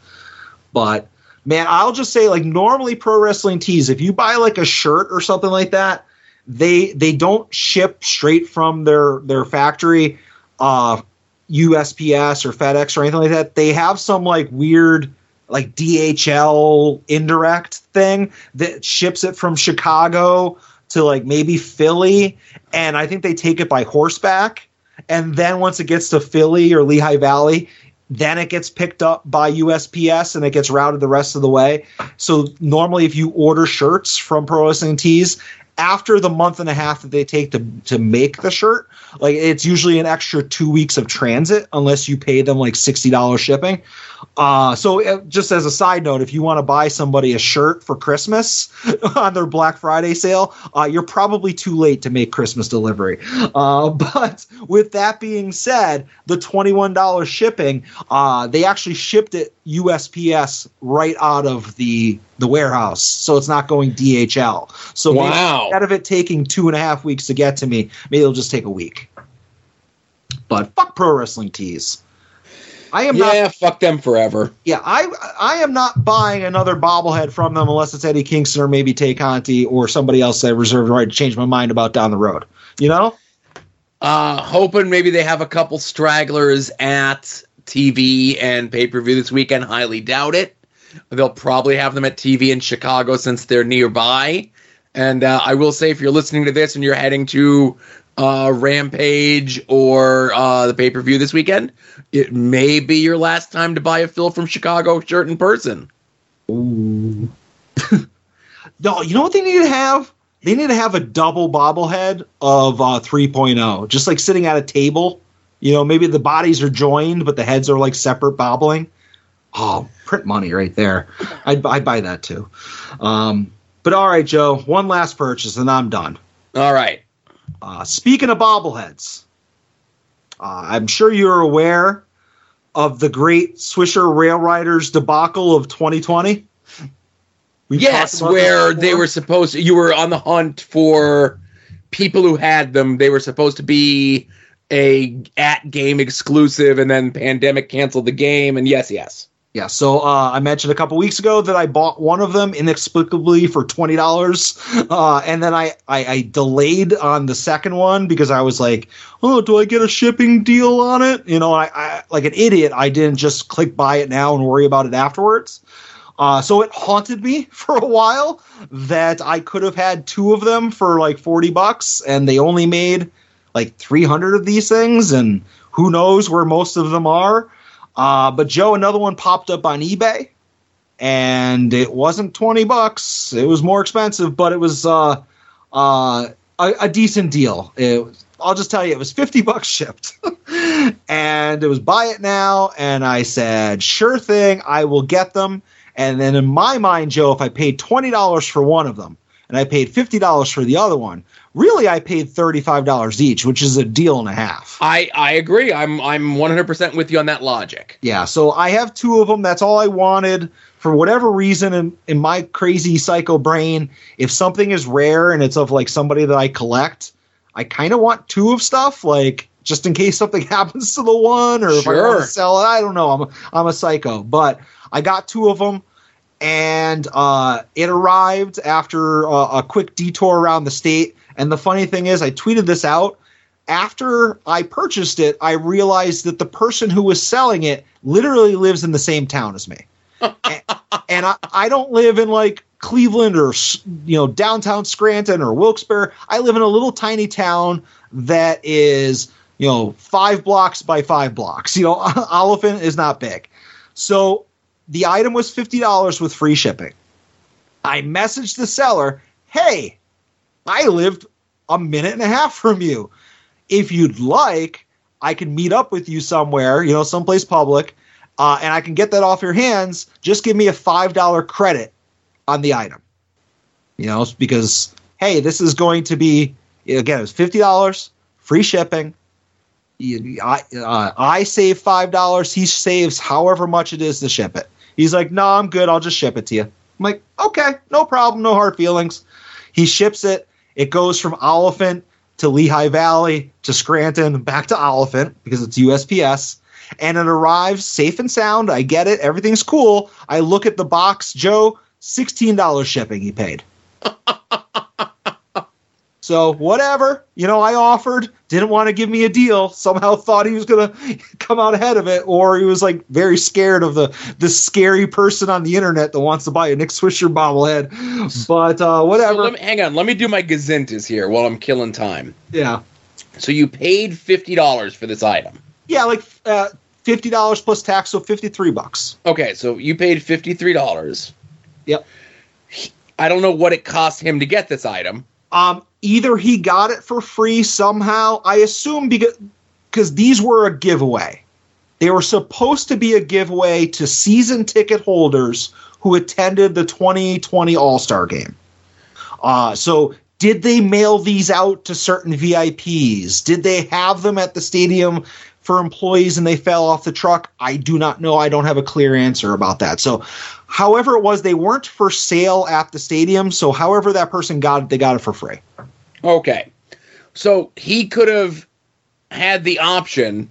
But man, I'll just say like normally pro wrestling tees, if you buy like a shirt or something like that, they they don't ship straight from their their factory, uh, USPS or FedEx or anything like that. They have some like weird like DHL indirect thing that ships it from Chicago to like maybe Philly, and I think they take it by horseback. And then once it gets to Philly or Lehigh Valley, then it gets picked up by USPS and it gets routed the rest of the way. So normally, if you order shirts from Pro Wrestling Tees, after the month and a half that they take to to make the shirt, like it's usually an extra two weeks of transit unless you pay them like sixty dollars shipping. Uh, so uh, just as a side note, if you want to buy somebody a shirt for Christmas *laughs* on their Black Friday sale, uh, you're probably too late to make Christmas delivery. Uh, *laughs* but with that being said, the twenty-one dollars shipping, uh, they actually shipped it USPS right out of the the warehouse, so it's not going DHL. So Wow. instead of it taking two and a half weeks to get to me, maybe it'll just take a week. But fuck pro wrestling tees. I am not Yeah, fuck them forever. yeah, I I am not buying another bobblehead from them unless it's Eddie Kingston or maybe Tay Conti or somebody else I reserve the right to change my mind about down the road. You know? Uh, hoping maybe they have a couple stragglers at TV and pay per view this weekend. Highly doubt it. They'll probably have them at TV in Chicago since they're nearby. And uh, I will say, if you're listening to this and you're heading to uh, Rampage or uh, the pay per view this weekend, it may be your last time to buy a Phil from Chicago shirt in person. Ooh. *laughs* no, you know what they need to have? They need to have a double bobblehead of uh, 3.0, just like sitting at a table. You know, maybe the bodies are joined, but the heads are like separate bobbling. Oh, print money right there. *laughs* I'd, I'd buy that too. Um, but all right, Joe, one last purchase and I'm done. All right. Uh, speaking of bobbleheads, uh, I'm sure you're aware of the great Swisher Rail Riders debacle of 2020. We've yes, where they were supposed you were on the hunt for people who had them. They were supposed to be a at game exclusive, and then pandemic canceled the game. And yes, yes, Yeah, so uh, I mentioned a couple weeks ago that I bought one of them inexplicably for twenty dollars, uh, and then I, I I delayed on the second one because I was like, oh, do I get a shipping deal on it? You know, I, I like an idiot. I didn't just click buy it now and worry about it afterwards. Uh, so it haunted me *laughs* for a while that I could have had two of them for like forty bucks, and they only made like three hundred of these things, and who knows where most of them are. Uh, but Joe, another one popped up on eBay, and it wasn't twenty bucks. It was more expensive, but it was uh, uh, a, a decent deal. It, I'll just tell you, it was fifty *laughs* bucks shipped, *laughs* and it was buy it now. And I said, sure thing, I will get them. And then in my mind, Joe, if I paid twenty dollars for one of them and I paid fifty dollars for the other one, really I paid thirty five dollars each, which is a deal and a half. I I agree. I'm I'm 100 percent with you on that logic. Yeah, so I have two of them. That's all I wanted. For whatever reason, in, in my crazy psycho brain, if something is rare and it's of like somebody that I collect, I kind of want two of stuff, like just in case something *laughs* happens to the one, or if I want to sell it. I don't know. I'm a, I'm a psycho, but I got two of them, and uh, it arrived after uh, a quick detour around the state. And the funny thing is, I tweeted this out after I purchased it, I realized that the person who was selling it literally lives in the same town as me. and *laughs* and I, I don't live in like Cleveland or you know downtown Scranton or Wilkes-Barre. I live in a little tiny town that is you know five blocks by five blocks. *laughs* You know, *laughs* Olyphant is not big, so the item was fifty dollars with free shipping. I messaged the seller, "Hey, I lived a minute and a half from you. If you'd like, I can meet up with you somewhere, you know, someplace public, uh, and I can get that off your hands. Just give me a five dollar credit on the item, you know, because hey, this is going to be again, it was fifty dollars, free shipping. I uh, I save five dollars. He saves however much it is to ship it. He's like, no, I'm good. I'll just ship it to you. I'm like, okay, no problem, no hard feelings. He ships it. It goes from Olyphant to Lehigh Valley to Scranton, back to Olyphant because it's USPS. And it arrives safe and sound. I get it. Everything's cool. I look at the box. Joe, $16 shipping he paid. *laughs* so, whatever. You know, I offered, didn't want to give me a deal. Somehow thought he was going *laughs* to come out ahead of it. Or he was like very scared of the, the scary person on the internet that wants to buy a Nick Swisher bobblehead. But uh, whatever. So me, hang on. Let me do my gazintas here while I'm killing time. yeah. So you paid fifty dollars for this item. Yeah, like uh, fifty dollars plus tax, so fifty three bucks. Okay, so you paid fifty three dollars. Yep. I don't know what it cost him to get this item. Um, either he got it for free somehow. I assume because these were a giveaway. They were supposed to be a giveaway to season ticket holders who attended the 2020 All Star Game. Uh, so did they mail these out to certain VIPs? Did they have them at the stadium for employees and they fell off the truck? I do not know. I don't have a clear answer about that. So, however it was, they weren't for sale at the stadium. So, however that person got it, they got it for free. Okay. So he could have had the option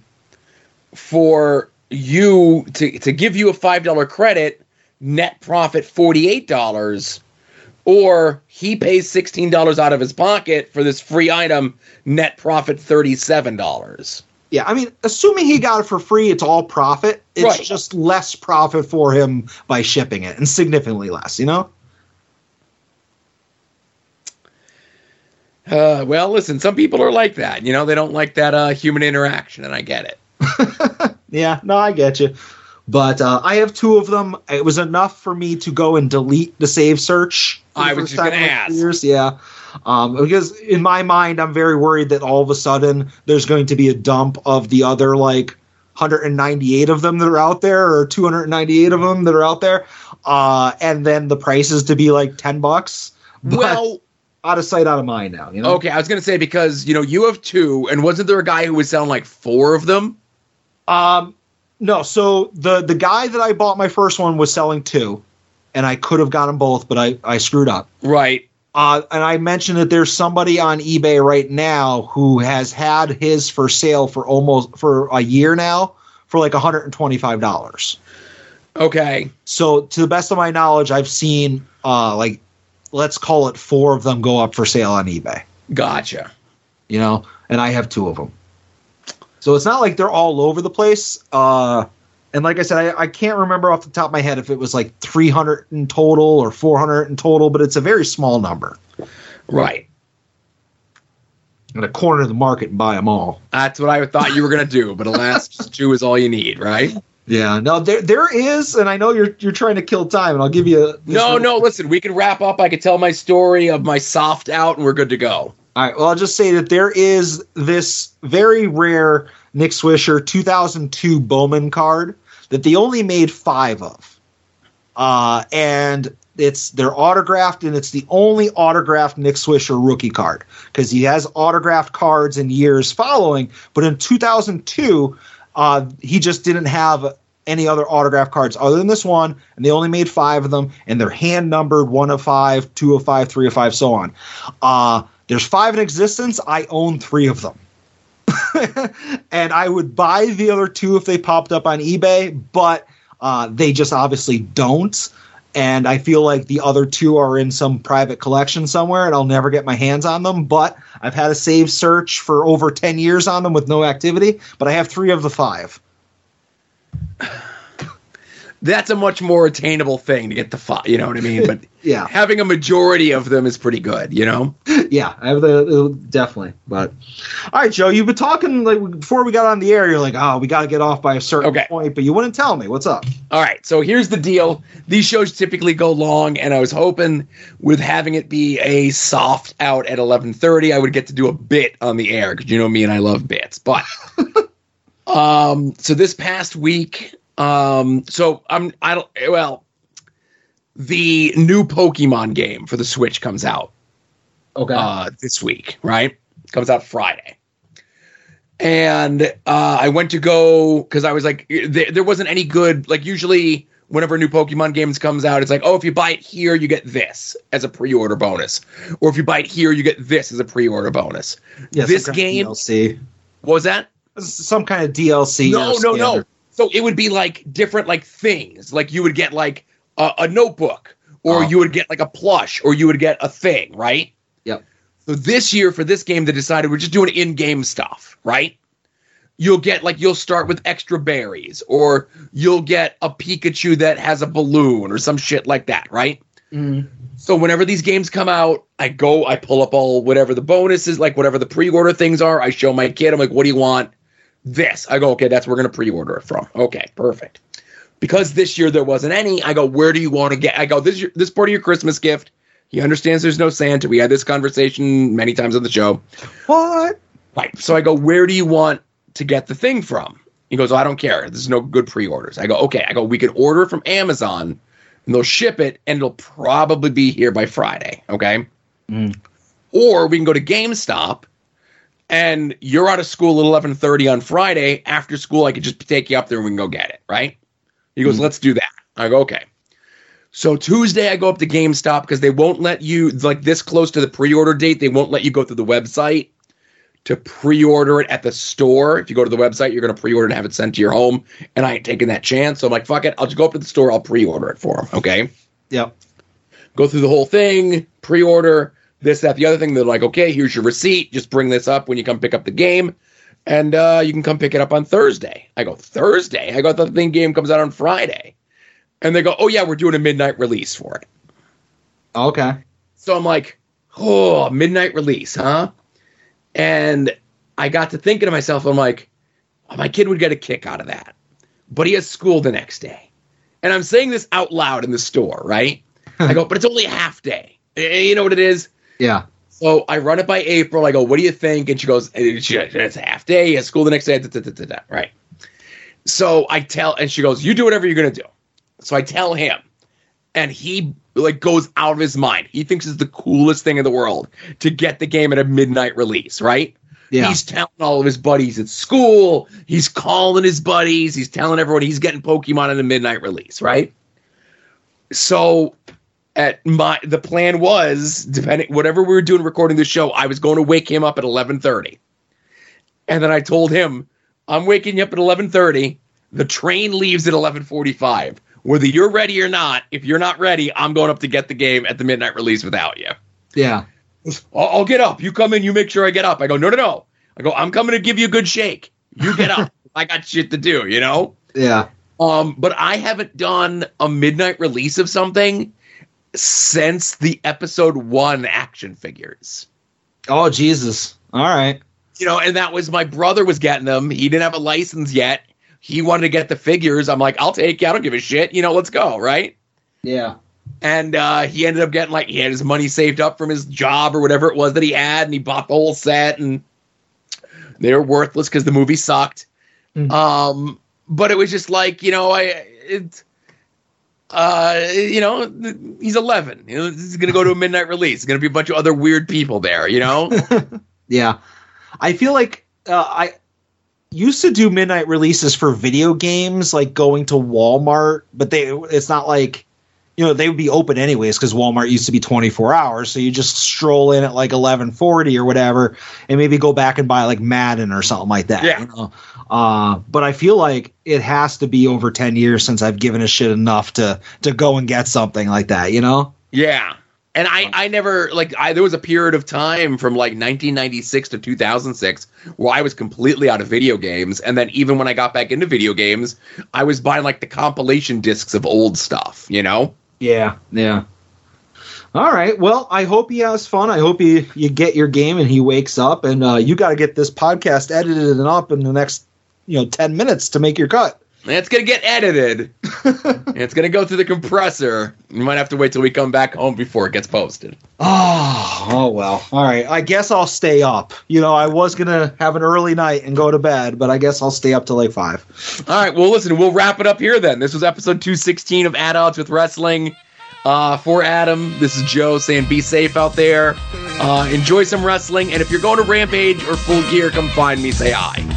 for you to, to give you a $5 credit, net profit $48, or he pays $16 out of his pocket for this free item, net profit $37. Yeah, I mean, assuming he got it for free, it's all profit. It's Right. just less profit for him by shipping it, and significantly less. You know? Uh, well, listen, some people are like that. You know, they don't like that uh, human interaction, and I get it. *laughs* Yeah, no, I get you. But uh, I have two of them. It was enough for me to go and delete the save search. I was just gonna like ask. Years. Yeah, um, because in my mind, I'm very worried that all of a sudden there's going to be a dump of the other like 198 of them that are out there, or 298 of them that are out there, uh, and then the prices to be like 10 bucks. But Well, *laughs* out of sight, out of mind now. You know? okay, I was going to say because, you know, you have two, and wasn't there a guy who was selling like four of them? Um, no. So the the guy that I bought my first one was selling two, and I could have gotten both, but I I screwed up. Right. Uh, and I mentioned that there's somebody on eBay right now who has had his for sale for almost for a year now for like 125 dollars. Okay. So to the best of my knowledge, I've seen uh like let's call it four of them go up for sale on eBay. Gotcha. You know, and I have two of them. So it's not like they're all over the place. Uh, and like I said, I, I can't remember off the top of my head if it was like 300 in total or 400 in total, but it's a very small number. Right. I'm going to corner the market and buy them all. That's what I thought you were going to do, but alas, *laughs* just two is all you need, right? Yeah, no, there there is, and I know you're you're trying to kill time, and I'll give you. A, No, little- no, listen, we can wrap up. I could tell my story of my soft out, and we're good to go. All right. Well, I'll just say that there is this very rare Nick Swisher 2002 Bowman card that they only made five of, uh, and it's they're autographed, and it's the only autographed Nick Swisher rookie card because he has autographed cards in years following, but in 2002, uh, he just didn't have any other autograph cards other than this one, and they only made five of them, and they're hand numbered one of five, two of five, three of five, so on. Uh, there's five in existence. I own three of them. *laughs* and I would buy the other two if they popped up on eBay, but uh, they just obviously don't. And I feel like the other two are in some private collection somewhere, and I'll never get my hands on them. But I've had a save search for over 10 years on them with no activity, but I have three of the five. *sighs* That's a much more attainable thing to get the five. You know what I mean? But *laughs* Yeah. having a majority of them is pretty good. You know? yeah, I have the, definitely. But all right, Joe, you've been talking like before we got on the air. You're like, oh, we got to get off by a certain point, but you wouldn't tell me what's up. All right, so here's the deal. These shows typically go long, and I was hoping with having it be a soft out at 11:30, I would get to do a bit on the air because you know me and I love bits. But *laughs* um, so this past week, um, so I'm I don't well, the new Pokemon game for the Switch comes out. Okay. Uh, this week, right? Comes out Friday. and uh, I went to go because I was like, there, there wasn't any good. Like usually, whenever a new Pokemon games comes out, it's like, oh, if you buy it here, you get this as a pre-order bonus, or if you buy it here, you get this as a pre-order bonus. Yeah, this game, DLC. what was that? Some kind of DLC. No, no, no. So it would be like different like things. Like you would get like a, a notebook, or Oh. you would get like a plush, or you would get a thing, right? Yep. So this year for this game, they decided we're just doing in-game stuff, right? You'll get like you'll start with extra berries, or you'll get a Pikachu that has a balloon, or some shit like that, right? Mm. So whenever these games come out, I go, I pull up all whatever the bonuses, like whatever the pre-order things are. I show my kid, I'm like, what do you want? This. I go, okay, that's where we're gonna pre-order it from. Okay, perfect. Because this year there wasn't any, I go, where do you want to get? I go, this is your, this part of your Christmas gift. He understands there's no Santa. We had this conversation many times on the show. What? Right. So I go, where do you want to get the thing from? He goes, oh, I don't care. There's no good pre-orders. I go, okay. I go, we can order it from Amazon and they'll ship it and it'll probably be here by Friday. Okay. Mm. Or we can go to GameStop and you're out of school at 11:30 on Friday. After school, I could just take you up there and we can go get it. Right. He goes, Mm. let's do that. I go, okay. So Tuesday, I go up to GameStop because they won't let you, like this close to the pre-order date, they won't let you go through the website to pre-order it at the store. If you go to the website, you're going to pre-order and have it sent to your home. And I ain't taking that chance. So I'm like, fuck it. I'll just go up to the store. I'll pre-order it for them. Okay. Yep. Go through the whole thing, pre-order this, that, the other thing. They're like, okay, here's your receipt. Just bring this up when you come pick up the game. And uh, you can come pick it up on Thursday. I go, Thursday? I go, the thing game comes out on Friday. And they go, oh, yeah, we're doing a midnight release for it. Okay. So I'm like, oh, midnight release, huh? And I got to thinking to myself, I'm like, oh, my kid would get a kick out of that. But he has school the next day. And I'm saying this out loud in the store, right? *laughs* I go, but it's only a half day. Eh, You know what it is? Yeah. So I run it by April. I go, what do you think? And she goes, it's a half day. Has school the next day. da, da, da. Right. So I tell, and she goes, you do whatever you're going to do. So I tell him, and he like goes out of his mind. He thinks it's the coolest thing in the world to get the game at a midnight release, right? Yeah. He's telling all of his buddies at school. He's calling his buddies. He's telling everyone he's getting Pokemon at a midnight release, right? So at my the plan was depending whatever we were doing recording the show, I was going to wake him up at eleven thirty, and then I told him I'm waking you up at eleven thirty. The train leaves at eleven forty five. Whether you're ready or not, if you're not ready, I'm going up to get the game at the midnight release without you. Yeah. I'll, I'll get up. You come in. You make sure I get up. I go, no, no, no. I go, I'm coming to give you a good shake. You get up. *laughs* I got shit to do. You know. Yeah. Um, but I haven't done a midnight release of something since the episode one action figures. Oh Jesus. All right. You know, and that was my brother was getting them. He didn't have a license yet. He wanted to get the figures. I'm like, I'll take you. I don't give a shit. You know, let's go, right? Yeah. And uh, he ended up getting like he had his money saved up from his job or whatever it was that he had, and he bought the whole set, and they were worthless because the movie sucked. Um, but it was just like you know, I it, uh, you know, he's 11. You know, this is gonna go to a midnight release. It's gonna be a bunch of other weird people there. You know, *laughs* Yeah. I feel like uh, I used to do midnight releases for video games, like going to Walmart, but they it's not like you know they would be open anyways because Walmart used to be 24 hours. So you just stroll in at like 11:40 or whatever, and maybe go back and buy like Madden or something like that. Yeah. you know? Uh, but I feel like it has to be over 10 years since I've given a shit enough to to go and get something like that. You know? Yeah. And I, I never like I there was a period of time from like 1996 to 2006 where I was completely out of video games and then even when I got back into video games I was buying like the compilation discs of old stuff, you know? Yeah, yeah. All right. Well, I hope he has fun. I hope you you get your game and he wakes up. And uh, you got to get this podcast edited and up in the next you know ten minutes to make your cut. It's going to get edited. *laughs* it's going to go through the compressor. You might have to wait till we come back home before it gets posted. Oh, oh well. All right. I guess I'll stay up. You know, I was gonna have an early night and go to bed, but I guess I'll stay up till like five. All right, well, listen, we'll wrap it up here then. This was episode 216 of At Odds with Wrestling. Uh, for Adam, this is Joe saying be safe out there. Uh, enjoy some wrestling, and if you're going to Rampage or Full Gear, come find me. Say hi.